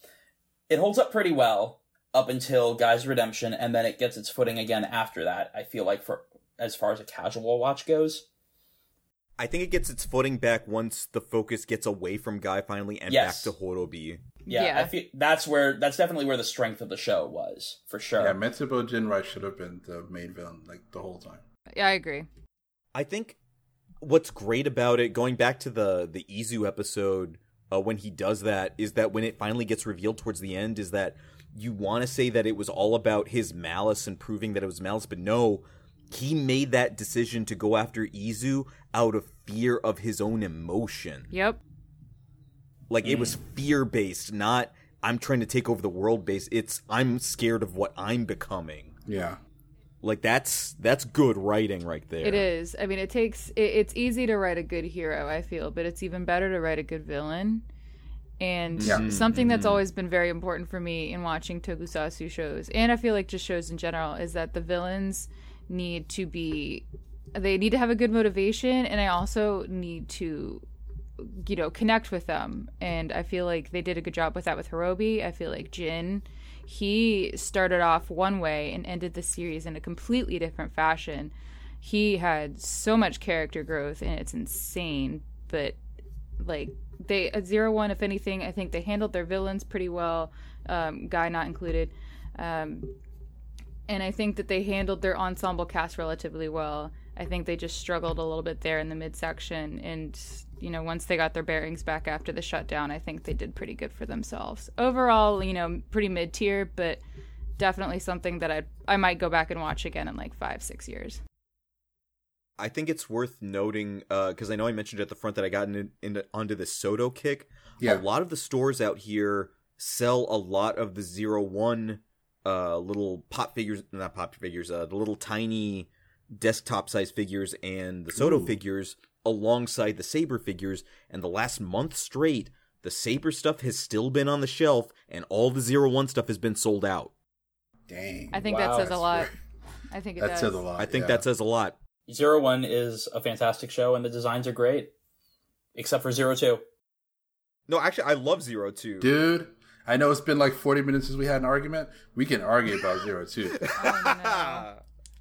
it holds up pretty well up until Guy's Redemption, and then it gets its footing again after that. I feel like for as far as a casual watch goes.
I think it gets its footing back once the focus gets away from Guy finally and
Yes.
back to Horobi.
Yeah,
Yeah.
I feel that's where that's definitely where the strength of the show was for sure.
yeah, Metsubo Jinrai should have been the main villain like the whole time.
Yeah, I agree.
I think what's great about it, going back to the the Izu episode, uh, when he does that, is that when it finally gets revealed towards the end, is that you want to say that it was all about his malice and proving that it was malice, but no, he made that decision to go after Izu out of fear of his own emotion.
Yep.
Like it was fear based, not I'm trying to take over the world based. It's I'm scared of what I'm becoming.
Yeah.
Like that's that's good writing right there.
It is. I mean, it takes. It, it's easy to write a good hero, I feel, but it's even better to write a good villain. And
Yeah. Mm-hmm.
something that's mm-hmm. always been very important for me in watching tokusatsu shows, and I feel like just shows in general, is that the villains need to be. They need to have a good motivation, and I also need to, you know, connect with them. And I feel like they did a good job with that with Horobi. I feel like Jin he started off one way and ended the series in a completely different fashion. He had so much character growth and it's insane, but like they at zero one, if anything, I think they handled their villains pretty well, um, guy not included. Um, and I think that they handled their ensemble cast relatively well. I think they just struggled a little bit there in the midsection, and you know, once they got their bearings back after the shutdown, I think they did pretty good for themselves. Overall, you know, pretty mid tier, but definitely something that I I might go back and watch again in like five six years.
I think it's worth noting uh, because I know I mentioned at the front that I got into, into onto the Soto kick.
Yeah.
A lot of the stores out here sell a lot of the zero one uh, little pop figures, not pop figures, uh, the little tiny desktop size figures and the Soto
Ooh.
figures alongside the Saber figures. And the last month straight, the Saber stuff has still been on the shelf, and all the zero one stuff has been sold out.
Dang.
I think
Wow,
that says a lot.
very-
I think it
That
does.
says a lot.
I think
yeah.
that says a lot.
Zero One is a fantastic show, and the designs are great, except for Zero Two.
No, actually, I love zero two.
Dude, I know it's been like 40 minutes since we had an argument. We can argue about Zero Two.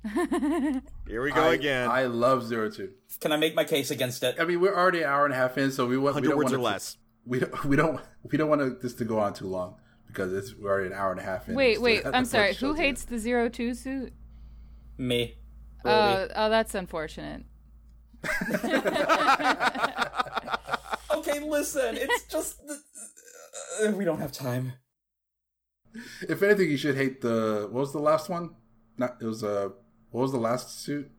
Oh,
Here we go
I,
again.
I love Zero Two.
Can I make my case against it?
I mean, we're already an hour and a half in, so we want we
Hundred
don't
words
want
or
to-
less.
we don't we don't we don't want this to go on too long because it's we're already an hour and a half in.
Wait, wait. I'm sorry. Who hates the zero two suit?
Me.
Oh,
Brody.
oh, that's unfortunate.
okay, listen. It's just the, we don't have time.
If anything, you should hate the. What was the last one? Not it was uh. What was the last suit?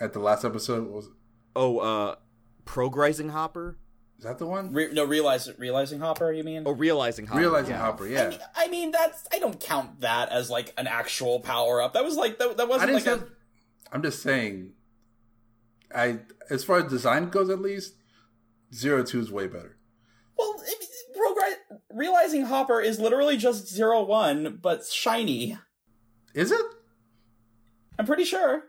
At the last episode, what was it?
Oh, uh, Progrising Hopper?
Is that the one?
Re- no, realize realizing Hopper. You mean?
Oh, Realizing Hopper.
Realizing
yeah.
Hopper,
I
yeah.
mean, I mean that's I don't count that as like an actual power up. That was like that, that wasn't
didn't
like
say.
a
I'm just saying. I as far as design goes, at least zero two is way better.
well. I mean, progress realizing Hopper is literally just zero one, but shiny.
Is it?
I'm pretty sure.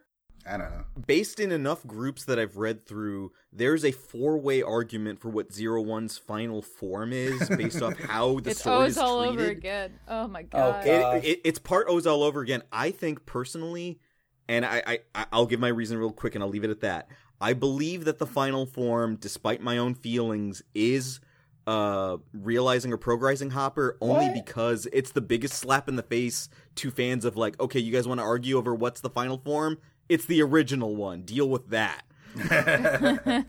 I don't know.
Based in enough groups that I've read through, there's a four-way argument for what Zero One's final form is, based off how the
it's
sword
O's
is
all
treated.
over again. Oh my
Oh,
god.
God.
It, it, it's part O's all over again. I think personally, and I, I I'll give my reason real quick, and I'll leave it at that. I believe that the final form, despite my own feelings, is uh realizing or progressing Hopper only
What?
because it's the biggest slap in the face to fans of like, okay, you guys want to argue over what's the final form? It's the original one. Deal with that.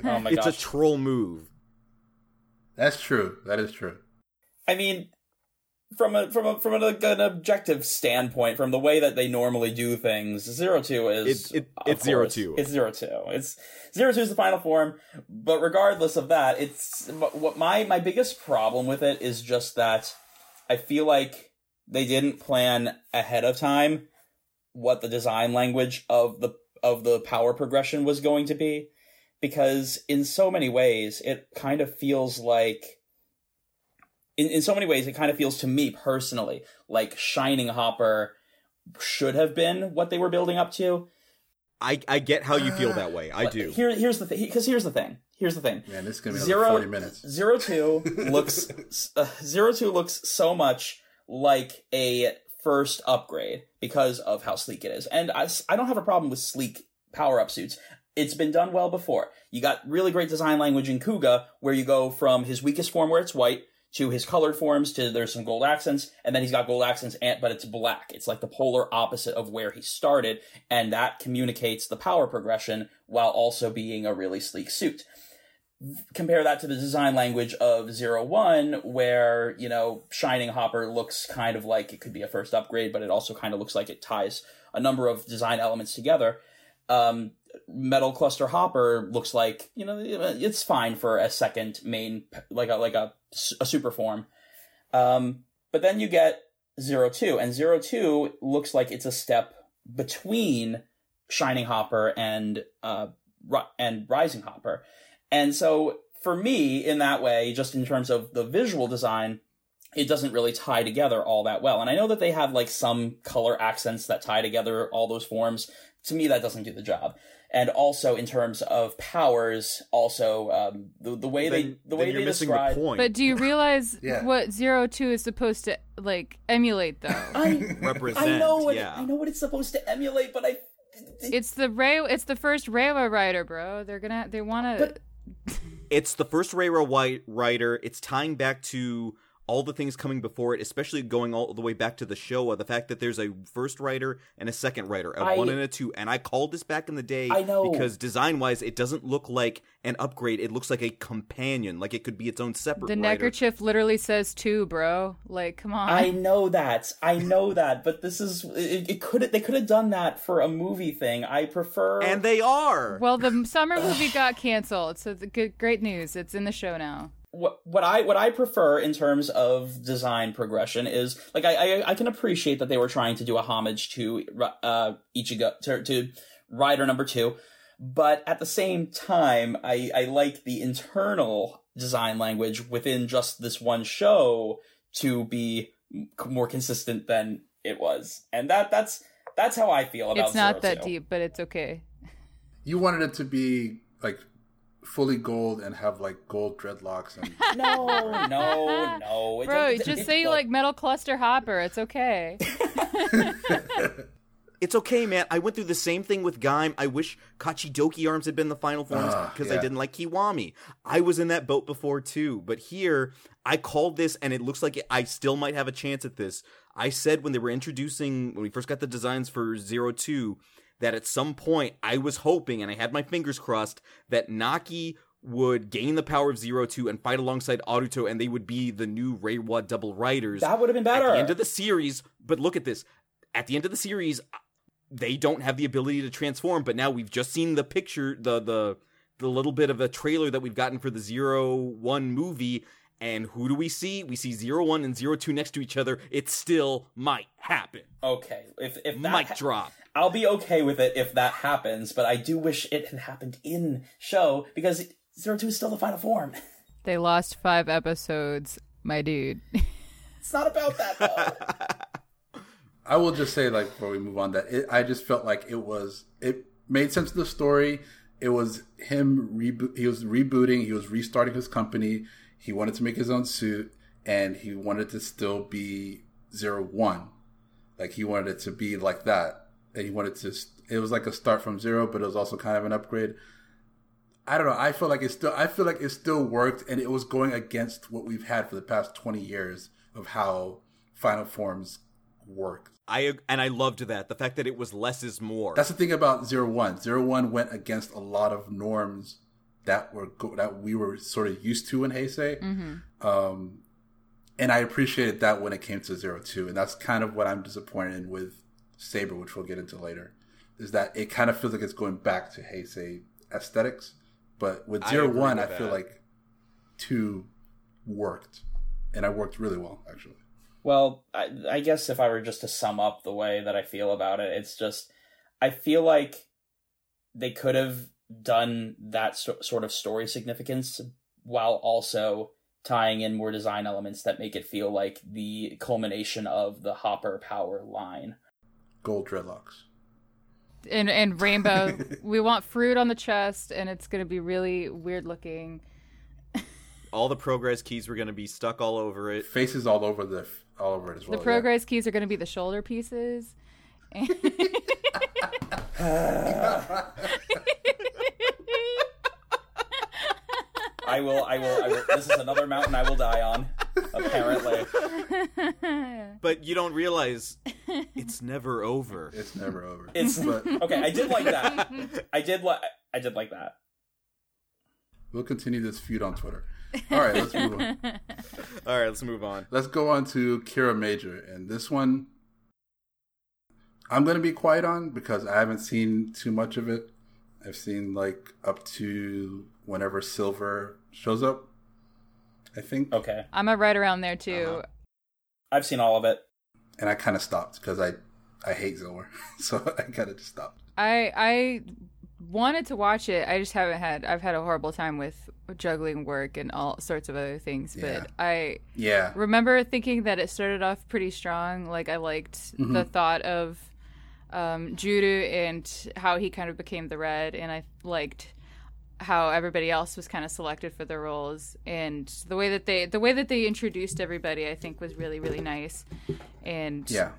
Oh my
it's
gosh.
a troll move.
That's true. That is true.
I mean, from a from a from an, an objective standpoint, from the way that they normally do things, zero two is
It- it- it's zero
course,
two.
It's zero two. It's zero two is the final form. But regardless of that, it's what my my biggest problem with it is just that I feel like they didn't plan ahead of time what the design language of the of the power progression was going to be because in so many ways it kind of feels like in, in so many ways it kind of feels to me personally like shining hopper should have been what they were building up to
I I get how you feel that way. I
But
do.
here here's the thing because here's the thing here's the thing
Man, this is gonna be
Zero-
another forty minutes.
Zero two looks uh, zero two looks so much like a first upgrade because of how sleek it is, and I, I don't have a problem with sleek power up suits. It's been done well before. You got really great design language in Kuuga, where you go from his weakest form where it's white to his colored forms to there's some gold accents, and then he's got gold accents, and, but it's black. It's like the polar opposite of where he started, and that communicates the power progression while also being a really sleek suit compare that to the design language of Zero One, where you know Shining Hopper looks kind of like it could be a first upgrade, but it also kind of looks like it ties a number of design elements together. Um, Metal Cluster Hopper looks like you know it's fine for a second main like a like a, a super form, um, but then you get Zero Two, and Zero Two looks like it's a step between Shining Hopper and uh and Rising Hopper. And so for me, in that way, just in terms of the visual design, it doesn't really tie together all that well. And I know that they have like some color accents that tie together all those forms. To me, that doesn't do the job. And also in terms of powers, also um, the the way
Then-
they the way
you're
they
missing
describe.
the point.
But do you realize
Yeah.
what Zero Two is supposed to like emulate though?
I
Represent,
I know what
yeah.
I know what it's supposed to emulate, but I
it's the Ray. It's the first Reiwa Rider, bro. They're gonna. They want to.
But-
It's the first Railroad White Rider. It's tying back to all the things coming before it, especially going all the way back to the Showa. Uh, the fact that there's a first rider and a second rider, a
I-
one and a two. And I called this back in the day
I know.
because design wise, it doesn't look like an upgrade. It looks like a companion, like it could be its own separate
The
rider.
neckerchief literally says two, bro. Like, come on.
I know that. I know that. But this is it, it could they could have done that for a movie thing. I prefer
And they are.
Well, the summer movie got canceled, so the good, great news. It's in the show now.
What what I what I prefer in terms of design progression is like I I, I can appreciate that they were trying to do a homage to uh Ichigo to, to Rider number two, but at the same time I I like the internal design language within just this one show to be more consistent than it was, and that that's that's how I feel about
It's not
Zero
that
Two.
deep, but it's okay.
You wanted it to be like fully gold and have like gold dreadlocks and
No, no, no. It
Bro,
doesn't-
just say
look,
like Metal Cluster Hopper. It's okay.
It's okay, man. I went through the same thing with Gaim. I wish Kachidoki arms had been the final forms
Ah,
because I
yeah.
didn't like Kiwami. I was in that boat before too, but here I called this, and it looks like I still might have a chance at this. I said when they were introducing, when we first got the designs for Zero Two, that at some point I was hoping, and I had my fingers crossed, that Naki would gain the power of Zero Two and fight alongside Aruto, and they would be the new Reiwa double riders.
That would have been better.
At the end of the series, but look at this. At the end of the series, they don't have the ability to transform, but now we've just seen the picture, the the the little bit of a trailer that we've gotten for the Zero One movie, and who do we see? We see Zero One and Zero Two next to each other. It still might happen.
okay, if if that
Mic
ha-
drop.
I'll be okay with it if that happens, but I do wish it had happened in show because Zero Two is still the final form.
They lost five episodes, my dude.
It's not about that though.
I will just say, like, before we move on, that it, I just felt like it was it made sense of the story. It was him reboot. He was rebooting. He was restarting his company. He wanted to make his own suit, and he wanted to still be zero one. Like he wanted it to be like that, and he wanted to. It was like a start from zero, but it was also kind of an upgrade. I don't know. I feel like it still. I feel like it still worked, and it was going against what we've had for the past twenty years of how Final Forms worked.
I and I loved that the fact that it was less is more.
That's the thing about Zero One. Zero One went against a lot of norms that were go- that we were sort of used to in Heisei. Um, and I appreciated that when it came to Zero Two, and that's kind of what I'm disappointed in with Saber, which we'll get into later. Is that it kind of feels like it's going back to Heisei aesthetics, but with
I
Zero
agree
One, I
with
feel
that.
like two worked, and I worked really well actually.
Well, I, I guess if I were just to sum up the way that I feel about it, it's just I feel like they could have done that so, sort of story significance while also tying in more design elements that make it feel like the culmination of the Hopper power line.
Gold dreadlocks.
and and rainbow. we want fruit on the chest, and it's gonna be really weird looking.
all the Progrise keys were going to be stuck all over it.
Faces all over the all over it as well.
The
yeah.
Progrise keys are gonna be the shoulder pieces.
I will, I will, I will. This is another mountain I will die on. Apparently,
But you don't realize it's never over.
It's never over.
it's
but
okay. I did like that. I did like. I did like that.
we'll continue this feud on Twitter. All right, let's move on.
All right, let's move on.
Let's go on to Kiramager, and this one I'm going to be quiet on because I haven't seen too much of it. I've seen like up to whenever Silver shows up. I think,
Okay,
I'm a right around there too.
I've seen all of it.
and I kind of stopped because I I hate Silver, so I kind of just stopped.
I I wanted to watch it. I just haven't had. I've had a horrible time with juggling work and all sorts of other things.
Yeah.
But I
Yeah,
remember thinking that it started off pretty strong. Like I liked the thought of um, Juru and how he kind of became the red, and I liked how everybody else was kind of selected for their roles, and the way that they the way that they introduced everybody, I think, was really really nice. And
yeah,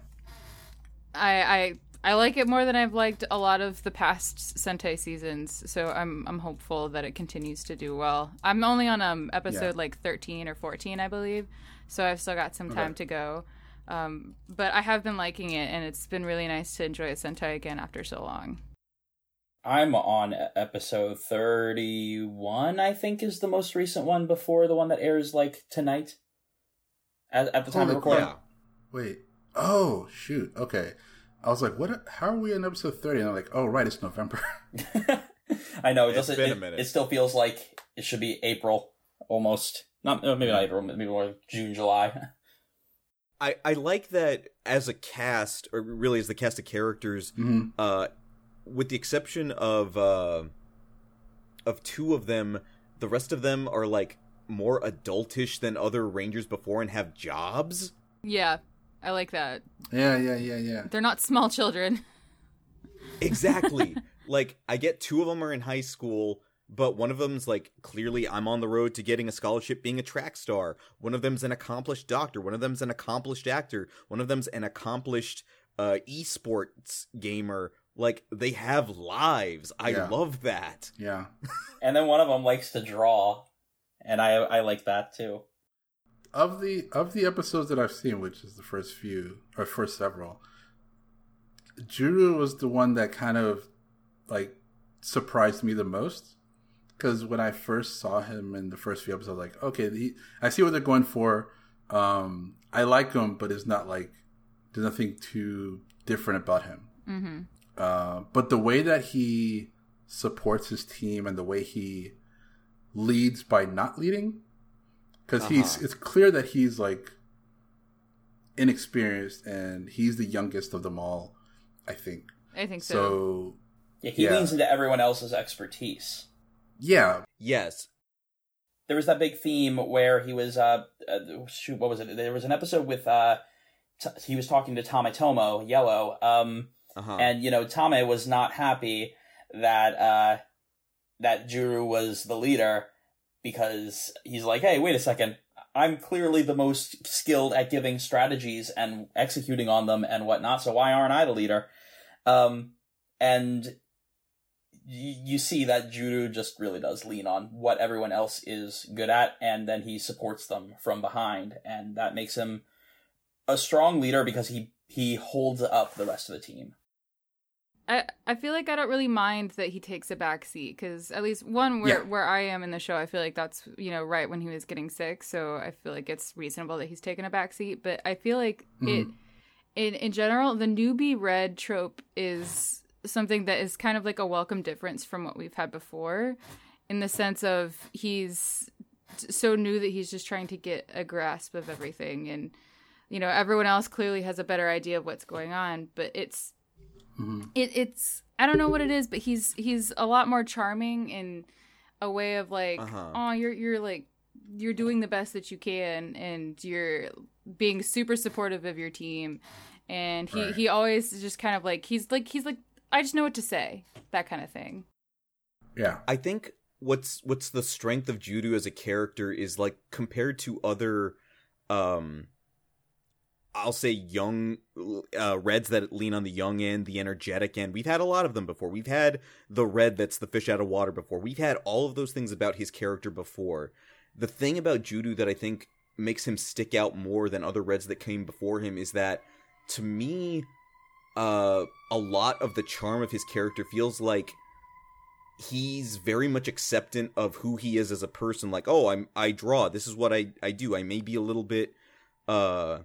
I, I I like it more than I've liked a lot of the past Sentai seasons, so I'm I'm hopeful that it continues to do well. I'm only on um episode
Yeah.
like 13 or 14, I believe, so I've still got some time to go. Um, but I have been liking it, and it's been really nice to enjoy a Sentai again after so long.
I'm on episode 31, I think is the most recent one before the one that airs like tonight. At, at the time
Holy
of recording.
Yeah.
Wait. Oh shoot. Okay. I was like, what? How are we in episode thirty? And I'm like, oh right, it's November.
I know, it
It's
doesn't
been a
it,
minute.
it still feels like it should be April almost. Not maybe not April, maybe more June, July.
I, I like that as a cast, or really as the cast of characters,
Mhm.
uh, with the exception of uh, of two of them, the rest of them are like more adultish than other Rangers before and have jobs.
Yeah, I like that.
Yeah, yeah, yeah, yeah.
They're not small children.
Exactly. like I get two of them are in high school, but one of them's like clearly I'm on the road to getting a scholarship being a track star. One of them's an accomplished doctor, one of them's an accomplished actor, one of them's an accomplished uh esports gamer. Like they have lives. I
Yeah.
love that.
Yeah.
and then one of them likes to draw, and I I like that too.
Of the of the episodes that I've seen, which is the first few or first several, Juru was the one that kind of like surprised me the most. because when I first saw him in the first few episodes, I was like, okay, he, I see what they're going for. Um, I like him, but it's not like there's nothing too different about him.
Mm-hmm.
Uh, but the way that he supports his team and the way he leads by not leading, because he's
Uh-huh.
it's clear that he's like inexperienced and he's the youngest of them all. I think
I think so.
so.
Yeah, he
Yeah.
leans into everyone else's expertise.
Yeah,
Yes.
There was that big theme where he was, uh, uh shoot, what was it? There was an episode with, uh, t- he was talking to Tametomo, Yellow, um,
Uh-huh.
and you know Tame was not happy that uh, that Juru was the leader because he's like, hey, wait a second, I'm clearly the most skilled at giving strategies and executing on them and whatnot, so why aren't I the leader? Um, and you, you see that Juru just really does lean on what everyone else is good at, and then he supports them from behind, and that makes him a strong leader because he he holds up the rest of the team.
I, I feel like I don't really mind that he takes a back seat because at least one where
Yeah.
where I am in the show, I feel like that's you know right when he was getting sick, so I feel like it's reasonable that he's taken a back seat. But I feel like it mm-hmm. in in general, the newbie red trope is something that is kind of like a welcome difference from what we've had before, in the sense of he's so new that he's just trying to get a grasp of everything and you know everyone else clearly has a better idea of what's going on but it's it, it's I don't know what it is, but he's he's a lot more charming in a way of like,
Uh-huh.
oh, you're you're like you're doing the best that you can, and you're being super supportive of your team, and he
Right.
he always just kind of like he's like he's like I just know what to say, that kind of thing.
yeah,
I think what's what's the strength of Juru as a character is like compared to other um I'll say young uh, reds that lean on the young end, the energetic end. We've had a lot of them before. We've had the red that's the fish out of water before. We've had all of those things about his character before. The thing about Juru that I think makes him stick out more than other reds that came before him is that to me uh a lot of the charm of his character feels like he's very much acceptant of who he is as a person like oh i'm i draw this is what i i do i may be a little bit uh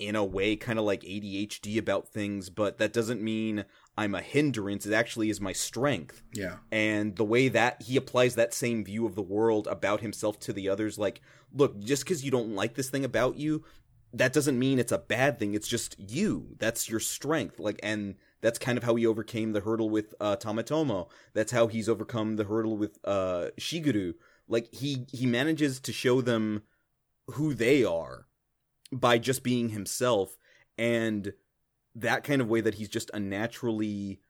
in a way kind of like adhd about things but that doesn't mean i'm a hindrance. It actually is my strength.
Yeah,
and the way that he applies that same view of the world about himself to the others like look just because you don't like this thing about you that doesn't mean it's a bad thing. It's just you. That's your strength. Like and that's kind of how he overcame the hurdle with uh Tametomo. That's how he's overcome the hurdle with uh shiguru. Like he he manages to show them who they are by just being himself and that kind of way that he's just a naturally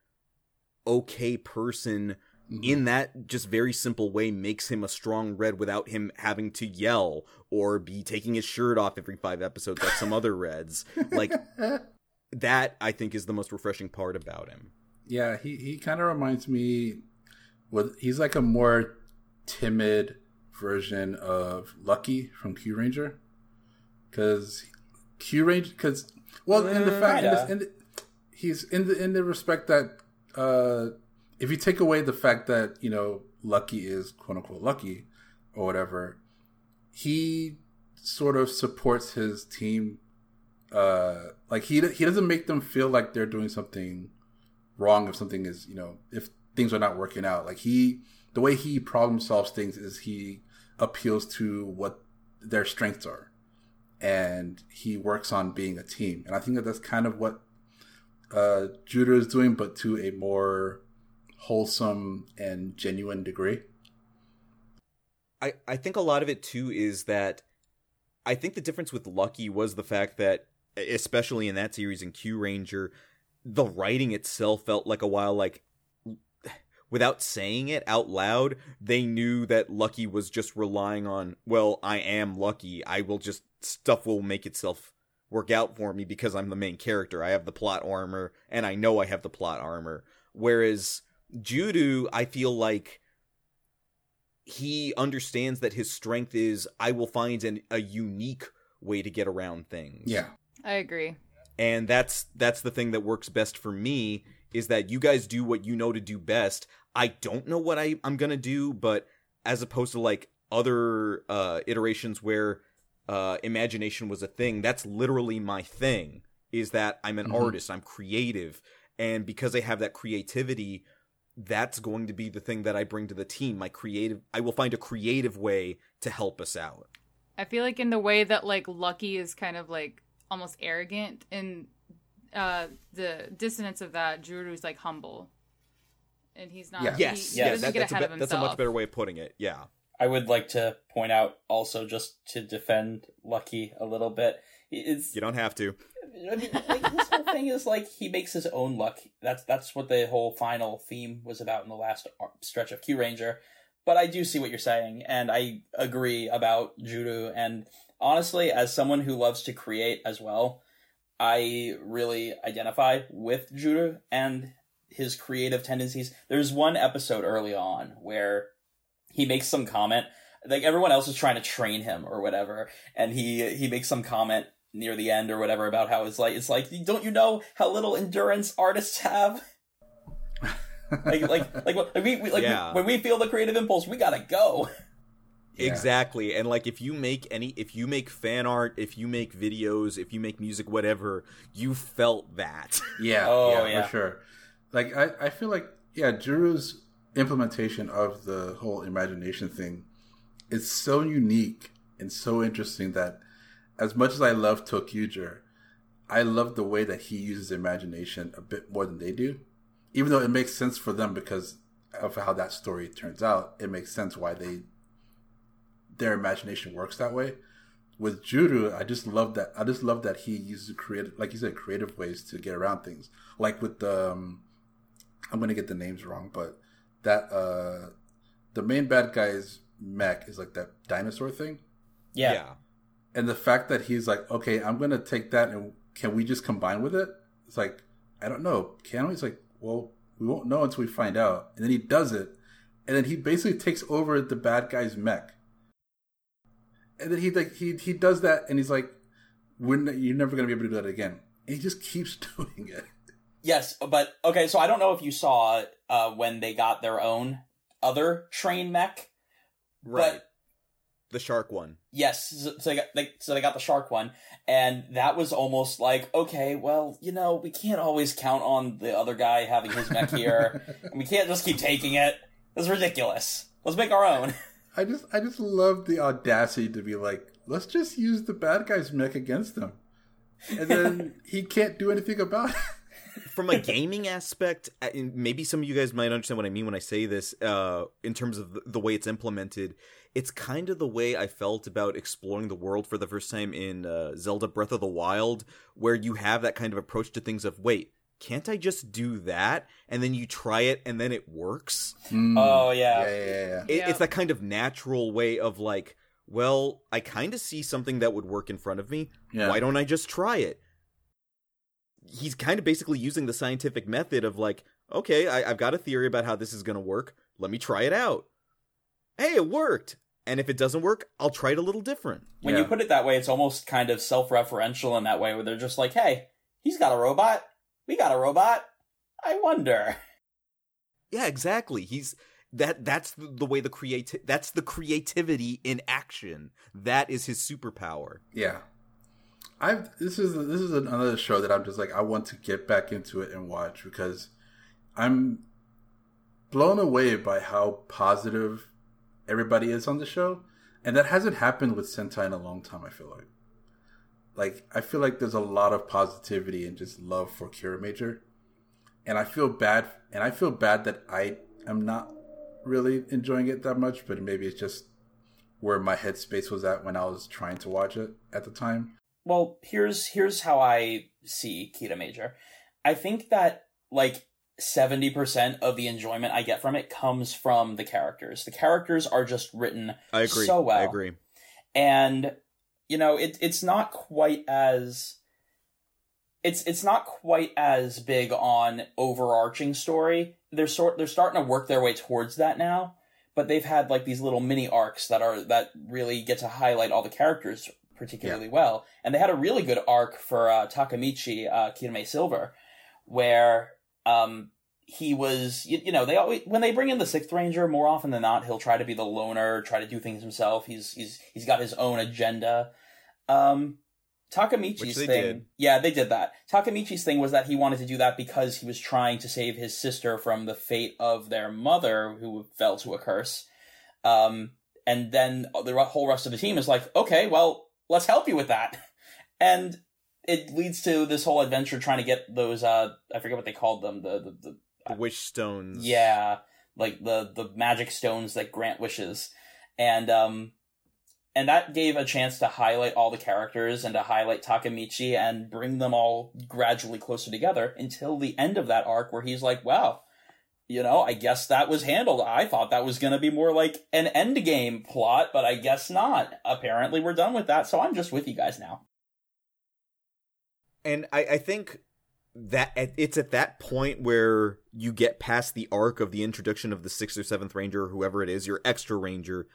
okay person
Mhm.
in that just very simple way makes him a strong red without him having to yell or be taking his shirt off every five episodes like some other reds like that i think is the most refreshing part about him
yeah. He he kind of reminds me. With he's like a more timid version of Lucky from Kyuranger, because Kyuranger because well in the fact in the, in the, he's in the in the respect that uh if you take away the fact that you know Lucky is quote unquote lucky or whatever, he sort of supports his team. Uh, like he he doesn't make them feel like they're doing something wrong if something is you know if things are not working out. Like he the way he problem solves things is he appeals to what their strengths are, and he works on being a team. And I think that that's kind of what uh, Juru is doing, but to a more wholesome and genuine degree.
I, I think a lot of it too is that I think the difference with Lucky was the fact that, especially in that series in Kyuranger, the writing itself felt like a while like without saying it out loud, they knew that Lucky was just relying on, well, I am Lucky. I will just stuff will make itself work out for me because I'm the main character. I have the plot armor and I know I have the plot armor. Whereas Juru, I feel like he understands that his strength is I will find an, a unique way to get around things.
Yeah,
I agree.
And that's that's the thing that works best for me is that you guys do what you know to do best. I don't know what I, I'm gonna do, but as opposed to like other uh iterations where uh imagination was a thing. That's literally my thing. Is that I'm an
Mhm.
artist, I'm creative, and because I have that creativity, that's going to be the thing that I bring to the team. My creative, I will find a creative way to help us out.
I feel like in the way that like Lucky is kind of like almost arrogant and uh the dissonance of that, Juru's like humble. And he's not
Yeah.
he,
Yes,
he
yes,
that-
get
that's, a
ahead
be-
of
that's a much better way of putting it. Yeah.
I would like to point out also just to defend Lucky a little bit. It's
You don't have to.
I mean, like, his whole thing is like he makes his own luck. That's that's what the whole final theme was about in the last stretch of Kyuranger. But I do see what you're saying, and I agree about Juru. And honestly, as someone who loves to create as well, I really identify with Juru and his creative tendencies. There's one episode early on where he makes some comment like everyone else is trying to train him or whatever and he he makes some comment near the end or whatever about how it's like it's like don't you know how little endurance artists have like like like, like we, we like
Yeah.
when we feel the creative impulse we gotta go
Yeah.
Exactly. And like if you make any if you make fan art, if you make videos, if you make music, whatever, you felt that.
Yeah,
Oh,
yeah,
yeah.
for sure. Like I, I feel like yeah, Juru's implementation of the whole imagination thing is so unique and so interesting that as much as I love ToQger, I love the way that he uses imagination a bit more than they do. Even though it makes sense for them because of how that story turns out, it makes sense why they their imagination works that way with Juru, I just love that. I just love that he uses creative, like you said, creative ways to get around things. Like with the, um, I'm gonna get the names wrong, but that uh, the main bad guy's mech is like that dinosaur thing,
yeah, yeah.
and the fact that he's like, okay, I'm gonna take that and can we just combine with it? It's like I don't know, can we? It's like, well, we won't know until we find out. And then he does it, and then he basically takes over the bad guy's mech. And then he like he he does that, and he's like, "We're n- you're never gonna be able to do that again." And he just keeps doing it.
Yes but okay so i don't know if you saw uh when they got their own other train mech
right.
but
the shark one.
Yes, so so they got they, so they got the shark one, and that was almost like okay, well, you know, we can't always count on the other guy having his mech here, and we can't just keep taking it. It's ridiculous. Let's make our own.
I just I just love the audacity to be like, let's just use the bad guy's mech against him, and then he can't do anything about it.
From a gaming aspect, maybe some of you guys might understand what I mean when I say this. Uh, in terms of the, the way it's implemented, it's kind of the way I felt about exploring the world for the first time in uh, Zelda Breath of the Wild, where you have that kind of approach to things of wait. Can't I just do that? And then you try it and then it works.
Oh yeah,
yeah, yeah, yeah.
It,
Yeah.
It's that kind of natural way of like, well, I kind of see something that would work in front of me.
Yeah.
Why don't I just try it? He's kind of basically using the scientific method of like, okay, I, I've got a theory about how this is going to work. Let me try it out. Hey, it worked. And if it doesn't work, I'll try it a little different.
When
Yeah.
you put it that way, it's almost kind of self-referential in that way, where they're just like, "Hey, he's got a robot. We got a robot. I wonder."
Yeah, exactly. He's that. That's the, the way the creati- That's the creativity in action. That is his superpower.
Yeah. I've this is this is another show that I'm just like I want to get back into it and watch because I'm blown away by how positive everybody is on the show, and that hasn't happened with Sentai in a long time. I feel like, like I feel like there's a lot of positivity and just love for Kiramager, and I feel bad, and I feel bad that I am not really enjoying it that much, but maybe it's just where my headspace was at when I was trying to watch it at the time.
Well, here's here's how I see Kiramager. I think that like 70% of the enjoyment I get from it comes from the characters. The characters are just written
I agree.
so well.
I agree.
and you know it it's not quite as it's it's not quite as big on overarching story. They're sort they're starting to work their way towards that now, but they've had like these little mini arcs that are that really get to highlight all the characters particularly well. And they had a really good arc for uh, Takamichi uh, Kiramai Silver, where um he was you, you know they always when they bring in the sixth ranger more often than not he'll try to be the loner try to do things himself. He's he's he's got his own agenda. Um takamichi's thing
did.
yeah they did that. Takamichi's thing was that he wanted to do that because he was trying to save his sister from the fate of their mother who fell to a curse. Um and then the whole rest of the team is like okay well let's help you with that and it leads to this whole adventure trying to get those uh i forget what they called them the the, the
The wish stones.
yeah, like the the magic stones that grant wishes, and um, and that gave a chance to highlight all the characters and to highlight Takamichi and bring them all gradually closer together until the end of that arc where he's like, wow. You know, I guess that was handled. I thought that was going to be more like an end game plot, but I guess not. Apparently, we're done with that, so I'm just with you guys now.
and I, I think that it's at that point where you get past the arc of the introduction of the sixth or seventh ranger or whoever it is your extra ranger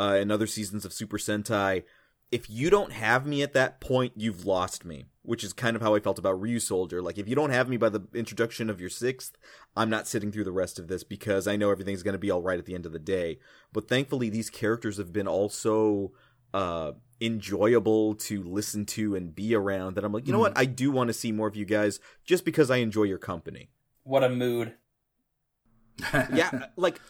uh, in other seasons of super sentai if you don't have me at that point you've lost me which is kind of how i felt about Ryusoulger like if you don't have me by the introduction of your sixth i'm not sitting through the rest of this because i know everything's going to be all right at the end of the day but thankfully these characters have been also uh enjoyable to listen to and be around that I'm like, you know what? I do want to see more of you guys just because I enjoy your company.
What a mood.
Yeah, like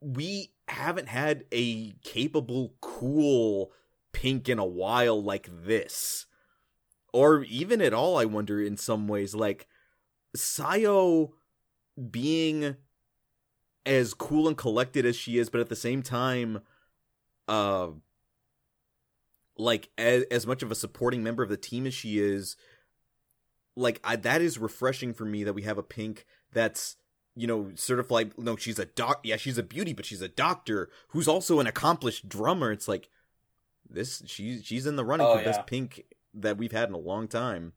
we haven't had a capable, cool pink in a while like this. Or even at all, I wonder in some ways like Sayo being as cool and collected as she is, but at the same time uh like as, as much of a supporting member of the team as she is like I, that is refreshing for me that we have a pink that's you know certified no she's a doc yeah she's a beauty but she's a doctor who's also an accomplished drummer it's like this she's she's in the running
Oh,
for best pink that we've had in a long time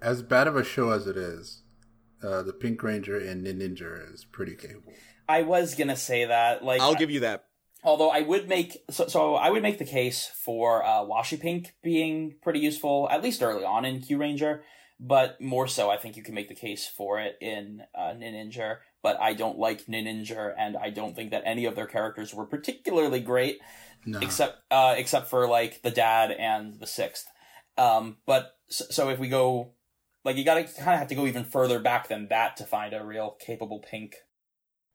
as bad of a show as it is, uh, the Pink Ranger and Ninja is pretty capable.
I was gonna say that. Like,
i'll give you that
Although I would make so, so I would make the case for uh, Washi Pink being pretty useful at least early on in Kyuranger, but more so I think you can make the case for it in uh, Ninja. But I don't like Ninja, and I don't think that any of their characters were particularly great,
No.
except uh, except for like the dad and the sixth. Um, but so, so if we go, like you got to kind of have to go even further back than that to find a real capable Pink.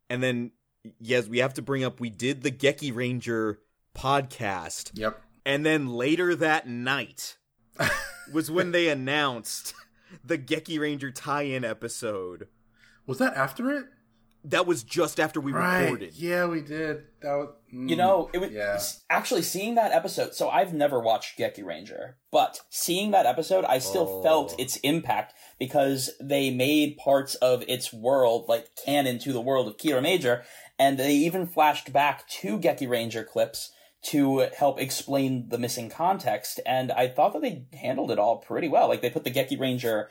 and then yes we have to bring up we did the Gekiranger podcast
Yep.
and then later that night was when they announced the Gekiranger tie-in episode
Was that after it?
that was just after we
right.
recorded
Yeah, we did. That was. mm,
You know, it was
Yeah.
actually seeing that episode. So I've never watched Gekiranger, but seeing that episode, I still
Oh.
felt its impact because they made parts of its world like canon to the world of Kiramager, and they even flashed back to Gekiranger clips to help explain the missing context. And I thought that they handled it all pretty well. Like they put the Gekiranger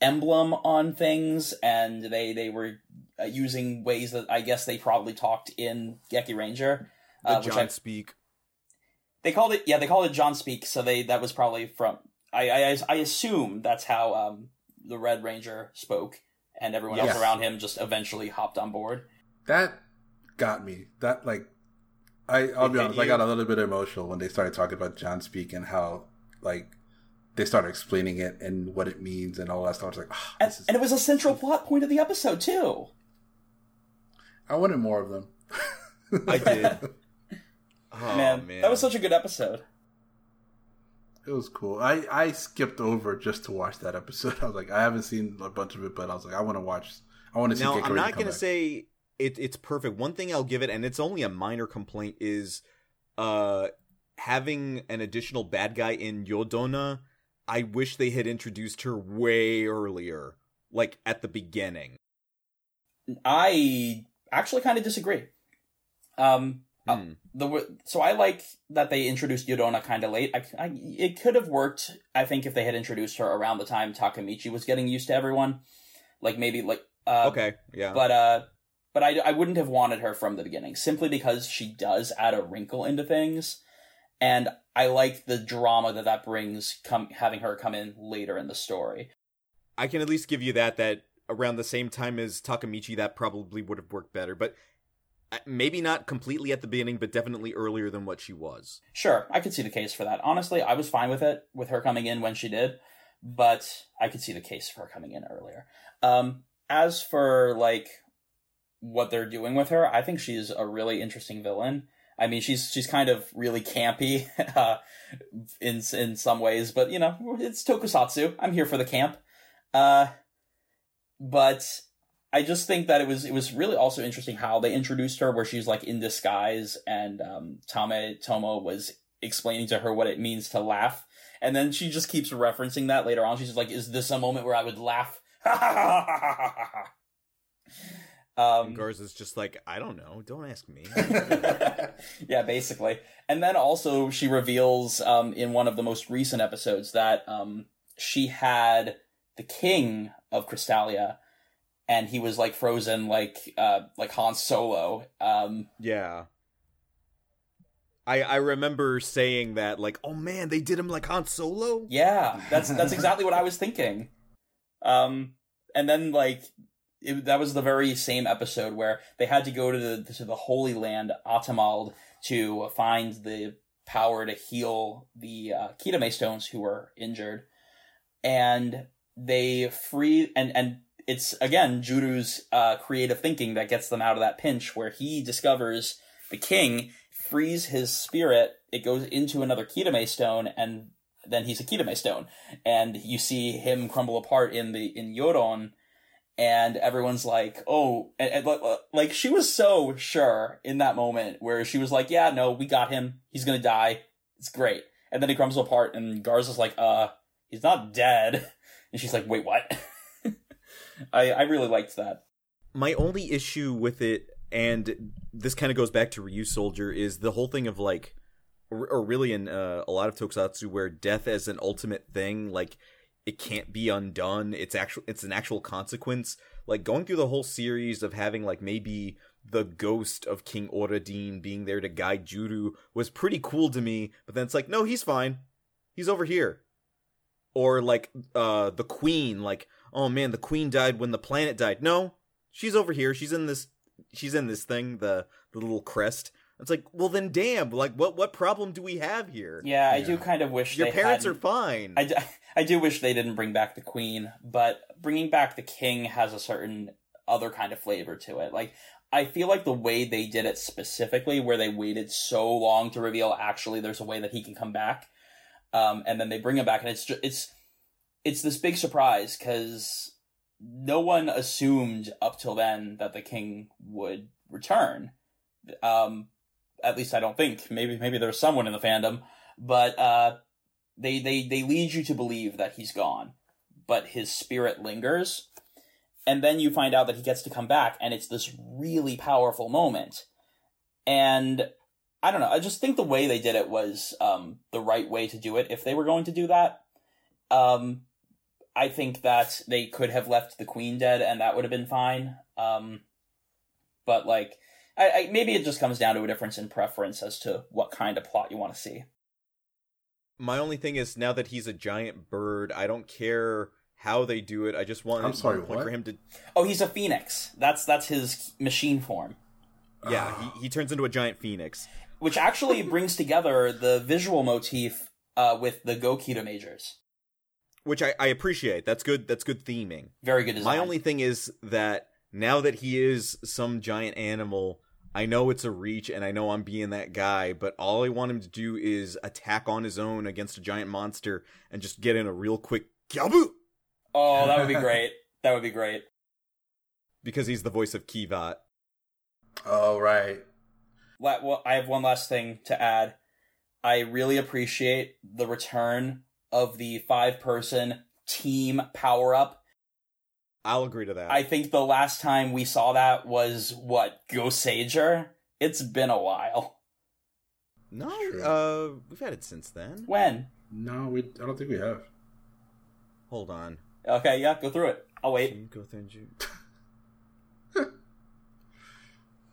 emblem on things, and they they were uh, using ways that I guess they probably talked in Gekiranger.
the
uh, which
John
I-
speak
they called it, yeah, they called it John Speak. So they that was probably from. I I, I assume that's how um, the Red Ranger spoke, and everyone
Yes.
else around him just eventually hopped on board.
That got me. That like, I I'll be
hit
honest. I got a little bit emotional when they started talking about John Speak and how like they started explaining it and what it means and all that stuff. I was like, oh,
And,
is.
and it was a central plot point of the episode too.
I wanted more of them.
I did. Oh,
man,
man,
that was such a good episode.
It was cool. I I skipped over just to watch that episode. I was like, I haven't seen a bunch of it, but I was like, I want to watch. I want to see.
now
Gekko
i'm not gonna say it, it's perfect one thing i'll give it and it's only a minor complaint is uh having an additional bad guy in yodona i wish they had introduced her way earlier like at the beginning
I actually kind of disagree. Um, uh,
Hmm.
the w- so I like that they introduced Yodona kind of late. I, I, it could have worked, I think, if they had introduced her around the time Takamichi was getting used to everyone, like maybe like uh,
okay yeah
but uh, but I, I wouldn't have wanted her from the beginning simply because she does add a wrinkle into things, and I like the drama that that brings. Come having her come in later in the story.
I can at least give you that that around the same time as Takamichi, that probably would have worked better. But uh, maybe not completely at the beginning, but definitely earlier than what she was.
Sure, I could see the case for that. Honestly, I was fine with it, with her coming in when she did, but I could see the case for her coming in earlier. Um, as for like what they're doing with her, I think she's a really interesting villain. I mean, she's she's kind of really campy uh, in in some ways, but you know, it's Tokusatsu. I'm here for the camp. Uh, but I just think that it was it was really also interesting how they introduced her, where she's like in disguise, and um, Tametomo was explaining to her what it means to laugh, and then she just keeps referencing that later on. She's like, "Is this a moment where I would laugh?"
Um, Garza's just like, I don't know. Don't ask me.
yeah, basically. And then also she reveals um, in one of the most recent episodes that um, she had the king of Crystallia, and he was like frozen, like uh, like Han Solo. Um,
yeah. I I remember saying that, like, oh man, they did him like Han Solo.
Yeah, that's that's exactly what I was thinking. Um, and then like it, that was the very same episode where they had to go to the to the Holy Land, Atamald, to find the power to heal the uh, Kiramei stones who were injured, and they free and and it's again Juru's uh, creative thinking that gets them out of that pinch where he discovers the king frees his spirit. It goes into another Kiramei stone and then he's a Kiramei stone, and you see him crumble apart in the in Yoron and everyone's like, "Oh," and, and, like she was so sure in that moment where she was like, "Yeah, no, we got him. He's gonna die. It's great." And then he crumbles apart, and Garza's like, "Uh, he's not dead," and she's like, "Wait, what?" I I really liked that.
My only issue with it, and this kind of goes back to Ryusoulger, is the whole thing of like, or, or really in uh, a lot of tokusatsu where death as an ultimate thing, like it can't be undone. It's actual it's an actual consequence. Like going through the whole series of having like maybe the ghost of King Oradin being there to guide Juru was pretty cool to me, but then it's like, no, he's fine. He's over here. Or like uh the queen, like, oh man, the queen died when the planet died. No, she's over here. She's in this she's in this thing, the the little crest. It's like, well, then, damn. Like, what what problem do we have here?
Yeah, I do kind of wish
your parents are fine.
I, I do wish they didn't bring back the queen, but bringing back the king has a certain other kind of flavor to it. Like, I feel like the way they did it specifically, where they waited so long to reveal actually there's a way that he can come back, um, and then they bring him back, and it's just, it's it's this big surprise because no one assumed up till then that the king would return. Um, at least I don't think. Maybe maybe there's someone in the fandom, but uh, they they they lead you to believe that he's gone, but his spirit lingers, and then you find out that he gets to come back, and it's this really powerful moment. And I don't know. I just think the way they did it was um, the right way to do it. If they were going to do that, um, I think that they could have left the queen dead, and that would have been fine. Um, but like I, I, maybe it just comes down to a difference in preference as to what kind of plot you want to see.
My only thing is now that he's a giant bird, I don't care how they do it. I just want
I'm sorry,
point
what?
for him to.
Oh, he's a phoenix. That's that's his machine form.
Yeah, he, he turns into a giant phoenix,
which actually brings together the visual motif uh, with the Gokita majors.
Which I, I appreciate. That's good. That's good theming.
Very good design.
My only thing is that now that he is some giant animal, I know it's a reach and I know I'm being that guy, but all I want him to do is attack on his own against a giant monster and just get in a real quick Gyabu!
Oh, that would be great. that would be great.
Because he's the voice of Kivat.
Oh, right.
Well, I have one last thing to add. I really appreciate the return of the five person team power up
I'll agree to that.
I think the last time we saw that was what Goseiger. It's been a while.
No, uh, we've had it since then.
When?
No, we. I don't think we have.
Hold on.
Okay, yeah, go through it. I'll wait.
Go through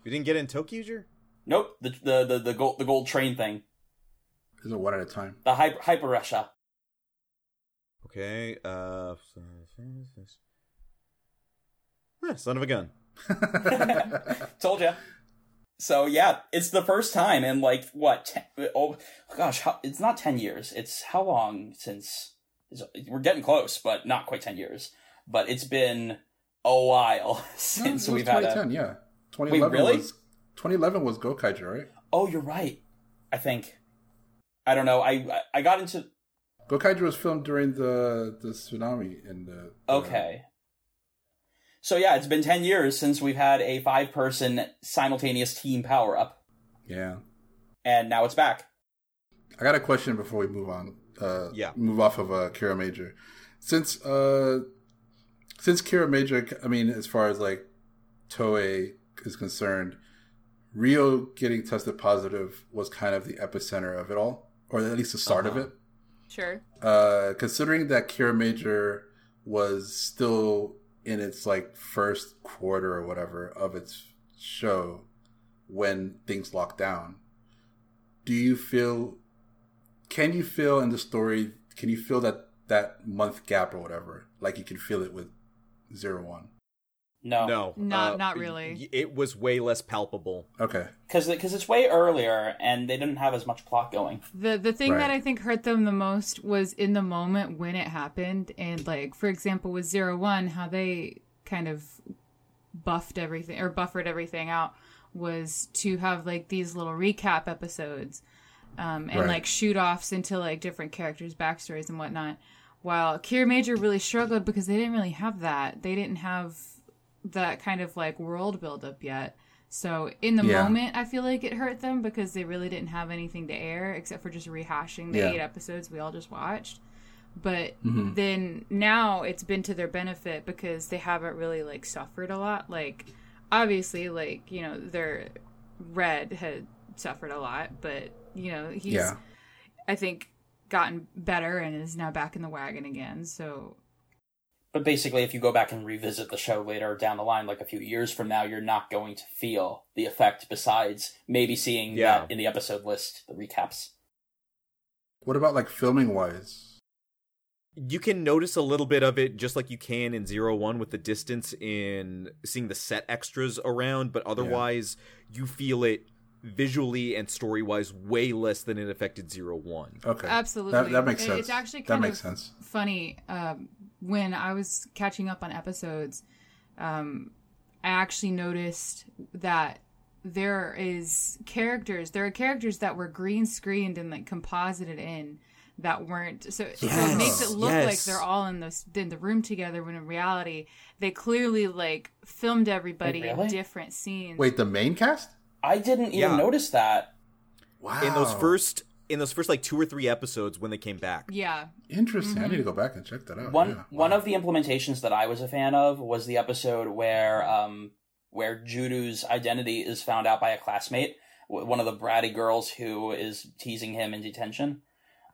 we didn't get in ToQger.
Nope. The the the the gold the gold train thing.
Is it one at a time?
The hyper hyper Russia.
Okay. Uh. Eh, son of a gun.
Told you. So yeah, it's the first time in like what? Ten, oh gosh, how, it's not ten years. It's how long since we're getting close, but not quite ten years. But it's been a while since
it was
we've had
2010, yeah. 2011
really?
was 2011 was Gokaiger, right?
Oh, you're right. I think. I don't know. I I got into
Gokaiger was filmed during the the tsunami in the. the-
Okay. So yeah, it's been 10 years since we've had a five person simultaneous team power up,
yeah.
and now it's back.
I got a question before we move on. Uh,
Yeah.
Move off of uh, Kiramager, since uh, since Kiramager, I mean, as far as like Toei is concerned, Rio getting tested positive was kind of the epicenter of it all, or at least the start of
Uh-huh.
it.
Sure.
Uh, considering that Kiramager was still in its like first quarter or whatever of its show when things lock down, do you feel? Can you feel in the story? Can you feel that that month gap or whatever? Like you can feel it with Zero One.
No.
No,
Not-
uh,
not really.
It was way less palpable.
Okay.
Because because it's way earlier, and they didn't have as much plot going.
The the thing that I think hurt them the most was in the moment when it happened, and like for example with Zero One, how they kind of buffed everything or buffered everything out was to have like these little recap episodes, um, and
Right.
like shoot offs into like different characters' backstories and whatnot. While Kiramager really struggled because they didn't really have that. They didn't have that kind of like world build up yet. So in the
Yeah.
moment, I feel like it hurt them because they really didn't have anything to air except for just rehashing the
Yeah.
eight episodes we all just watched. But
Mm-hmm.
then now it's been to their benefit because they haven't really like suffered a lot. Like obviously, like you know, their red had suffered a lot, but you know he's
Yeah.
I think gotten better and is now back in the wagon again. So
But basically, if you go back and revisit the show later down the line, like a few years from now, you're not going to feel the effect besides maybe seeing
Yeah.
that in the episode list, the recaps.
What about like filming wise?
You can notice a little bit of it just like you can in Zero One with the distance in seeing the set extras around, but otherwise you feel it visually and story wise way less than it affected Zero One.
Okay.
Absolutely.
That, that makes sense.
It's actually
that
kind
makes
of
sense.
funny. Um, when I was catching up on episodes, um, I actually noticed that there is characters. There are characters that were green screened and like composited in that weren't. So, so it makes it look like they're all in the in the room together. When in reality, they clearly like filmed everybody
Wait, really?
in different scenes.
Wait, the main cast?
I didn't even
Yeah.
notice that.
Wow.
In those first in those first like two or three episodes when they came back.
Yeah.
Interesting. I need to go back and check that out.
One
Yeah.
one of the implementations that I was a fan of was the episode where um where Juru's identity is found out by a classmate, one of the bratty girls who is teasing him in detention.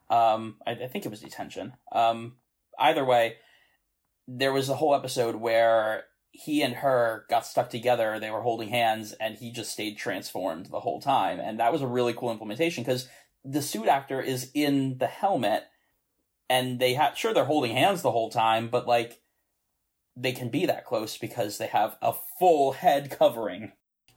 Um, I, I think it was detention. Um, either way, there was a whole episode where he and her got stuck together. They were holding hands, and he just stayed transformed the whole time. And that was a really cool implementation because the suit actor is in the helmet and they have sure they're holding hands the whole time, but like they can be that close because they have a full head covering.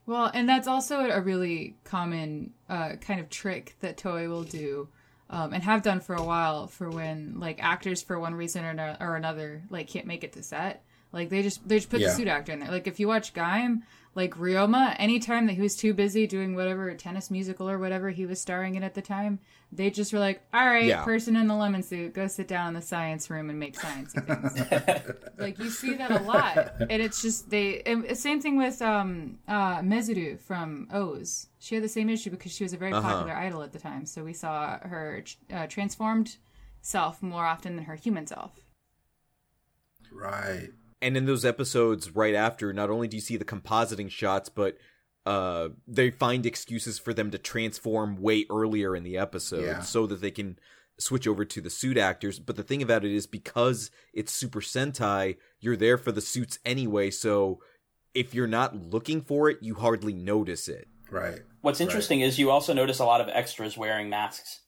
Well, and that's also a really common uh, kind of trick that Toei will do, um, and have done for a while for when like actors for one reason or, no- or another like can't make it to set. Like they just they just put
Yeah.
the suit actor in there. Like if you watch Gaim, like Ryoma, anytime that he was too busy doing whatever tennis musical or whatever he was starring in at the time, they just were like, "All right,
Yeah.
person in the lemon suit, go sit down in the science room and make sciencey things." like you see that a lot and it's just they and same thing with um uh Mezool from o's she had the same issue because she was a very
Uh-huh.
popular idol at the time so we saw her uh, transformed self more often than her human self
Right.
And in those episodes right after, not only do you see the compositing shots, but uh, they find excuses for them to transform way earlier in the episode
Yeah.
so that they can switch over to the suit actors. But the thing about it is because it's Super Sentai, you're there for the suits anyway, so if you're not looking for it, you hardly notice it.
Right.
What's interesting is you also notice a lot of extras wearing masks.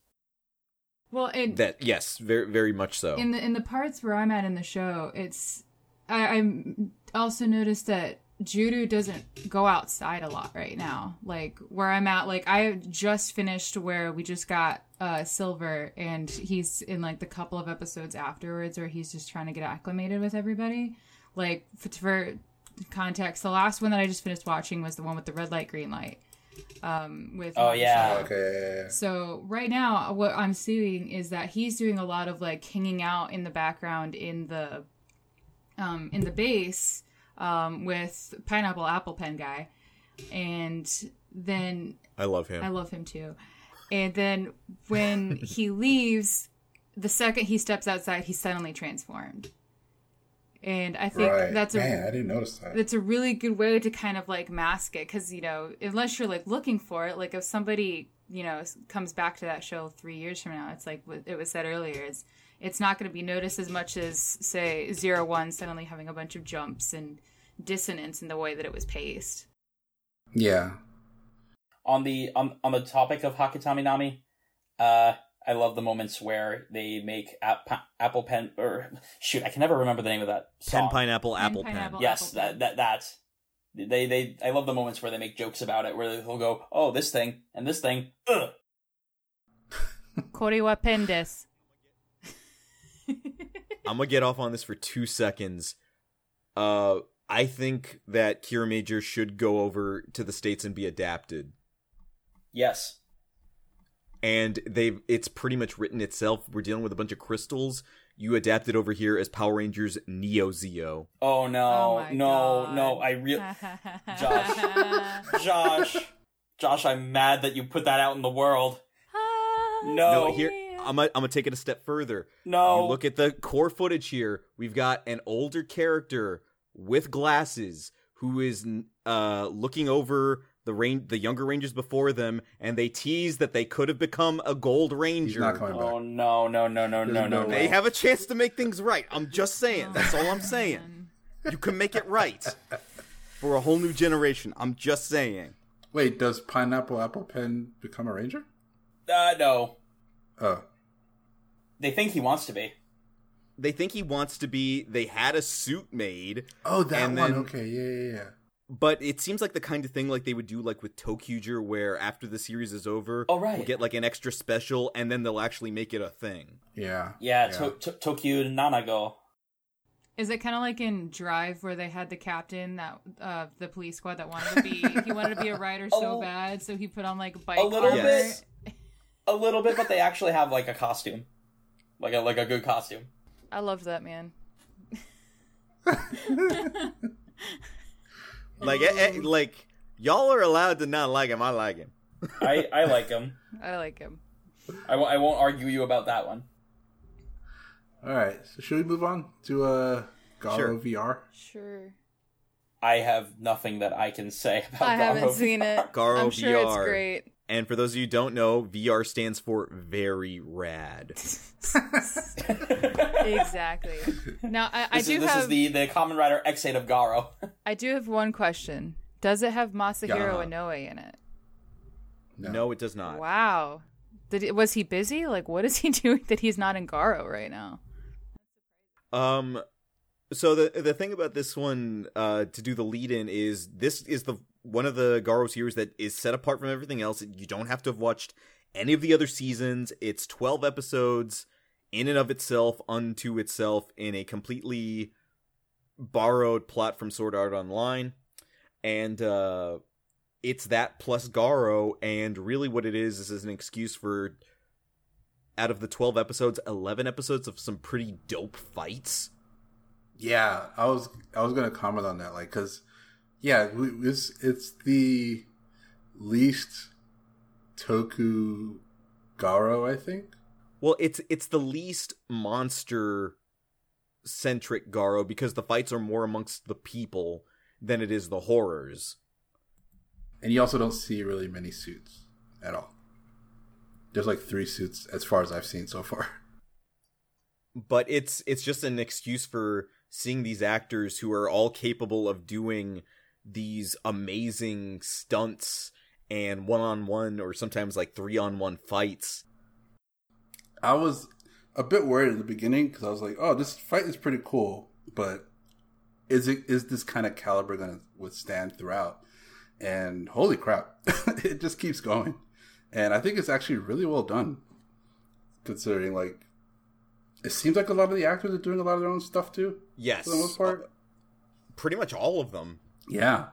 well and
That yes, very very much so.
in the in the parts where i'm at in the show it's I, I'm also noticed that Juru doesn't go outside a lot right now. Like where I'm at, like I just finished where we just got uh Silver and he's in like the couple of episodes afterwards where he's just trying to get acclimated with everybody. Like for, for context, the last one that I just finished watching was the one with the red light, green light. Um with
Oh, yeah.
Okay, yeah, yeah, yeah.
so right now, what I'm seeing is that he's doing a lot of like hanging out in the background in the um, in the base um, with pineapple apple pen guy, and then
I love him.
I love him too. And then when he leaves, the second he steps outside, he's suddenly transformed. And I think
Right.
that's a
Man, I didn't notice that.
it's a really good way to kind of like mask it because you know unless you're like looking for it like if somebody you know comes back to that show three years from now it's like what it was said earlier it's it's not going to be noticed as much as say zero one suddenly having a bunch of jumps and dissonance in the way that it was paced
Yeah.
on the on on the topic of Hakatami Nami, uh, I love the moments where they make app, pa- Apple Pen or shoot, I can never remember the name of that
Pen pineapple
Pen,
apple pen.
pineapple.
yes,
Apple
that
Pen.
that that's they they I love the moments where they make jokes about it, where they'll go, "Oh, this thing and this thing." Ugh.
Koriwa pendes
I'm gonna get off on this for two seconds. Uh, I think that Kiramager should go over to the states and be adapted.
Yes,
and they've it's pretty much written itself. We're dealing with a bunch of crystals. You adapt it over here as Power Rangers Neo Zeo.
Oh
Oh
no,
my
no,
God.
no! I real Josh. Josh, Josh, I'm mad that you put that out in the world. No,
No, here I'm gonna, I'm gonna take it a step further.
no.
You look at the core footage here. We've got an older character with glasses who is uh looking over the rain the younger rangers before them, and they tease that they could have become a gold
He's
ranger.
not coming
oh
back.
no, no, no, no, no, no,
They
no.
have a chance to make things right. I'm just saying. That's all I'm saying. You can make it right for a whole new generation. I'm just saying.
Wait, does Pineapple Apple Pen become a ranger?
Uh, no.
Oh.
They think he wants to be.
They think he wants to be. They had a suit made,
Oh, that
And
one.
then-
Okay, yeah, yeah, yeah.
but it seems like the kind of thing like they would do like with ToQger, where after the series is over,
Oh, right.
we'll get like an extra special, and then they'll actually make it a thing.
Yeah.
Yeah, To- to- Tokyo Nanago.
Is it kind of like in Drive where they had the captain that uh, the police squad that wanted to be he wanted to be a rider so
Oh.
bad, so he put on like bike
A little
armor.
Bit. A little bit, but they actually have like a costume, like a like a good costume.
I loved that man.
Like, eh, eh, like y'all are allowed to not like him. I like him.
I I like him.
I like him.
I, w- I won't argue you about that one.
All right. So should we move on to uh Garo
Sure.
VR?
Sure.
I have nothing that I can say about.
I haven't
Garo
seen it.
Garo
I'm sure it's great.
And for those of you who don't know, VR stands for very rad.
Exactly. Now I, I
This,
do
is, this
have
is the the Kamen Rider Ex-Aid of Garo.
I do have one question. Does it have Masahiro
Yeah.
Inoue in it?
no. it does not.
Wow. Did it, was he busy? Like, what is he doing that he's not in Garo right now?
Um, so the the thing about this one, uh, to do the lead in is this is the one of the Garo series that is set apart from everything else. You don't have to have watched any of the other seasons. It's twelve episodes in and of itself, unto itself, in a completely borrowed plot from Sword Art Online, and uh, it's that plus Garo, and really what it is is, is an excuse for. Out of the 12 episodes, 11 episodes of some pretty dope fights.
Yeah, I was I was gonna comment on that, like, cause yeah, it's it's the least Toku Garo, I think.
Well, it's it's the least monster centric Garo because the fights are more amongst the people than it is the horrors.
And you also don't see really many suits at all. There's like three suits as far as I've seen so far.
But it's it's just an excuse for seeing these actors who are all capable of doing these amazing stunts and one-on-one or sometimes like three-on-one fights.
I was a bit worried at the beginning because I was like, "Oh, this fight is pretty cool," but is it is this kind of caliber going to withstand throughout? And holy crap, it just keeps going. And I think it's actually really well done, considering like it seems like a lot of the actors are doing a lot of their own stuff too.
Yes,
for the most part.
Uh, pretty much all of them.
Yeah.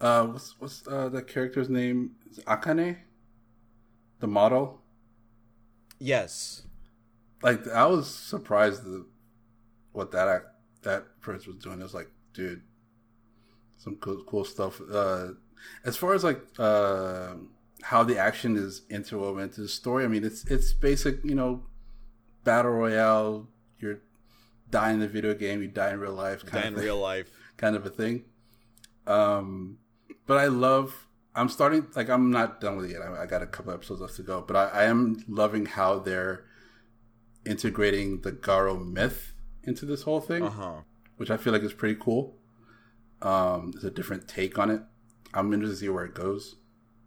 Uh, what's what's uh, the character's name? Is Akane, the model.
Yes.
Like I was surprised that what that act, that person was doing. It was like, dude, some cool, cool stuff. Uh, as far as like uh, how the action is interwoven into the story, I mean, it's it's basic, you know, battle royale. You're dying in the video game, you die in real life,
Die in real life.
Kind of a thing. Um, but I love. I'm starting like I'm not done with it yet. I, I got a couple episodes left to go, but I, I am loving how they're integrating the Garo myth into this whole thing,
Uh huh.
which I feel like is pretty cool. Um, there's a different take on it. I'm interested to see where it goes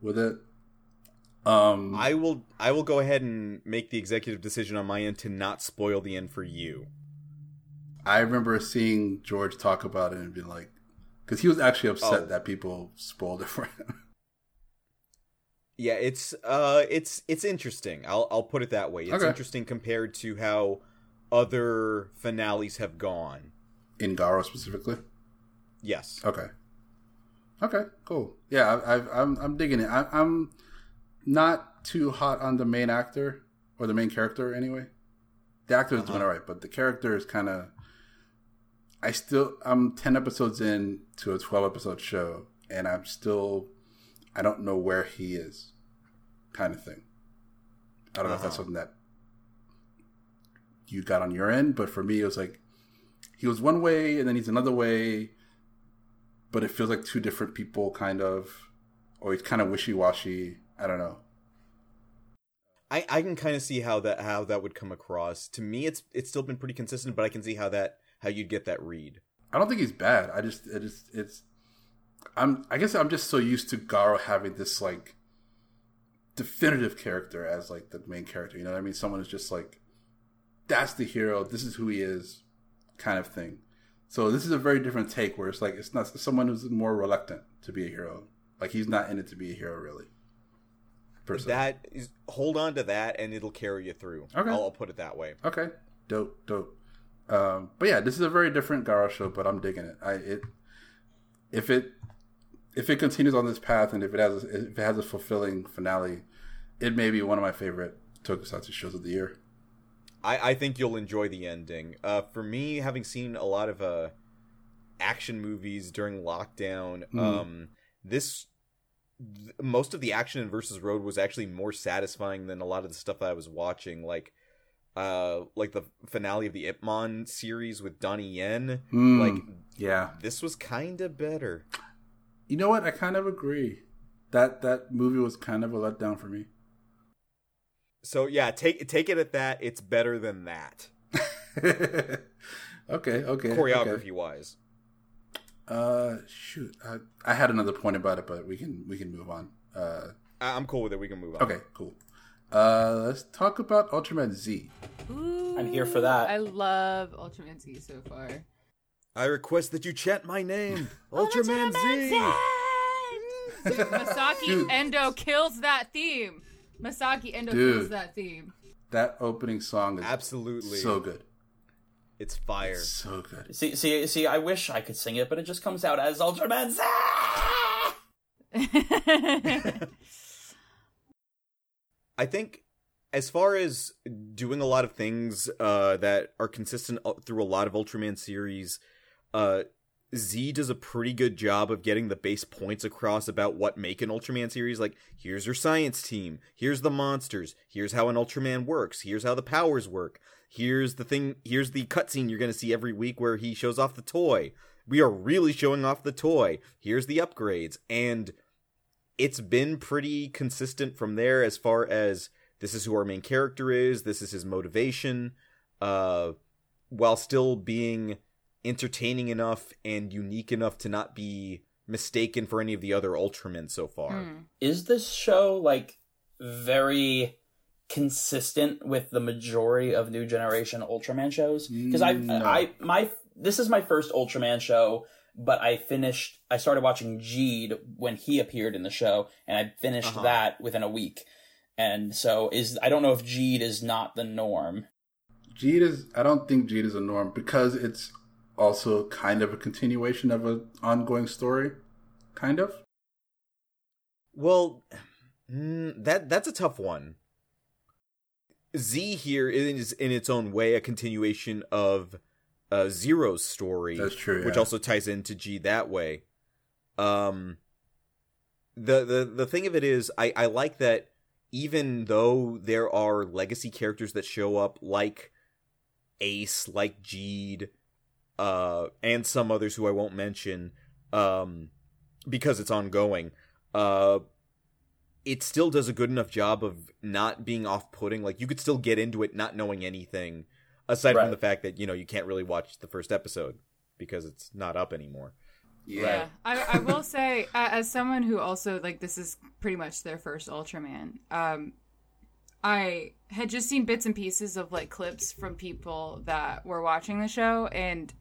with it. Um,
I will. I will go ahead and make the executive decision on my end to not spoil the end for you.
I remember seeing George talk about it and being like, because he was actually upset
Oh.
that people spoiled it for him.
Yeah, it's uh, it's it's interesting. I'll I'll put it that way. It's
Okay.
interesting compared to how other finales have gone.
in Garo specifically.
Yes.
Okay. Okay. Cool. Yeah, I, I've, I'm I'm digging it. I, I'm not too hot on the main actor or the main character anyway. The actor is doing
Uh-huh.
all right, but the character is kind of. I still I'm ten episodes in to a twelve episode show, and I'm still I don't know where he is, kind of thing. I don't know if that's
Uh-huh.
something that you got on your end, but for me, it was like he was one way and then he's another way, but it feels like two different people, kind of, or he's kind of wishy washy. I don't know.
I, I can kind of see how that how that would come across. To me, it's it's still been pretty consistent, but I can see how that how you'd get that read.
I don't think he's bad. I just, it is it's. I'm. I guess I'm just so used to Garo having this like definitive character as like the main character. You know what I mean? Someone who's just like, that's the hero. This is who he is, kind of thing. So this is a very different take where it's like it's not someone who's more reluctant to be a hero. Like he's not in it to be a hero, really. Per se.
That is hold on to that, and it'll carry you through.
Okay.
I'll, I'll put it that way.
Okay, dope, dope. Um, but yeah, this is a very different Garo show, but I'm digging it. I it if it if it continues on this path and if it has a, if it has a fulfilling finale, it may be one of my favorite tokusatsu shows of the year.
I, I think you'll enjoy the ending. Uh, for me, having seen a lot of uh, action movies during lockdown,
Mhm.
um, this th- most of the action in Versus Road was actually more satisfying than a lot of the stuff that I was watching, like uh, like the finale of the Ip Man series with Donnie Yen.
Mm,
Like
yeah,
this was kind of better.
you know what? I kind of agree. That that movie was kind of a letdown for me.
So yeah, take take it at that. It's better than that,
okay, okay.
choreography
okay.
wise.
Uh, shoot, I, I had another point about it, but we can we can move on. Uh,
I'm cool with it. We can move on.
okay, cool. Uh, let's talk about Ultraman Z.
I'm here for that.
I love Ultraman Z so far.
I request that you chant my name, Ultraman Z.
Masaki
Dude.
Endo kills that theme. Masaki Endo
Dude.
kills that theme.
That opening song is
Absolutely,
so good,
It's fire.
so good.
See, see, see. I wish I could sing it, but it just comes out as Ultraman Z.
I think as far as doing a lot of things uh, that are consistent uh, through a lot of Ultraman series, uh, Z does a pretty good job of getting the base points across about what make an Ultraman series. Like, here's your science team, here's the monsters, here's how an Ultraman works, here's how the powers work, here's the thing, here's the cutscene you're going to see every week where he shows off the toy. We are really showing off the toy. Here's the upgrades. And it's been pretty consistent from there as far as this is who our main character is, this is his motivation, uh, while still being entertaining enough and unique enough to not be mistaken for any of the other Ultramen so far.
Hmm.
Is this show like very consistent with the majority of new generation Ultraman shows? Because I,
No.
I, my this is my first Ultraman show, but I finished. I started watching Geed when he appeared in the show, and I finished
Uh-huh.
that within a week. And so is I don't know if Geed is not the norm.
Geed is. I don't think Geed is a norm because it's also kind of a continuation of an ongoing story, kind of.
Well, mm, that that's a tough one. Z here is in its own way a continuation of uh, Zero's story.
That's true,
which also ties into G that way. Um, the the the thing of it is, I I like that even though there are legacy characters that show up like Ace, like Geed, uh, and some others who I won't mention, um, because it's ongoing. Uh, it still does a good enough job of not being off-putting. Like you could still get into it not knowing anything, aside
Right.
from the fact that you know you can't really watch the first episode because it's not up anymore.
Yeah, I, I will say, uh, as someone who also like this is pretty much their first Ultraman. Um, I had just seen bits and pieces of like clips from people that were watching the show, and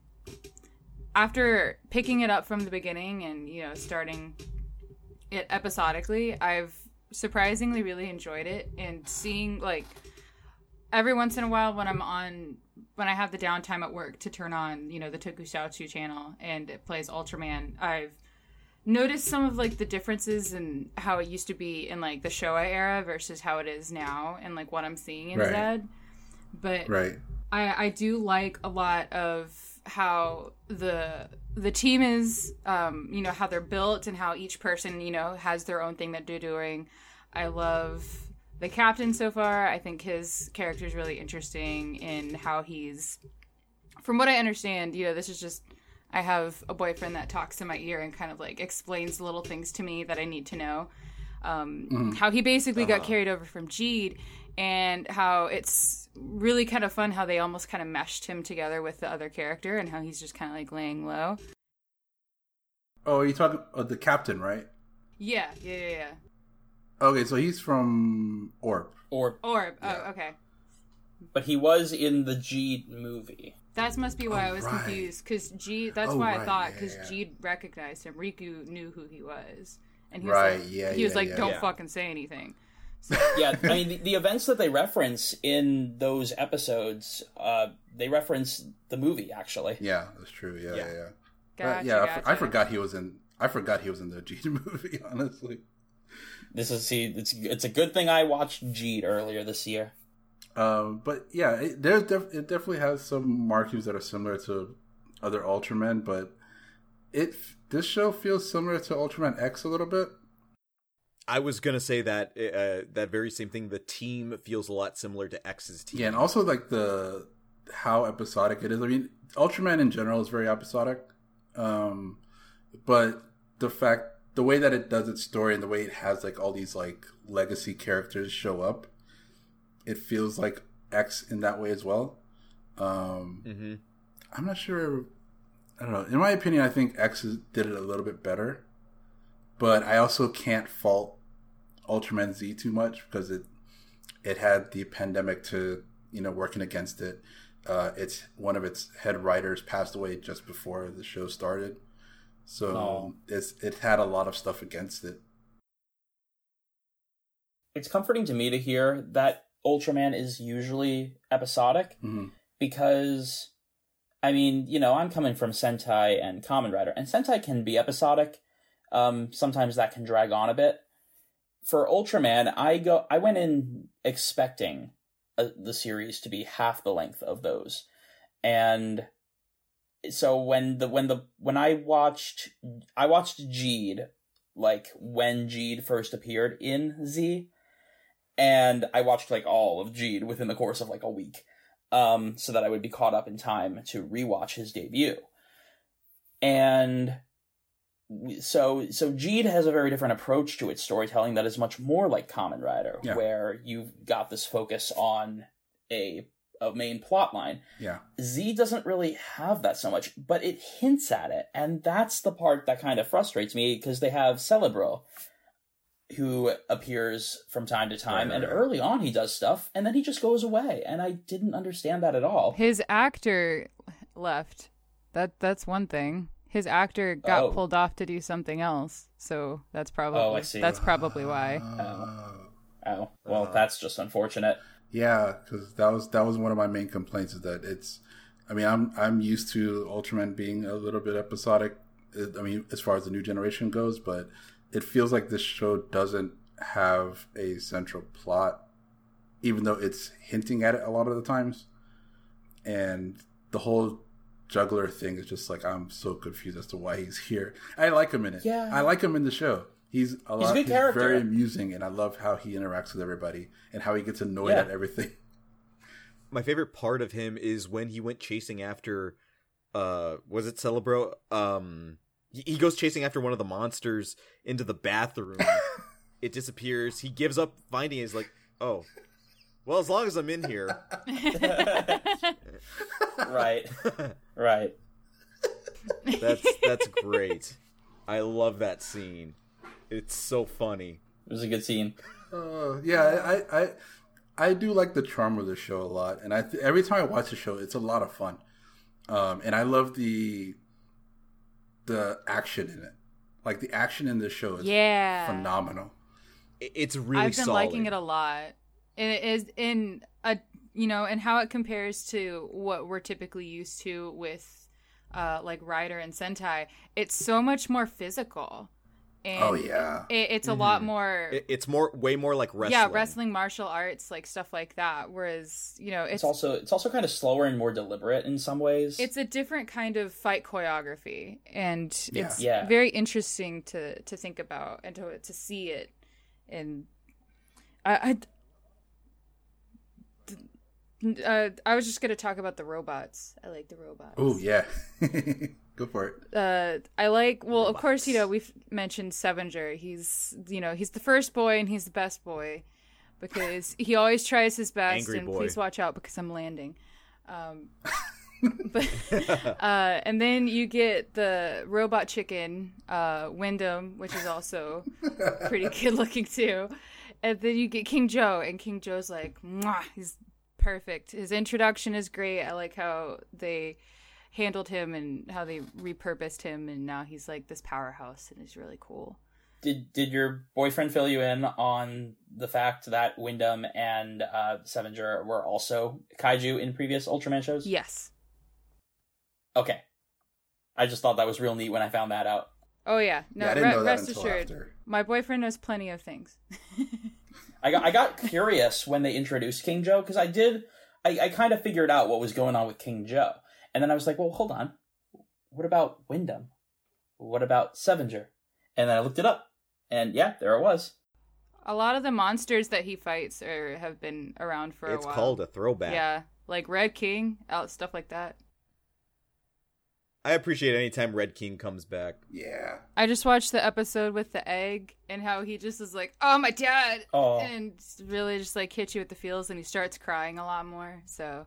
after picking it up from the beginning and you know starting it episodically, I've surprisingly really enjoyed it, and seeing like every once in a while when I'm on when I have the downtime at work to turn on, you know, the Tokusatsu channel and it plays Ultraman, I've noticed some of like the differences in how it used to be in like the Showa era versus how it is now and like what I'm seeing in
Right.
Zed. But
Right.
I, I do like a lot of how the the team is um you know how they're built and how each person you know has their own thing that they're doing i love the captain so far i think his character is really interesting in how he's from what i understand you know this is just i have a boyfriend that talks in my ear and kind of like explains little things to me that i need to know um, how he basically got carried over from Geed, and how it's really kind of fun how they almost kind of meshed him together with the other character, and how he's just kind of like laying low.
Oh, you talking uh, the captain, right?
Yeah, yeah, yeah, yeah.
Okay, so he's from Orb.
Or
Orb. Oh, okay.
but he was in the Geed movie.
That must be why
Oh,
I was
right.
confused because G. That's
Oh,
why I thought because
yeah.
Geed recognized him. Riku knew who he was, and he was
Right,
like,
yeah,
he was
yeah,
like,
yeah.
"Don't
Yeah.
fucking say anything."
yeah, I mean the, the events that they reference in those episodes, uh, they reference the movie actually.
Yeah, that's true. Yeah, yeah,
Yeah.
yeah.
Gotcha,
But yeah, I, for- I forgot he was in. I forgot he was in the Geed movie. Honestly,
This is see, it's it's a good thing I watched Geed earlier this year.
um, but yeah, it, there's def- it definitely has some markings that are similar to other Ultraman, but it this show feels similar to Ultraman X a little bit.
I was gonna say that uh, that very same thing. The team feels a lot similar to X's team.
Yeah, and also like the how episodic it is. I mean, Ultraman in general is very episodic, um, but the fact, the way that it does its story and the way it has like all these like legacy characters show up, it feels like X in that way as well. Um,
hmm
I'm not sure. I don't know. In my opinion, I think X is, did it a little bit better, but I also can't fault Ultraman Z too much because it it had the pandemic to you know working against it. Uh, it's one of its head writers passed away just before the show started, so
Oh.
it's it had a lot of stuff against it.
It's comforting to me to hear that Ultraman is usually episodic
Mhm.
because I mean, you know, I'm coming from Sentai and Kamen Rider, and Sentai can be episodic. Um, sometimes that can drag on a bit. For Ultraman, I go. I went in expecting uh, the series to be half the length of those, and so when the when the when I watched I watched Geed like when Geed first appeared in Z, and I watched like all of Geed within the course of like a week um, so that I would be caught up in time to rewatch his debut. And so, so Geed has a very different approach to its storytelling that is much more like Kamen Rider,
Yeah.
where you've got this focus on a a main plot line.
Yeah,
Z doesn't really have that so much, but it hints at it, and that's the part that kind of frustrates me because they have Celebro, who appears from time to time,
Right,
and
right.
early on he does stuff, and then he just goes away, and I didn't understand that at all.
His actor left That that's one thing. His actor got
Oh.
pulled off to do something else, so that's probably
Oh, I see.
that's probably why.
Oh, oh. Well, uh-huh. that's just unfortunate.
Yeah, because that was that was one of my main complaints is that it's. I mean, I'm I'm used to Ultraman being a little bit episodic. I mean, as far as the new generation goes, but it feels like this show doesn't have a central plot, even though it's hinting at it a lot of the times. And the whole juggler thing is just like I'm so confused as to why he's here. I like him in it.
Yeah.
I like him in the show. He's a lot.
good character.
very amusing, and I love how he interacts with everybody and how he gets annoyed
Yeah.
at everything.
My favorite part of him is when he went chasing after uh was it Celebro? Um he he goes chasing after one of the monsters into the bathroom. it disappears. He gives up finding it. He's like, "Oh. Well, as long as I'm in here."
Right. right.
That's that's great. I love that scene. It's so funny.
It was a good scene.
Uh, yeah, I, I I do like the charm of the show a lot, and I th- every time I watch the show, it's a lot of fun. Um, and I love the the action in it. Like the action in this show is
Yeah.
phenomenal.
It's really
I've been
solid.
liking it a lot. And it is in a you know, and how it compares to what we're typically used to with uh like Rider and Sentai. It's so much more physical. And
Oh yeah,
It, it's a lot more
It- It's more way more like wrestling.
yeah, wrestling, martial arts, like stuff like that. Whereas, you know,
It's,
it's
also it's also kind of slower and more deliberate in some ways.
it's a different kind of fight choreography and it's
Yeah.
very interesting to to think about and to to see it and i i uh, I was just gonna talk about the robots. I like the robots.
oh yeah. Go for it.
Uh, I like. Well, of course, you know we've mentioned Sevenger. He's you know he's the first boy and he's the best boy because he always tries his best.
Angry
and
boy.
please watch out because I'm landing. Um, but uh, and then you get the robot chicken, uh, Windom, which is also pretty good looking too. And then you get King Joe, and King Joe's like, Mwah, he's perfect. His introduction is great. I like how they handled him and how they repurposed him, and now he's like this powerhouse, and he's really cool.
Did did your boyfriend fill you in on the fact that Windom and uh, Sevenger were also kaiju in previous Ultraman shows?
Yes.
Okay. I just thought that was real neat when I found that out.
Oh yeah. No.
Yeah, I didn't
re-
know that
rest
until
assured,
after.
my boyfriend knows plenty of things.
I got I got curious when they introduced King Joe because I did I, I kind of figured out what was going on with King Joe, and then I was like, well, hold on, what about Windom? What about Sevenger? And then I looked it up, and yeah, there it was.
A lot of the monsters that he fights are have been around for
It's
a while.
It's called a throwback.
Yeah, like Red King, out stuff like that.
I appreciate any time Red King comes back.
Yeah.
I just watched the episode with the egg and how he just is like, "Oh my dad,"
Oh,
and really just like hits you with the feels, and he starts crying a lot more. So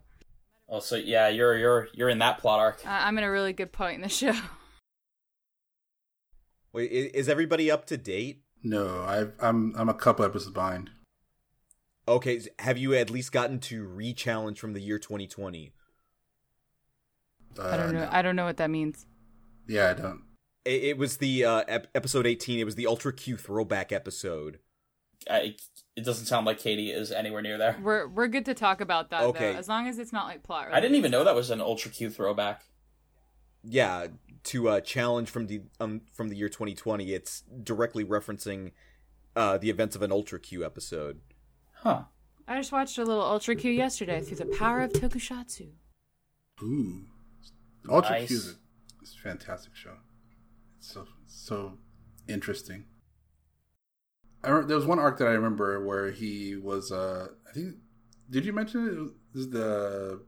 oh, so yeah, you're you're you're in that plot arc.
uh, I'm in a really good point in the show.
Wait, is everybody up to date?
No, I've, I'm I'm a couple episodes behind.
Okay, have you at least gotten to re-challenge from the year 2020?
Uh,
I don't know.
no.
I don't know what that means.
Yeah, I don't.
It, it was the uh, ep- episode 18. It was the Ultra Q throwback episode.
I, it doesn't sound like Katie is anywhere near there.
We're we're good to talk about that
Okay.
though, as long as it's not like plot.
I didn't even know that was an Ultra Q throwback.
Yeah, to a challenge from the um from the year 2020. It's directly referencing uh, the events of an Ultra Q episode.
Huh.
I just watched a little Ultra Q yesterday through the power of Tokusatsu.
Ooh, Ultra
Nice.
Q is a, it's a fantastic show. It's so so interesting. I remember, there was one arc that I remember where he was. uh I think. Did you mention it? it? Was the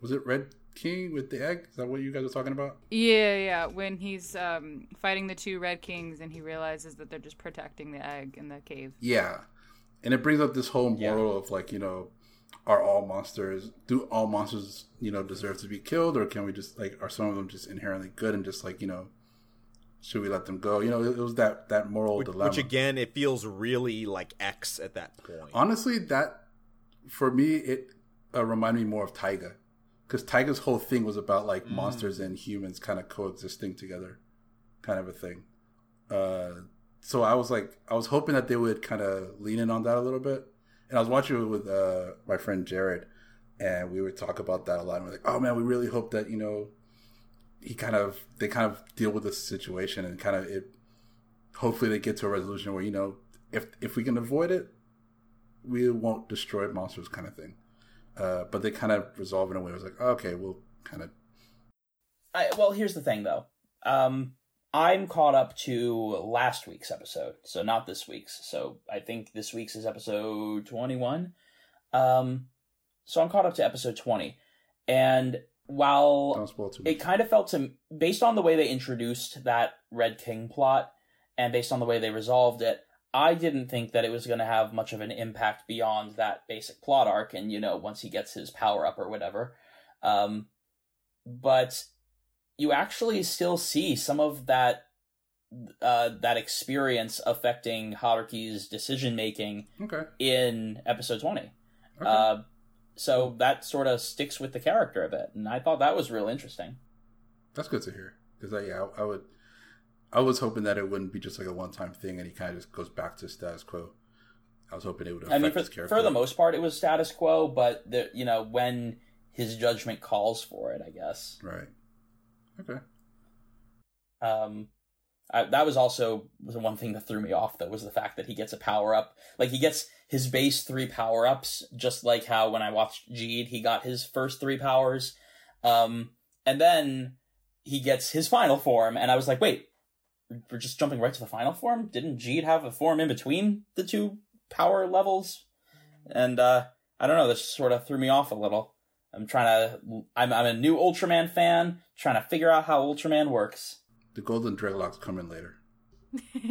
was it Red King with the egg? Is that what you guys were talking about?
Yeah, yeah. When he's um, fighting the two Red Kings and he realizes that they're just protecting the egg in the cave.
Yeah, and it brings up this whole
Yeah.
moral of like you know, are all monsters do all monsters you know deserve to be killed, or can we just like are some of them just inherently good and just like you know, should we let them go? You know, it, it was that that moral
Which,
dilemma.
which again, it feels really like X at that point.
Honestly, that for me it uh, reminded me more of Taiga because Taiga's whole thing was about like
Mm.
monsters and humans kind of coexisting together, kind of a thing. Uh, so I was like, I was hoping that they would kind of lean in on that a little bit. And I was watching it with uh, my friend Jared, and we would talk about that a lot. And we're like, oh man, we really hope that you know, he kind of they kind of deal with the situation and kind of it. Hopefully, they get to a resolution where you know, if if we can avoid it, we won't destroy monsters, kind of thing. Uh, but they kind of resolve in a way. It was like, okay, we'll kind of
I, well, here's the thing, though. Um, I'm caught up to last week's episode, so not this week's. So I think this week's is episode 21. Um, so I'm caught up to episode 20, and while
don't spoil too
it kind of felt to based on the way they introduced that red king plot and based on the way they resolved it i didn't think that it was going to have much of an impact beyond that basic plot arc and you know once he gets his power up or whatever um, but you actually still see some of that uh, that experience affecting Haruki's decision making
Okay.
in episode 20
Okay.
uh, so that sort of sticks with the character a bit, and I thought that was real interesting.
That's good to hear. Because I, yeah, I, I would, I was hoping that it wouldn't be just like a one-time thing, and he kind of just goes back to status quo. I was hoping it would affect
I mean, for,
his character.
for the most part, it was status quo, but the you know when his judgment calls for it, I guess.
right. Okay.
Um, I, that was also the one thing that threw me off though was the fact that he gets a power up. Like he gets his base three power ups, just like how when I watched Geed, he got his first three powers, um, and then he gets his final form, and I was like, wait, we're just jumping right to the final form. Didn't Geed have a form in between the two power levels? And uh, I don't know. This sort of threw me off a little. I'm trying to. I'm I'm a new Ultraman fan, trying to figure out how Ultraman works.
The golden dreadlocks come in later.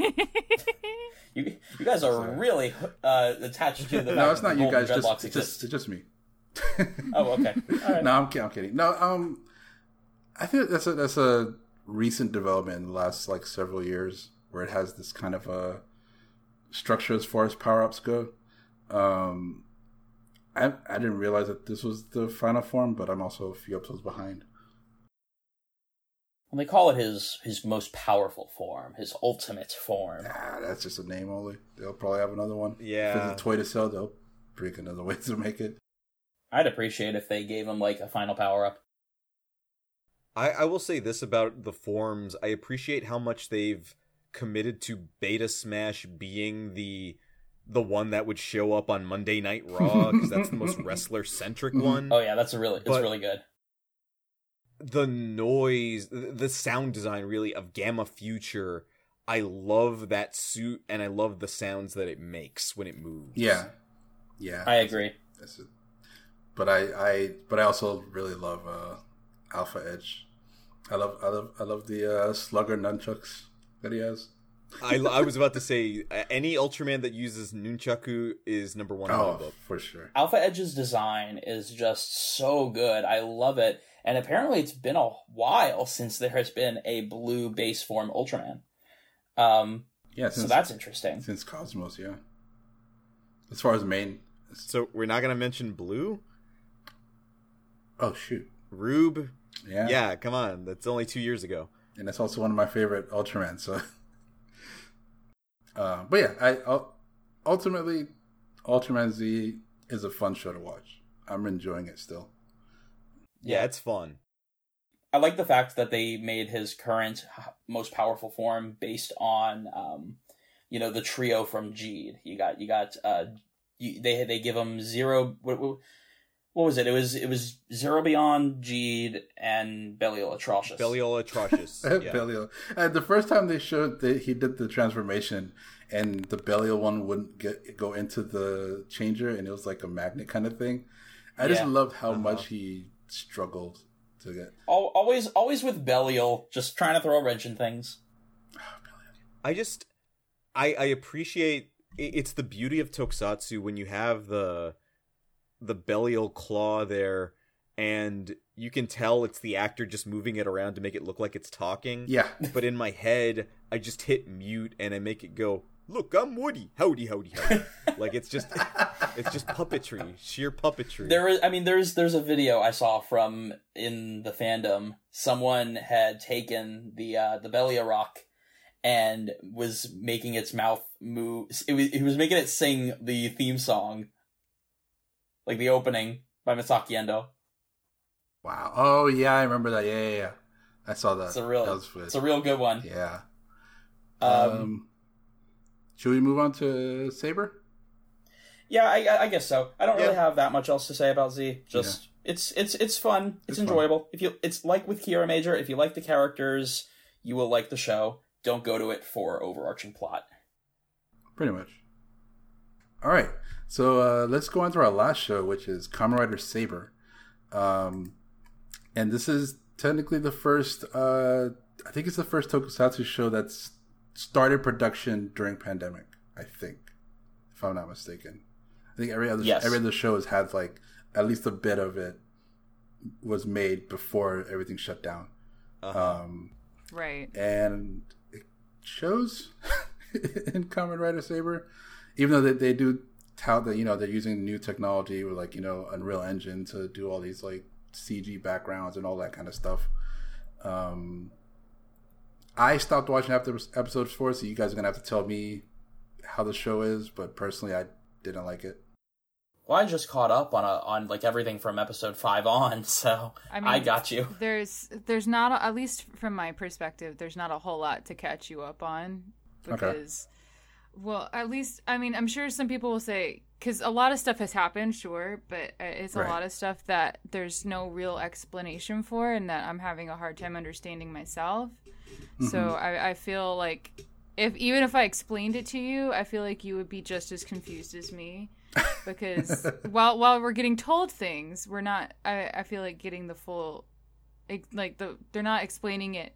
You you guys are
Sorry.
really uh, attached to the.
no, it's not you guys. Just, it's just, just me.
Oh, okay. All right.
no, I'm, I'm kidding. No, um, I think that's a that's a recent development in the last like several years where it has this kind of a structure as far as power ups go. Um, I I didn't realize that this was the final form, but I'm also a few episodes behind.
Well, they call it his his most powerful form, his ultimate form.
Ah, that's just a name only. They'll probably have another one.
Yeah.
if it's a toy to sell, they'll bring another way to make it.
I'd appreciate if they gave him like a final power up.
I, I will say this about the forms. I appreciate how much they've committed to Beta Smash being the the one that would show up on Monday Night Raw because that's the most wrestler centric one.
Oh yeah, that's a really it's
But-
really good.
The noise, the the sound design really of Gamma Future. I love that suit and I love the sounds that it makes when it moves.
Yeah, yeah,
I agree.
That's it. But I, I, but I also really love uh, Alpha Edge. I love, I love, I love the uh, Slugger nunchucks that he has.
I, I was about to say uh, any Ultraman that uses Nunchaku is number one in my
Oh,
book.
for sure.
Alpha Edge's design is just so good. I love it. And apparently it's been a while since there has been a blue base form Ultraman. Um,
Yeah,
so that's interesting.
since Cosmos, yeah. As far as main,
So we're not gonna mention Blue,
oh shoot,
Rube.
yeah,
Yeah, come on, that's only two years ago.
and that's also one of my favorite Ultraman. So, uh, but yeah, I ul- ultimately Ultraman Z is a fun show to watch. I'm enjoying it still.
Yeah, it's fun.
I like the fact that they made his current most powerful form based on, um, you know, the trio from Geed. You got, you got, uh, you, they they give him zero. What, what, what was it? It was it was zero beyond Geed and Belial Atrocious.
Belial Atrocious. yeah.
Belial. And the first time they showed that he did the transformation, and the Belial one wouldn't get go into the changer, and it was like a magnet kind of thing. I just
Yeah.
loved how
Uh-huh.
much he struggled to get.
Always always with Belial, just trying to throw a wrench in things.
Oh, I just I I appreciate it's the beauty of Tokusatsu when you have the the Belial claw there and you can tell it's the actor just moving it around to make it look like it's talking.
Yeah,
But in my head, I just hit mute and I make it go look, I'm Woody. Howdy, howdy, howdy. like it's just, it's just puppetry, sheer puppetry.
There is, I mean, there's there's a video I saw from in the fandom. Someone had taken the uh, the Belia rock and was making its mouth move. It was, he was making it sing the theme song, like the opening by Masaki Endo.
Wow. Oh yeah, I remember that. Yeah, yeah, yeah. I saw that.
It's a real,
That was good.
it's a real good one.
yeah.
Um,
Um, should we move on to Saber?
Yeah, I, I- guess so. I don't really
Yeah.
have that much else to say about Z. Just it's it's it's fun. It's,
It's fun.
enjoyable. If you it's like with Kiramager, if you like the characters, you will like the show. Don't go to it for overarching plot.
Pretty much. All right. So uh, let's go on to our last show, which is Kamen Rider Saber. Um, and this is technically the first. Uh, I think it's the first Tokusatsu show that's started production during pandemic. I think, if I'm not mistaken. I think every other
Yes.
every other show has had like at least a bit of it was made before everything shut down.
Uh-huh.
Um,
Right.
and it shows in Kamen Rider Saber, even though they, they do tout that you know they're using new technology with like you know Unreal Engine to do all these like CG backgrounds and all that kind of stuff. Um, I stopped watching after episode four, so you guys are gonna have to tell me how the show is. But personally, I didn't like it.
Well, I just caught up on a, on like everything from episode five on, so
I
I, got you.
There's there's not a, at least from my perspective, there's not a whole lot to catch you up on because well, at least I mean, I'm sure some people will say cuz a lot of stuff has happened, sure, but uh, it's a
Right.
lot of stuff that there's no real explanation for and that I'm having a hard time understanding myself. So I, I feel like if even if I explained it to you, I feel like you would be just as confused as me. Because while while we're getting told things, we're not. I, I feel like getting the full, like the they're not explaining it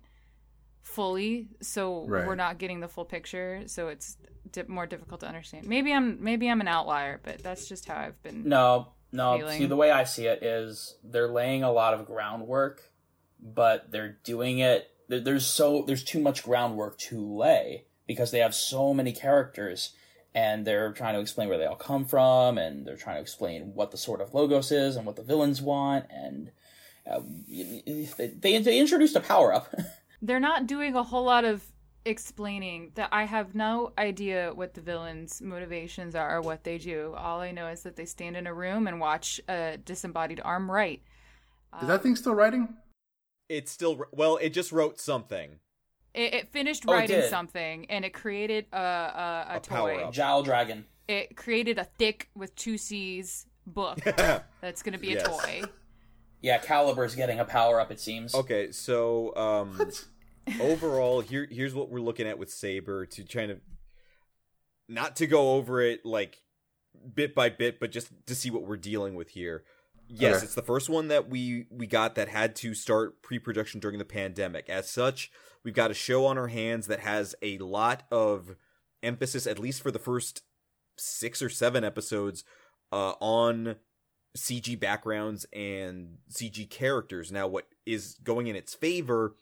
fully, so
Right.
we're not getting the full picture. So it's di- more difficult to understand. Maybe I'm maybe I'm an outlier, but that's just how I've been.
No, no.
feeling.
See, the way I see it is they're laying a lot of groundwork, but they're doing it. There's so there's too much groundwork to lay because they have so many characters, and they're trying to explain where they all come from, and they're trying to explain what the sort of logos is and what the villains want, and uh, they they, introduced a power up.
they're not doing a whole lot of explaining that I have no idea what the villains' motivations are or what they do. All I know is that they stand in a room and watch a disembodied arm right.
Is that thing still writing?
It's still well. It just wrote something.
It, it finished
Oh, it
writing something and it created a, a, a,
A power
toy.
up.
Jaaku Dragon.
It created a thick with two C's book that's going to be a
Yes.
toy.
Yeah, Calibur's getting a power up. It seems.
Okay, so um,
What?
Overall, here here's what we're looking at with Saber to try to not to go over it like bit by bit, but just to see what we're dealing with here. Yes,
Okay.
it's the first one that we we got that had to start pre-production during the pandemic. As such, we've got a show on our hands that has a lot of emphasis, at least for the first six or seven episodes, uh, on CG backgrounds and CG characters. Now, what is going in its favor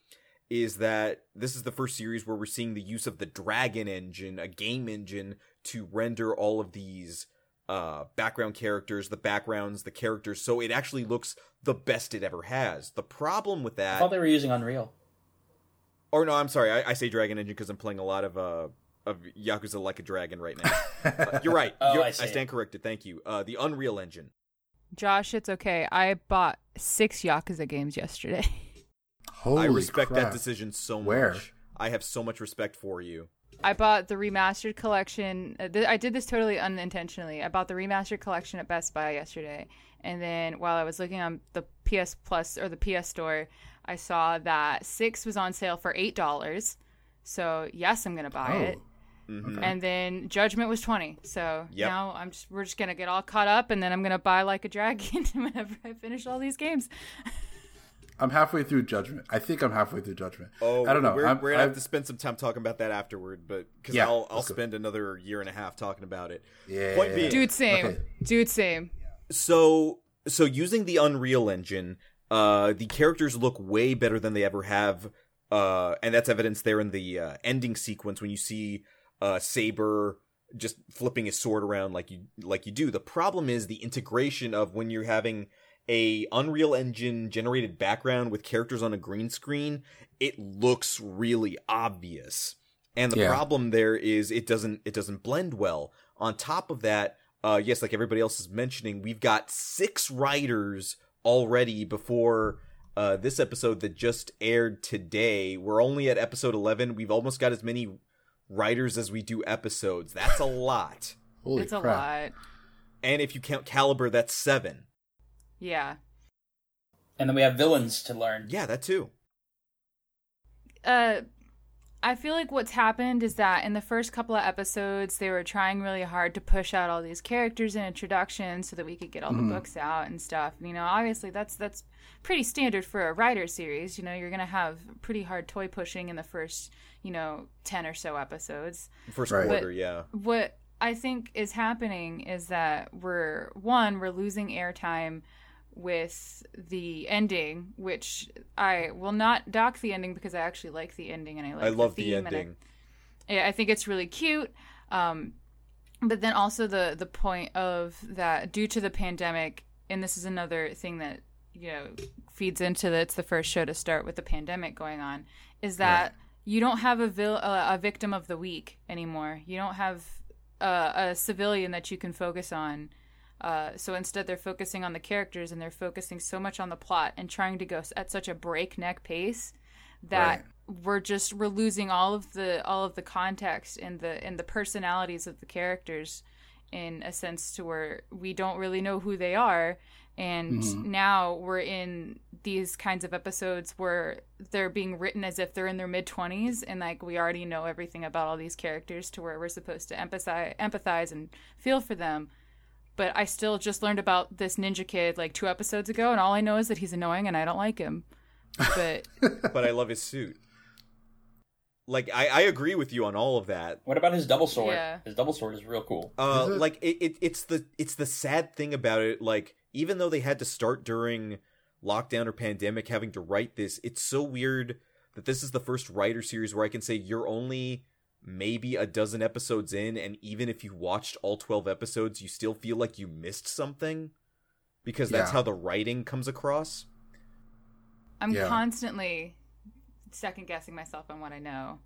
is that this is the first series where we're seeing the use of the Dragon engine, a game engine, to render all of these uh background characters, the backgrounds, the characters, so it actually looks the best it ever has. The problem with that.
I
that
thought they were using Unreal.
or no, I'm sorry, I, I say Dragon Engine because I'm playing a lot of uh of Yakuza Like a Dragon right now. Uh, you're right.
Oh,
You're-
I see.
stand corrected. Thank you. Uh, the Unreal Engine.
Josh, it's okay. I bought six Yakuza games yesterday.
Holy
I respect
crap.
that decision so
Where?
much. I have so much respect for you.
I bought the remastered collection. uh, th- I did this totally unintentionally. I bought the remastered collection at Best Buy yesterday, and then while I was looking on the PS Plus or the PS Store, I saw that six was on sale for eight dollars. So yes, I'm gonna buy
Oh.
it. And then Judgment was twenty. So
Yep.
now I'm just we're just gonna get all caught up, and then I'm gonna buy like a dragon whenever I finish all these games.
I'm halfway through Judgment. I think I'm halfway through Judgment.
Oh,
I don't know.
We're,
I'm-
we're gonna have
I'm-
to spend some time talking about that afterward, but because
Yeah,
I'll I'll
let's go.
spend another year and a half talking about it.
Yeah.
Point being,
Dude, same.
Okay.
Dude, same.
so so using the Unreal Engine, uh, the characters look way better than they ever have, uh, and that's evidence there in the uh, ending sequence when you see uh, Saber just flipping his sword around like you like you do. The problem is the integration of when you're having a Unreal Engine generated background with characters on a green screen, it looks really obvious. And the
Yeah.
problem there is it doesn't it doesn't blend well. On top of that, uh yes, like everybody else is mentioning, we've got six writers already before uh this episode that just aired today. We're only at episode 11. We've almost got as many writers as we do episodes. That's a lot.
Holy
it's a
crap.
lot.
And if you count Calibur, that's 7.
Yeah.
And then we have villains to learn.
Yeah, that too.
uh I feel like what's happened is that in the first couple of episodes they were trying really hard to push out all these characters and introductions so that we could get all the books out and stuff. You know, obviously that's that's pretty standard for a rider series. You know, you're gonna have pretty hard toy pushing in the first, you know, ten or so episodes.
First
Right.
quarter, yeah.
What I think is happening is that we're one, we're losing airtime with the ending, which I will not dock the ending because I actually like the ending and I like
I love the,
I-
ending.
yeah, I think it's really cute. Um, but then also the the point of that due to the pandemic, and this is another thing that you know feeds into that. It's the first show to start with the pandemic going on. Is that you don't have a vil- a, a victim of the week anymore. You don't have a, a civilian that you can focus on. Uh, so instead, they're focusing on the characters and they're focusing so much on the plot and trying to go at such a breakneck pace that we're just we're losing all of the all of the context and the and the personalities of the characters in a sense to where we don't really know who they are. And now we're in these kinds of episodes where they're being written as if they're in their mid 20s and like we already know everything about all these characters to where we're supposed to empathize empathize and feel for them but I still just learned about this ninja kid like two episodes ago and all I know is that he's annoying and I don't like him but
but I love his suit. Like I, I agree with you on all of that.
What about his double sword?
Yeah.
His double sword is real cool.
Uh,
it?
like it, it, it's the it's the sad thing about it. Like even though they had to start during lockdown or pandemic, having to write this, it's so weird that this is the first rider series where I can say you're only maybe a dozen episodes in, and even if you watched all twelve episodes, you still feel like you missed something because that's
Yeah.
how the writing comes across.
I'm
Yeah.
constantly second guessing myself on what I know.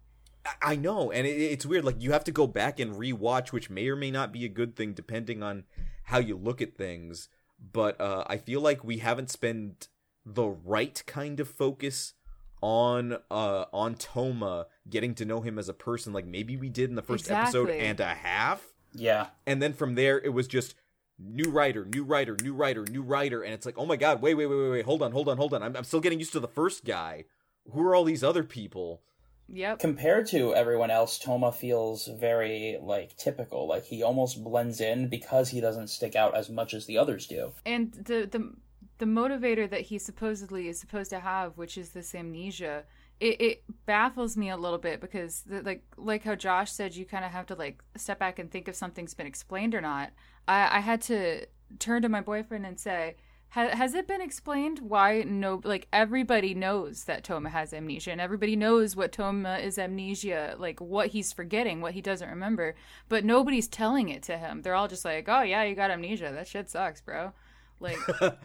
I- I know, and it, it's weird. Like you have to go back and rewatch, which may or may not be a good thing depending on how you look at things. But uh, I feel like we haven't spent the right kind of focus on uh on Toma, getting to know him as a person. Like maybe we did in the first episode and a half,
Yeah.
and then from there it was just new rider, new rider, new rider, new rider, and it's like, oh my god, wait, wait, wait, wait, wait, hold on, hold on, hold on. I'm, I'm still getting used to the first guy. Who are all these other people?
Yep.
Compared to everyone else, Toma feels very like typical. Like he almost blends in because he doesn't stick out as much as the others do.
and the the the motivator that he supposedly is supposed to have, which is this amnesia, it, it baffles me a little bit because the, like like how Josh said, you kind of have to like step back and think if something's been explained or not. I, I had to turn to my boyfriend and say. "Ha- Has it been explained why no like everybody knows that Toma has amnesia and everybody knows what Toma is amnesia like what he's forgetting what he doesn't remember but nobody's telling it to him they're all just like oh yeah you got amnesia that shit sucks bro like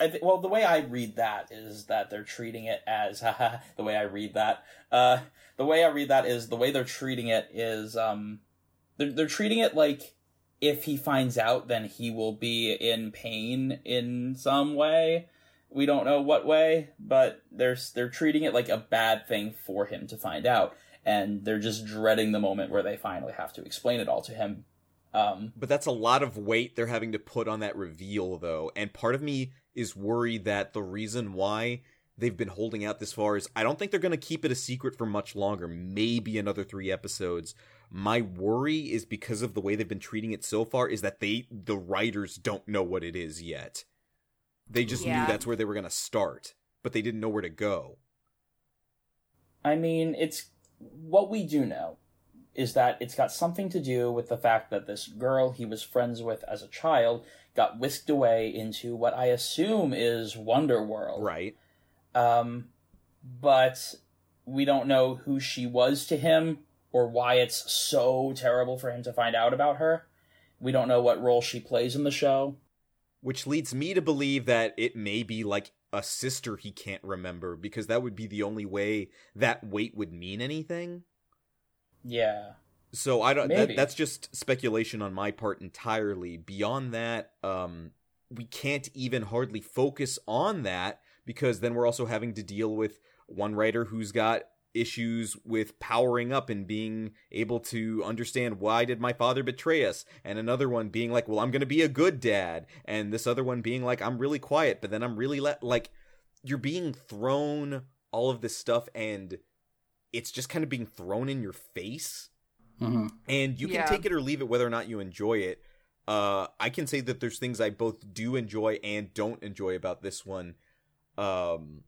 I th- well, the way I read that is that they're treating it as the way I read that. Uh, the way I read that is the way they're treating it is um, they're they're treating it like if he finds out, then he will be in pain in some way. We don't know what way, but they're they're treating it like a bad thing for him to find out, and they're just dreading the moment where they finally have to explain it all to him. Um,
But that's a lot of weight they're having to put on that reveal, though. And part of me is worried that the reason why they've been holding out this far is I don't think they're going to keep it a secret for much longer. Maybe another three episodes. My worry is because of the way they've been treating it so far is that they, the writers, don't know what it is yet. They just
Yeah.
knew that's where they were going to start, but they didn't know where to go.
I mean, it's what we do know is that it's got something to do with the fact that this girl he was friends with as a child got whisked away into what I assume is Wonder World.
Right.
Um, but we don't know who she was to him or why it's so terrible for him to find out about her. We don't know what role she plays in the show.
Which leads me to believe that it may be like a sister he can't remember because that would be the only way that weight would mean anything.
Yeah.
So I don't. That, that's just speculation on my part entirely. Beyond that, um, we can't even hardly focus on that because then we're also having to deal with one rider who's got issues with powering up and being able to understand why did my father betray us and another one being like well i'm going to be a good dad and this other one being like i'm really quiet but then i'm really let like you're being thrown all of this stuff and it's just kind of being thrown in your face
hmm
and you can
Yeah.
take it or leave it whether or not you enjoy it. Uh, I can say that there's things I both do enjoy and don't enjoy about this one. Um,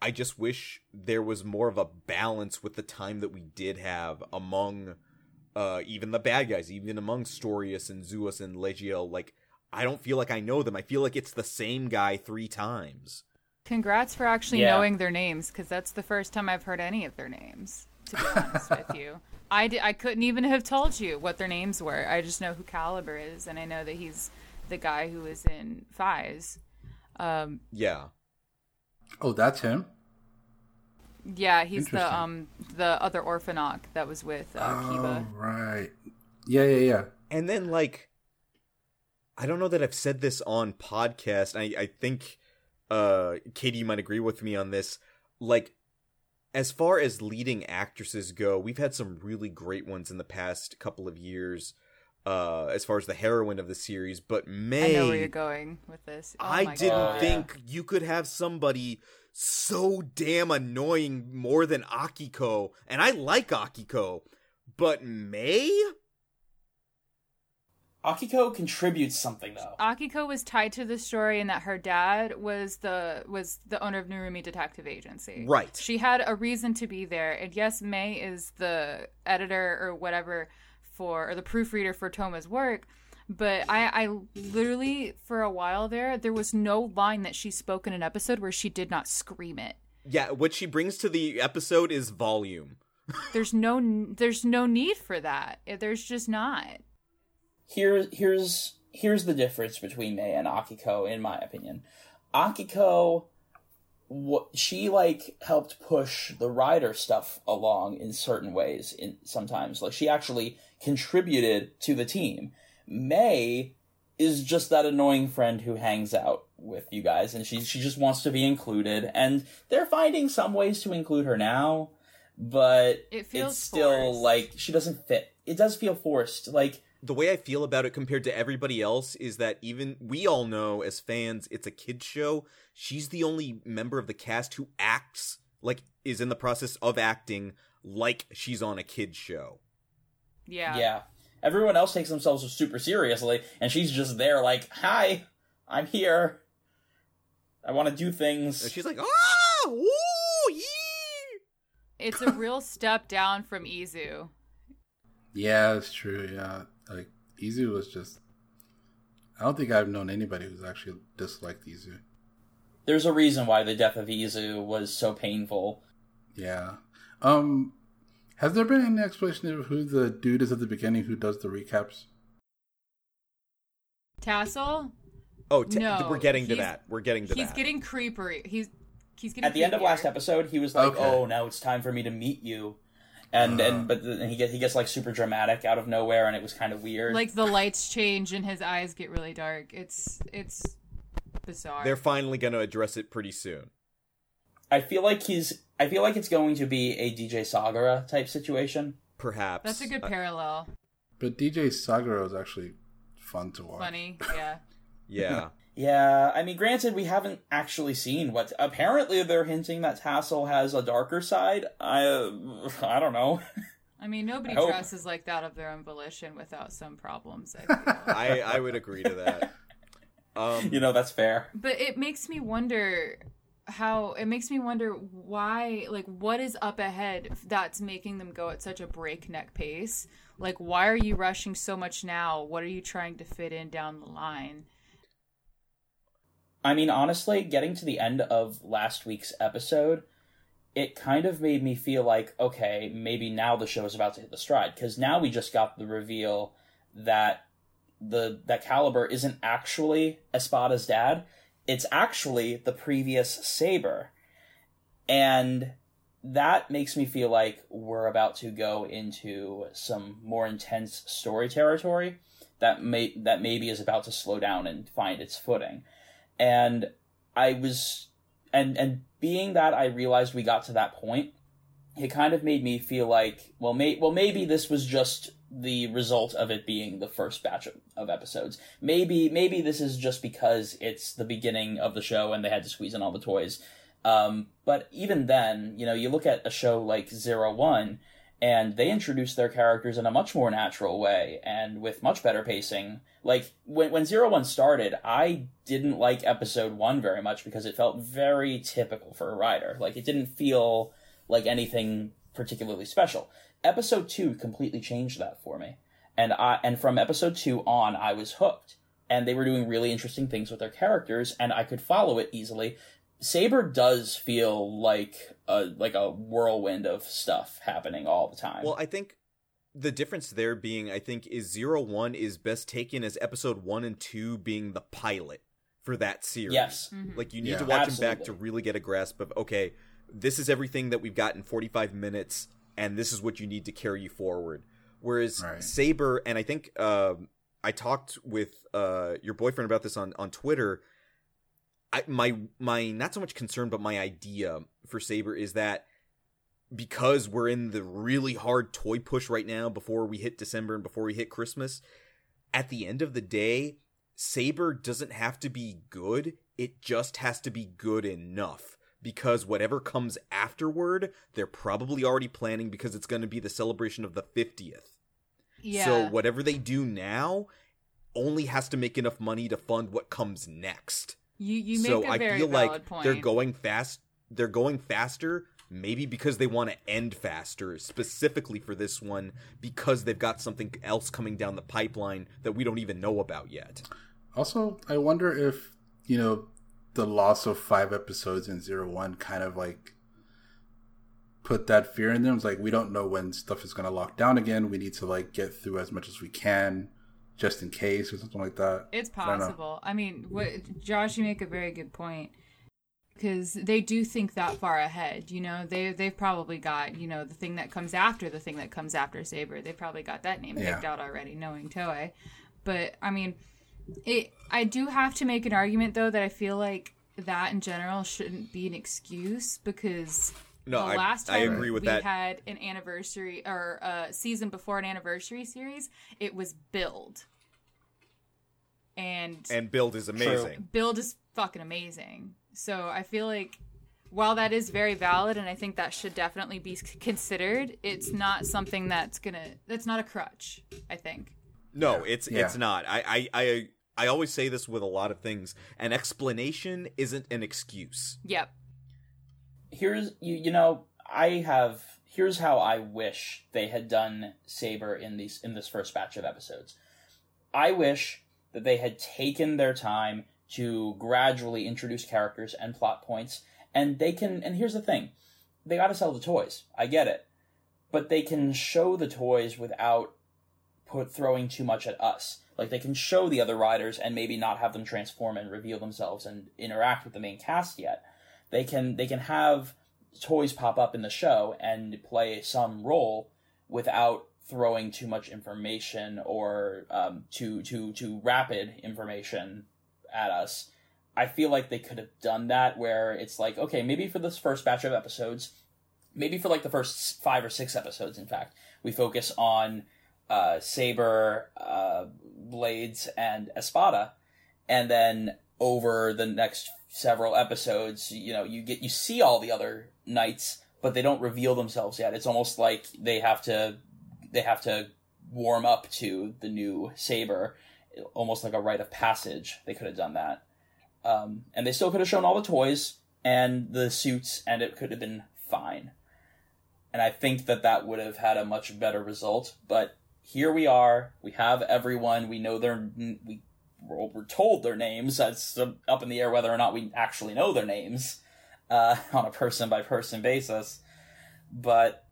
I just wish there was more of a balance with the time that we did have among uh, even the bad guys, even among Storious and Zeus and Legiel. Like, I don't feel like I know them. I feel like it's the same guy three times.
Congrats for actually
Yeah.
knowing their names, because that's the first time I've heard any of their names. To be honest with you, I, I couldn't even have told you what their names were. I just know who Calibur is, and I know that he's the guy who was in Faiz. Um,
Yeah.
Oh, that's him.
yeah, he's the um the other Orphenoch that was with uh, Kiba.
Oh, right. Yeah, yeah, yeah.
And then like I don't know that I've said this on podcast. I I think uh Katie you might agree with me on this. Like as far as leading actresses go, we've had some really great ones in the past couple of years uh as far as the heroine of the series, but Mei
I know where you're going with this. Oh
I didn't
God. Oh, yeah.
think you could have somebody so damn annoying more than Akiko, and I like Akiko, but Mei?
Akiko contributes something though.
Akiko was tied to the story in that her dad was the was the owner of Narumi Detective Agency.
Right.
She had a reason to be there, and yes, Mei is the editor or whatever for or the proofreader for Toma's work. But I, I literally for a while there, there was no line that she spoke in an episode where she did not scream it.
Yeah, what she brings to the episode is volume.
There's no there's no need for that. There's just not.
Here, here's here's the difference between Mei and Akiko, in my opinion. Akiko, what she like helped push the rider stuff along in certain ways. In sometimes, like she actually contributed to the team. Mei is just that annoying friend who hangs out with you guys, and she she just wants to be included. And they're finding some ways to include her now, but
It feels
it's still
forced.
like she doesn't fit. It does feel forced. Like
The way I feel about it compared to everybody else is that even we all know as fans it's a kids show. She's the only member of the cast who acts like is in the process of acting like she's on a kids show.
Yeah.
Yeah. Everyone else takes themselves super seriously, and she's just there like, hi, I'm here. I want to do
And
things.
she's like, "Ah! Ooh! Yee!"
It's a real step down from Izu.
Yeah, that's true. Yeah, like Izu was just. I don't think I've known anybody who's actually disliked Izu.
There's a reason why the death of Izu was so painful.
Yeah. Um, has there been any explanation of who the dude is at the beginning who does the recaps?
Tassel?
Oh, t-
No,
we're getting to that. We're getting to
He's
that.
He's getting creepery. He's he's getting
At the end of last episode, he was like,
Okay.
"Oh, now it's time for me to meet you," and and but then he gets he gets like super dramatic out of nowhere, and it was kind of weird.
Like the lights change and his eyes get really dark. It's it's bizarre.
They're finally going to address it pretty soon.
I feel like he's. I feel like it's going to be a DJ Sagara type situation.
Perhaps.
That's a good
Uh,
parallel.
But DJ Sagara is actually fun to watch.
Funny, yeah.
yeah.
Yeah, I mean, granted, we haven't actually seen what. Apparently, they're hinting that Tassel has a darker side. I, uh, I don't know.
I mean, nobody
I hope-
dresses like that of their own volition without some problems. I feel.
I I would agree to that. Um
you know, that's fair.
but it makes me wonder how it makes me wonder why like what is up ahead that's making them go at such a breakneck pace like why are you rushing so much now what are you trying to fit in down the line
I mean, honestly, getting to the end of last week's episode, it kind of made me feel like, okay, maybe now the show is about to hit the stride because now we just got the reveal that the that Calibur isn't actually Espada's dad. It's actually the previous Saber. And that makes me feel like we're about to go into some more intense story territory that may that maybe is about to slow down and find its footing. And I was and and being that I realized we got to that point, it kind of made me feel like well may well maybe this was just the result of it being the first batch of, of episodes. Maybe maybe this is just because it's the beginning of the show and they had to squeeze in all the toys um, but even then, you know, you look at a show like Zero One, and they introduce their characters in a much more natural way and with much better pacing. Like when when Zero One started, I didn't like episode one very much because it felt very typical for a rider. Like it didn't feel like anything particularly special. Episode two completely changed that for me, and I and from episode two on, I was hooked and they were doing really interesting things with their characters and I could follow it easily Saber does feel like a like a whirlwind of stuff happening all the time.
Well, I think the difference there being I think is Zero One is best taken as episode one and two being the pilot for that series.
Yes.
Mm-hmm.
Like you need
Yeah.
to watch
Absolutely.
them back to really get a grasp of okay, this is everything that we've got in 45 minutes and this is what you need to carry you forward. Whereas
Right.
Saber and I think um I talked with uh your boyfriend about this on on Twitter. I my my not so much concern but my idea for Saber is that because we're in the really hard toy push right now before we hit December and before we hit Christmas, at the end of the day, Saber doesn't have to be good, it just has to be good enough. Because whatever comes afterward, they're probably already planning because it's going to be the celebration of the 50th.
Yeah.
So whatever they do now only has to make enough money to fund what comes next.
You you make
so
a
I
very
feel
valid
like
point.
they're going fast. They're going faster, maybe because they want to end faster, specifically for this one, because they've got something else coming down the pipeline that we don't even know about yet.
Also, I wonder if you know the loss of five episodes in Zero One kind of like put that fear in them. It's like we don't know when stuff is going to lock down again. We need to like get through as much as we can, just in case or something like that.
It's
I don't know.
possible. I, mean, what, Josh, you make a very good point because they do think that far ahead. You know, they they've probably got you know the thing that comes after the thing that comes after Saber. They probably got that name picked
Yeah.
out already, knowing Toei. But I mean, it. I do have to make an argument though that I feel like that in general shouldn't be an excuse because
No,
the
I-
last
I
time
agree with
we
that.
had an anniversary or a season before an anniversary series, it was build. And,
And build is amazing.
build is fucking amazing. So I feel like while that is very valid and I think that should definitely be considered, it's not something that's gonna that's not a crutch, I think.
No, it's
Yeah.
it's not. I, I I I always say this with a lot of things. An explanation isn't an excuse.
Yep.
here's you you know I have here's how I wish they had done Saber in these in this first batch of episodes. I wish that they had taken their time to gradually introduce characters and plot points and they can and here's the thing. They got to sell the toys. I get it. But they can show the toys without put throwing too much at us. Like they can show the other riders and maybe not have them transform and reveal themselves and interact with the main cast yet they can they can have toys pop up in the show and play some role without throwing too much information or um, too too too rapid information at us. I feel like they could have done that where it's like okay maybe for this first batch of episodes, maybe for like the first five or six episodes, in fact, we focus on uh, Saber, uh, Blades, and Espada, and then over the next several episodes, you know, you get you see all the other knights, but they don't reveal themselves yet. It's almost like they have to they have to warm up to the new saber, almost like a rite of passage. They could have done that, um, and they still could have shown all the toys and the suits, and it could have been fine. And I think that that would have had a much better result. But here we are. We have everyone. We know their we we're, told their names. That's up in the air whether or not we actually know their names. uh, on a person by person basis. But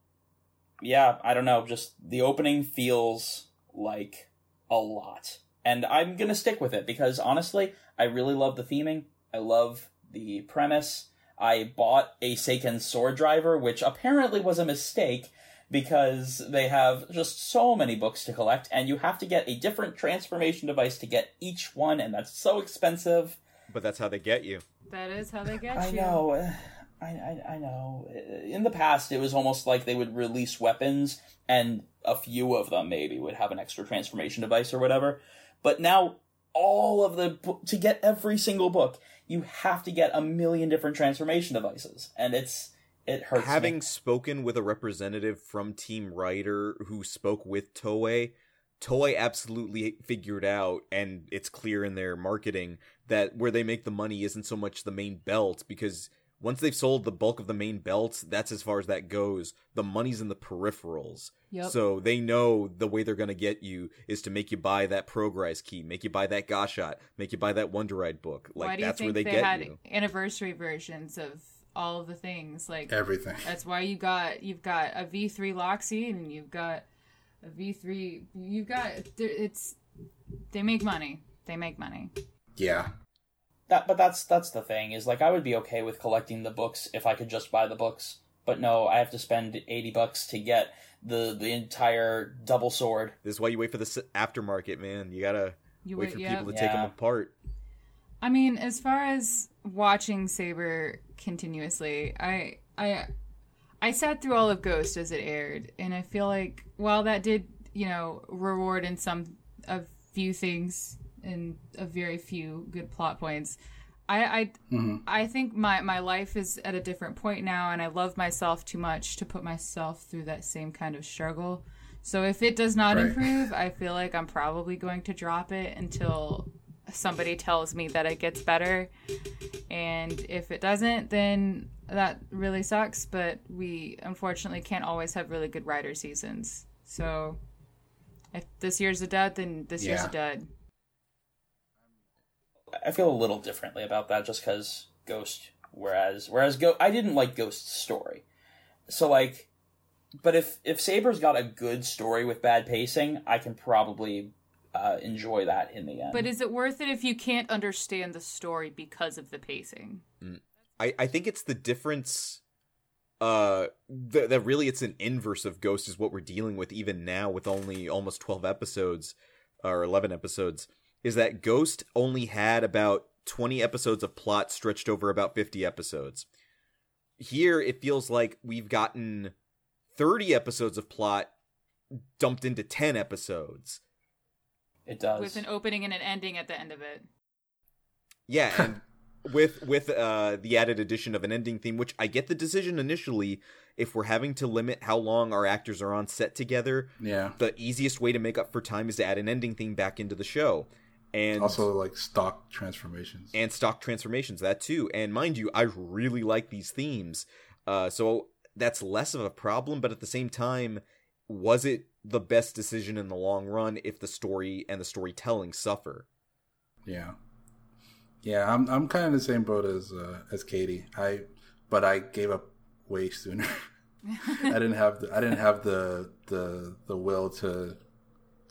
yeah, I don't know. Just the opening feels like a lot. And I'm going to stick with it because honestly, I really love the theming. I love the premise. I bought a Seiken sword driver, which apparently was a mistake because they have just so many books to collect, and you have to get a different transformation device to get each one, and that's so expensive.
But that's how they get you.
That is how they get
I
you.
I know. I, I, I know. Uh, in the past, it was almost like they would release weapons, and a few of them maybe would have an extra transformation device or whatever. But now, all of the to get every single book, you have to get a million different transformation devices, and it's it hurts. me.
Having spoken with a representative from Team Writer who spoke with Toei, Toei absolutely figured out, and it's clear in their marketing, that where they make the money isn't so much the main belt, because once they've sold the bulk of the main belts, that's as far as that goes. The money's in the peripherals.
Yep.
So they know the way they're going to get you is to make you buy that Progrise key, make you buy that Gashat, make you buy that Wonder Ride book. Like
Why do you
that's
think
where they,
they,
get
had
you.
anniversary versions of all of the things? Like
Everything.
that's why you got you've got a V3 Loxy and you've got a V3. You've got it's they make money. They make money.
Yeah.
That but that's that's the thing is like I would be okay with collecting the books if I could just buy the books. But no, I have to spend 80 bucks to get the the entire double sword.
This is why you wait for the aftermarket, man. You gotta
You
wait
wait-
for
yeah.
people to take them apart.
I mean, as far as watching Saber continuously, I I I sat through all of Ghost as it aired, and I feel like while that did, you know, reward in some a few things and a very few good plot points, I I, mm-hmm. I think my my life is at a different point now, and I love myself too much to put myself through that same kind of struggle. So if it does not
Right.
improve, I feel like I'm probably going to drop it until somebody tells me that it gets better. And if it doesn't, then that really sucks. But we unfortunately can't always have really good rider seasons. So if this year's a dud, then this year's a dud.
I feel a little differently about that just cuz Ghost whereas whereas Go I didn't like Ghost's story. So like but if if Saber's got a good story with bad pacing, I can probably uh, enjoy that in the end.
But is it worth it if you can't understand the story because of the pacing?
I, I think it's the difference uh that, that really it's an inverse of ghost is what we're dealing with even now with only almost 12 episodes or 11 episodes is that ghost only had about 20 episodes of plot stretched over about 50 episodes here it feels like we've gotten 30 episodes of plot dumped into 10 episodes
it does.
With an opening and an ending at the end of it.
Yeah, and with with uh the added addition of an ending theme, which I get the decision initially, if we're having to limit how long our actors are on set together,
Yeah.
the easiest way to make up for time is to add an ending theme back into the show. And
Also, like stock transformations.
and stock transformations that too and mind you i really like these themes uh so that's less of a problem but at the same time was it the best decision in the long run if the story and the storytelling suffer
Yeah, yeah. I'm I'm kind of the same boat as uh, as Katie. I but I gave up way sooner. I didn't have the I didn't have the the the will to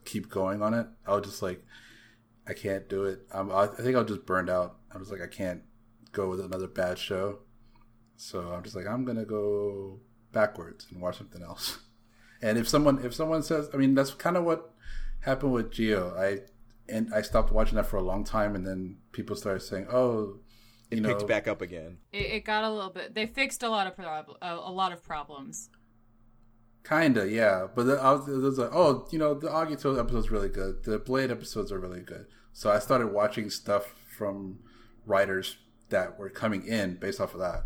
keep going on it. I was just like, I can't do it. I'm, I think I was just burned out. I was like, I can't go with another bad show. So I'm just like, I'm gonna go backwards and watch something else. And if someone if someone says, I mean, that's kind of what happened with Zi-O. I and I stopped watching that for a long time, and then people started saying, "Oh, you know,
picked back up again
It, it got a little bit. They fixed a lot of prob- a, a lot of problems.
Kinda, yeah." But I was, was like, "Oh, you know, the Agito episode's really good. The Blade episodes are really good." So I started watching stuff from riders that were coming in based off of that,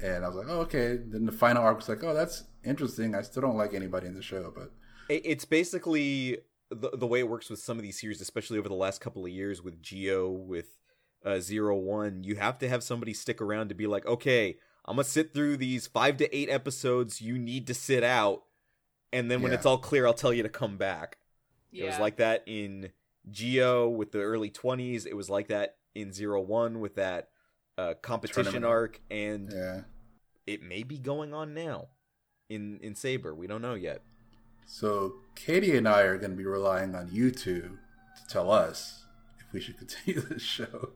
and I was like, "Oh, okay." Then the final arc was like, "Oh, that's interesting." I still don't like anybody in the show, but
it's basically the the way it works with some of these series, especially over the last couple of years with Zi-O, with uh, Zero One. You have to have somebody stick around to be like, okay, I'm gonna sit through these five to eight episodes. You need to sit out, and then when
Yeah.
it's all clear, I'll tell you to come back.
Yeah.
It was like that in Zi-O with the early 20s. It was like that in Zero One with that uh, competition
Tournament.
arc, and
Yeah.
it may be going on now in in Saber. We don't know yet.
So Katie and I are going to be relying on you two to tell us if we should continue this show.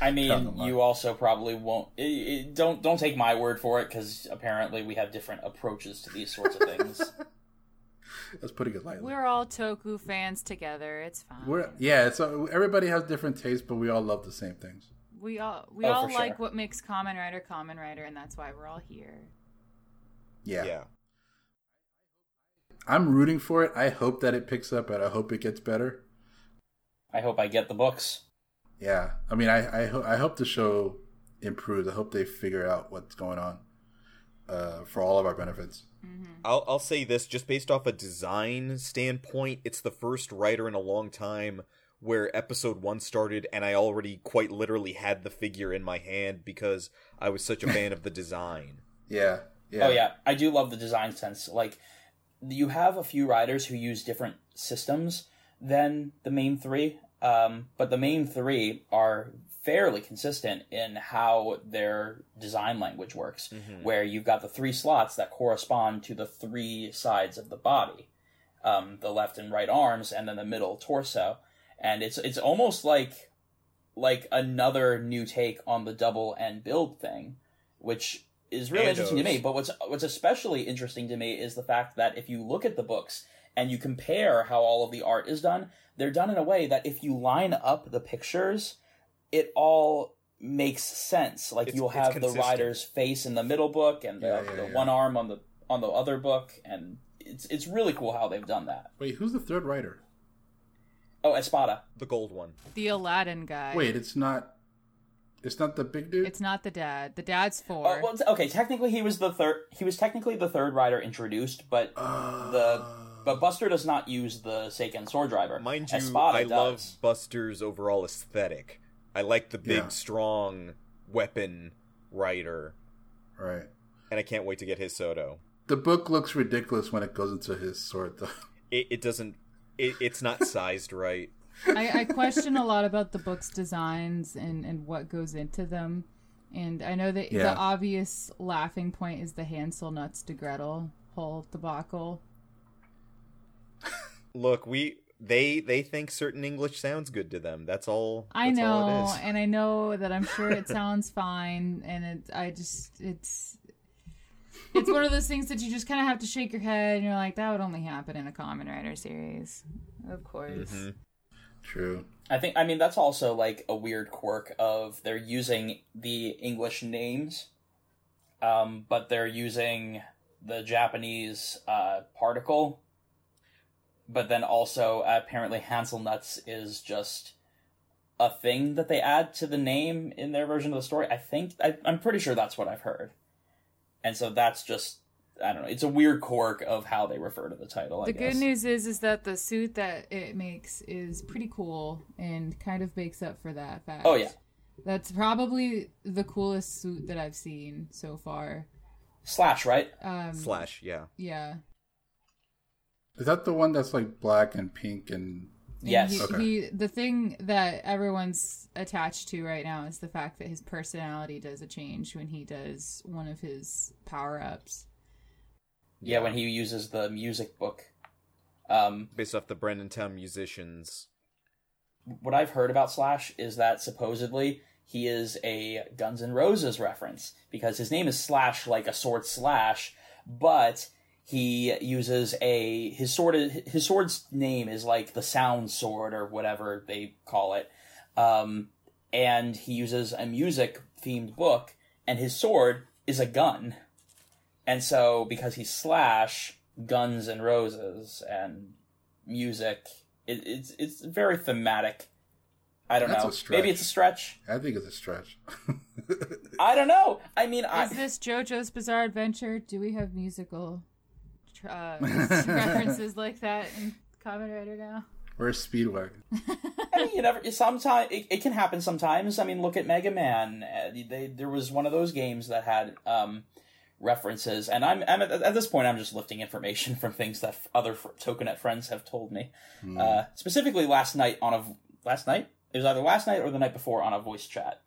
I mean, you also probably won't. i i don't don't take my word for it because apparently we have different approaches to these sorts of things.
That's putting it lightly.
We're all Toku fans together. It's fine.
We're yeah. So uh, everybody has different tastes, but we all love the same things.
we all we
Oh,
all like
sure.
what makes Kamen Rider Kamen Rider, and that's why we're all here.
Yeah.
yeah.
I'm rooting for it. I hope that it picks up, and I hope it gets better.
I hope I get the books.
Yeah. I mean, I I, ho- I hope the show improves. I hope they figure out what's going on uh, for all of our benefits.
I'll I'll say this just based off a design standpoint, it's the first rider in a long time where episode 1 started and I already quite literally had the figure in my hand because I was such a fan of the design.
Yeah. Yeah.
Oh yeah, I do love the design sense. Like you have a few riders who use different systems than the main three, um, but the main three are fairly consistent in how their design language works. Where you've got the three slots that correspond to the three sides of the body, um, the left and right arms, and then the middle torso, and it's it's almost like like another new take on the double and build thing, which is really interesting to me. But what's what's especially interesting to me is the fact that if you look at the books and you compare how all of the art is done, they're done in a way that if you line up the pictures, it all makes sense. Like
It's-
you'll have the
consistent.
rider's face in the middle book and the,
Yeah, yeah,
the
yeah.
one arm on the on the other book, and it's it's really cool how they've done that.
Wait, who's the third rider?
Oh, Espada.
The gold one.
The Aladdin guy.
Wait, it's not. It's not the big dude.
it's not the dad. The dad's four.
Oh, well, okay. Technically, he was the third. He was technically the third rider introduced, but
Uh,
the but Buster does not use the Seiken sword driver.
Mind you,
Espada
I
does.
love Buster's overall aesthetic. I like the big
Yeah.
strong weapon rider
right.
and I can't wait to get his Soto.
The book looks ridiculous when it goes into his sword, though.
It, it doesn't it, it's not sized right.
I, I question a lot about the book's designs and, and what goes into them. And I know that
Yeah.
the obvious laughing point is the Hansel nuts to Gretel whole debacle.
Look, we they they think certain English sounds good to them. That's all.
I
that's all it
know,
is.
and I know that I'm sure it sounds fine, and it, I just it's it's one of those things that you just kind of have to shake your head, and you're like, that would only happen in a Kamen Rider series, of course.
Mhm.
True.
I think. I mean, that's also like a weird quirk of they're using the English names, um, but they're using the Japanese uh, particle. But then also, apparently, Hansel-nuts is just a thing that they add to the name in their version of the story. I think I, I'm pretty sure that's what I've heard, and so that's just I don't know. It's a weird quirk of how they refer to the title. I
The
guess.
good news is is that the suit that it makes is pretty cool and kind of makes up for that fact.
Oh, yeah.
That's probably the coolest suit that I've seen so far.
Slash, right?
Um,
Slash, yeah.
Yeah.
Is that the one that's like black and pink and
And
Yes.
He,
Okay.
he, the thing that everyone's attached to right now is the fact that his personality does a change when he does one of his power ups.
Yeah, when he uses the music book. Um,
Based off the Bremen Town musicians.
what I've heard about Slash is that supposedly he is a Guns N' Roses reference because his name is Slash like a sword slash, but he uses a his sword his sword's name is like the sound sword or whatever they call it, um, and he uses a music themed book, and his sword is a gun, and so because he's Slash, Guns and Roses and music it, it's it's very thematic. I don't
That's
know.
a stretch.
Maybe it's a stretch.
I think it's a stretch.
I don't know. I mean, I,
Is this JoJo's Bizarre Adventure? Do we have musical uh, references like that in Kamen Rider now?
Where's Speedwagon?
I mean, you never. Sometimes it, it can happen. Sometimes. I mean, look at Mega Man. Uh, They, there was one of those games that had um, references, and I'm, I'm at, at this point, I'm just lifting information from things that other fr- TokuNet friends have told me. Uh, specifically, last night on a last night. It was either last night or the night before on a voice chat.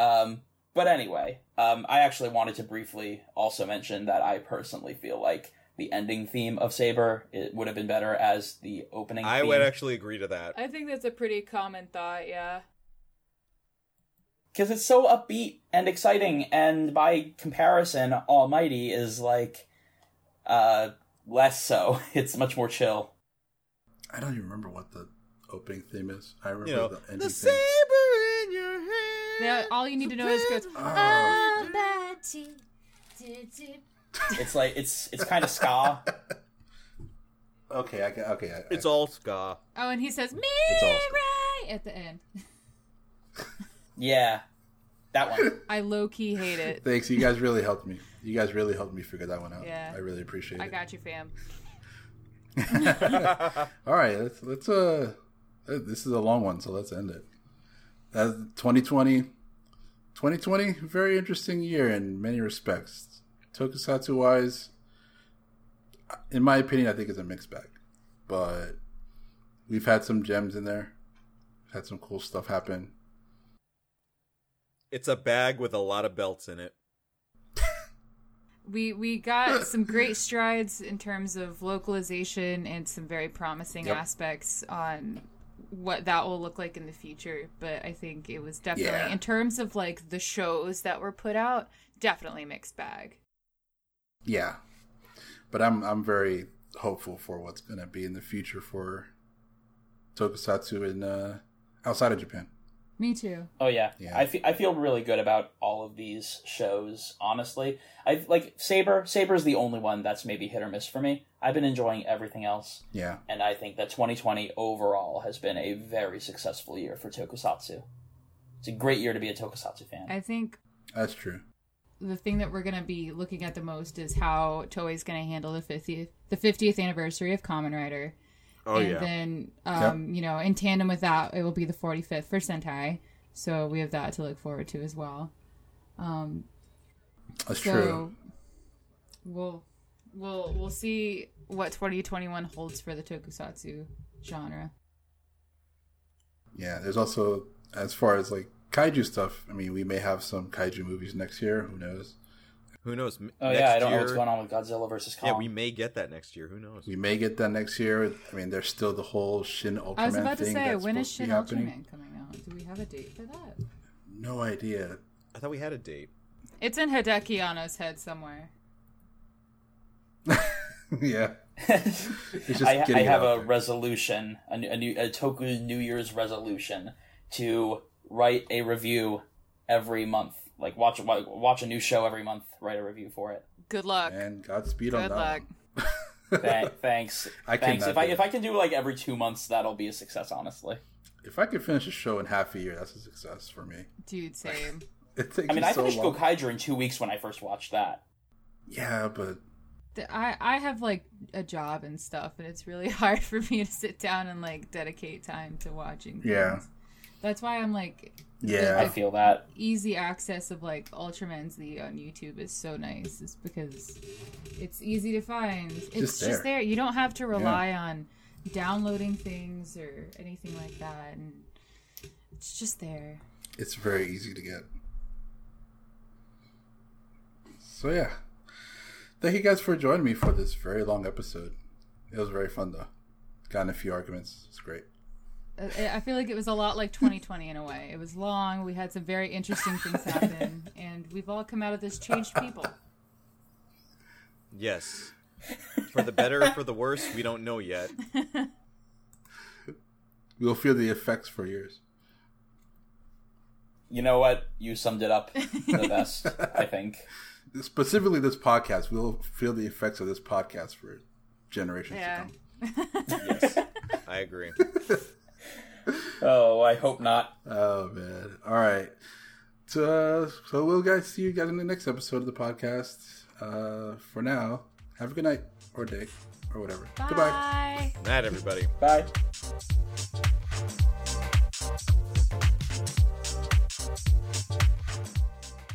Um, but anyway, um, I actually wanted to briefly also mention that I personally feel like the ending theme of Saber it would have been better as the opening.
I
theme.
would actually agree to that.
I think that's a pretty common thought, yeah.
because it's so upbeat and exciting, and by comparison, Almighty is like uh less so. It's much more chill.
I don't even remember what the opening theme is. I remember
You know,
the ending
the
theme.
saber in your hand.
Yeah, all you need to know is go.
Oh.
It's like it's it's kind of ska.
Okay, I. Okay, I,
It's
I,
all ska.
Oh, and he says "Me
It's all
right" at the end.
Yeah, that one.
I low key hate it.
Thanks, you guys really helped me. You guys really helped me figure that one out.
Yeah.
I really appreciate
I
it.
I got you, fam.
All right, let's let's uh, uh, this is a long one, so let's end it. As 2020, 2020, very interesting year in many respects. Tokusatsu wise, in my opinion, I think it's a mixed bag, but we've had some gems in there. Had some cool stuff happen.
It's a bag with a lot of belts in it.
We we got some great strides in terms of localization and some very promising
Yep.
aspects on what that will look like in the future. But I think it was definitely
Yeah.
in terms of like the shows that were put out, definitely mixed bag.
Yeah, but I'm I'm very hopeful for what's gonna be in the future for Tokusatsu in uh, outside of Japan.
Me too.
Oh yeah,
Yeah.
I fe- I feel really good about all of these shows. Honestly, I like Saber. Saber's the only one that's maybe hit or miss for me. I've been enjoying everything else,
Yeah,
and I think that 2020 overall has been a very successful year for Tokusatsu. It's a great year to be a Tokusatsu fan.
I think
that's true.
The thing that we're going to be looking at the most is how Toei's going to handle the 50th the 50th anniversary of Kamen Rider.
Oh
and
yeah.
then um, you know, in tandem with that, it will be the 45th for Sentai. So we have that to look forward to as well. Um,
That's
so
true.
we'll we'll we'll see what 2021 holds for the tokusatsu genre.
Yeah, there's also as far as like kaiju stuff. I mean, we may have some kaiju movies next year. Who knows?
Who knows?
Oh
next
yeah, I don't
year,
know what's going on with Godzilla versus Kong.
Yeah, we may get that next year. Who knows?
We may get that next year. I mean, there's still the whole Shin Ultraman
I was about to
thing
say, when is Shin
to be.
Ultraman coming out? Do we have a date for that?
No idea.
I thought we had a date.
It's in Hideaki Anno's head somewhere.
yeah, it's just
I, I have a
there.
resolution, a, new, a new a Toku New Year's resolution to write a review every month. Like watch watch a new show every month, write a review for it.
Good luck.
and Godspeed on
Good
that.
luck.
one.
Th- thanks,
I
thanks.
cannot
If I if. I can do like every two months, that'll be a success. Honestly,
if I could finish a show in half a year, that's a success for me.
Dude, same.
It takes
I mean, I
so
finished
long.
Gokaiger in two weeks when I first watched that.
Yeah, but
I I have like a job and stuff, and it's really hard for me to sit down and like dedicate time to watching. Things.
Yeah.
That's why I'm like
yeah,
I feel that.
easy access of like Ultraman Z on YouTube is so nice. Is because it's easy to find. It's
Just
just,
there.
there. You don't have to rely on downloading things or anything like that, and it's just there.
it's very easy to get. So yeah, thank you guys for joining me for this very long episode. It was very fun though. Got in a few arguments. It's great.
I I feel like it was a lot like 2020 in a way. It was long. We had some very interesting things happen, and we've all come out of this changed people.
Yes. For the better, or for the worse, we don't know yet.
We'll feel the effects for years.
You know what? You summed it up the best. I think.
Specifically, this podcast. We'll feel the effects of this podcast for generations
Yeah.
to come.
Yes, I agree.
Oh, I hope not.
Oh man! All right. So, uh, so we'll guys see you guys in the next episode of the podcast. Uh, for now, have a good night or day or whatever. Goodbye.
Bye.
Night, everybody.
Bye.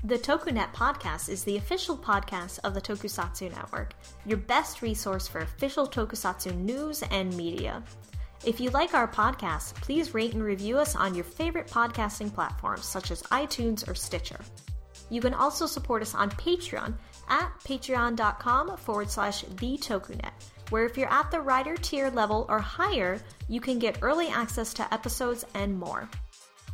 The TokuNet podcast is the official podcast of the Tokusatsu Network, your best resource for official tokusatsu news and media. If you like our podcast, please rate and review us on your favorite podcasting platforms such as iTunes or Stitcher. You can also support us on Patreon at patreon.com forward slash the TokuNet, where if you're at the writer tier level or higher, you can get early access to episodes and more.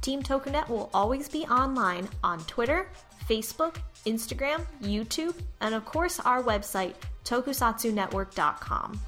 Team TokuNet will always be online on Twitter, Facebook, Instagram, YouTube, and of course our website, tokusatsunetwork.com.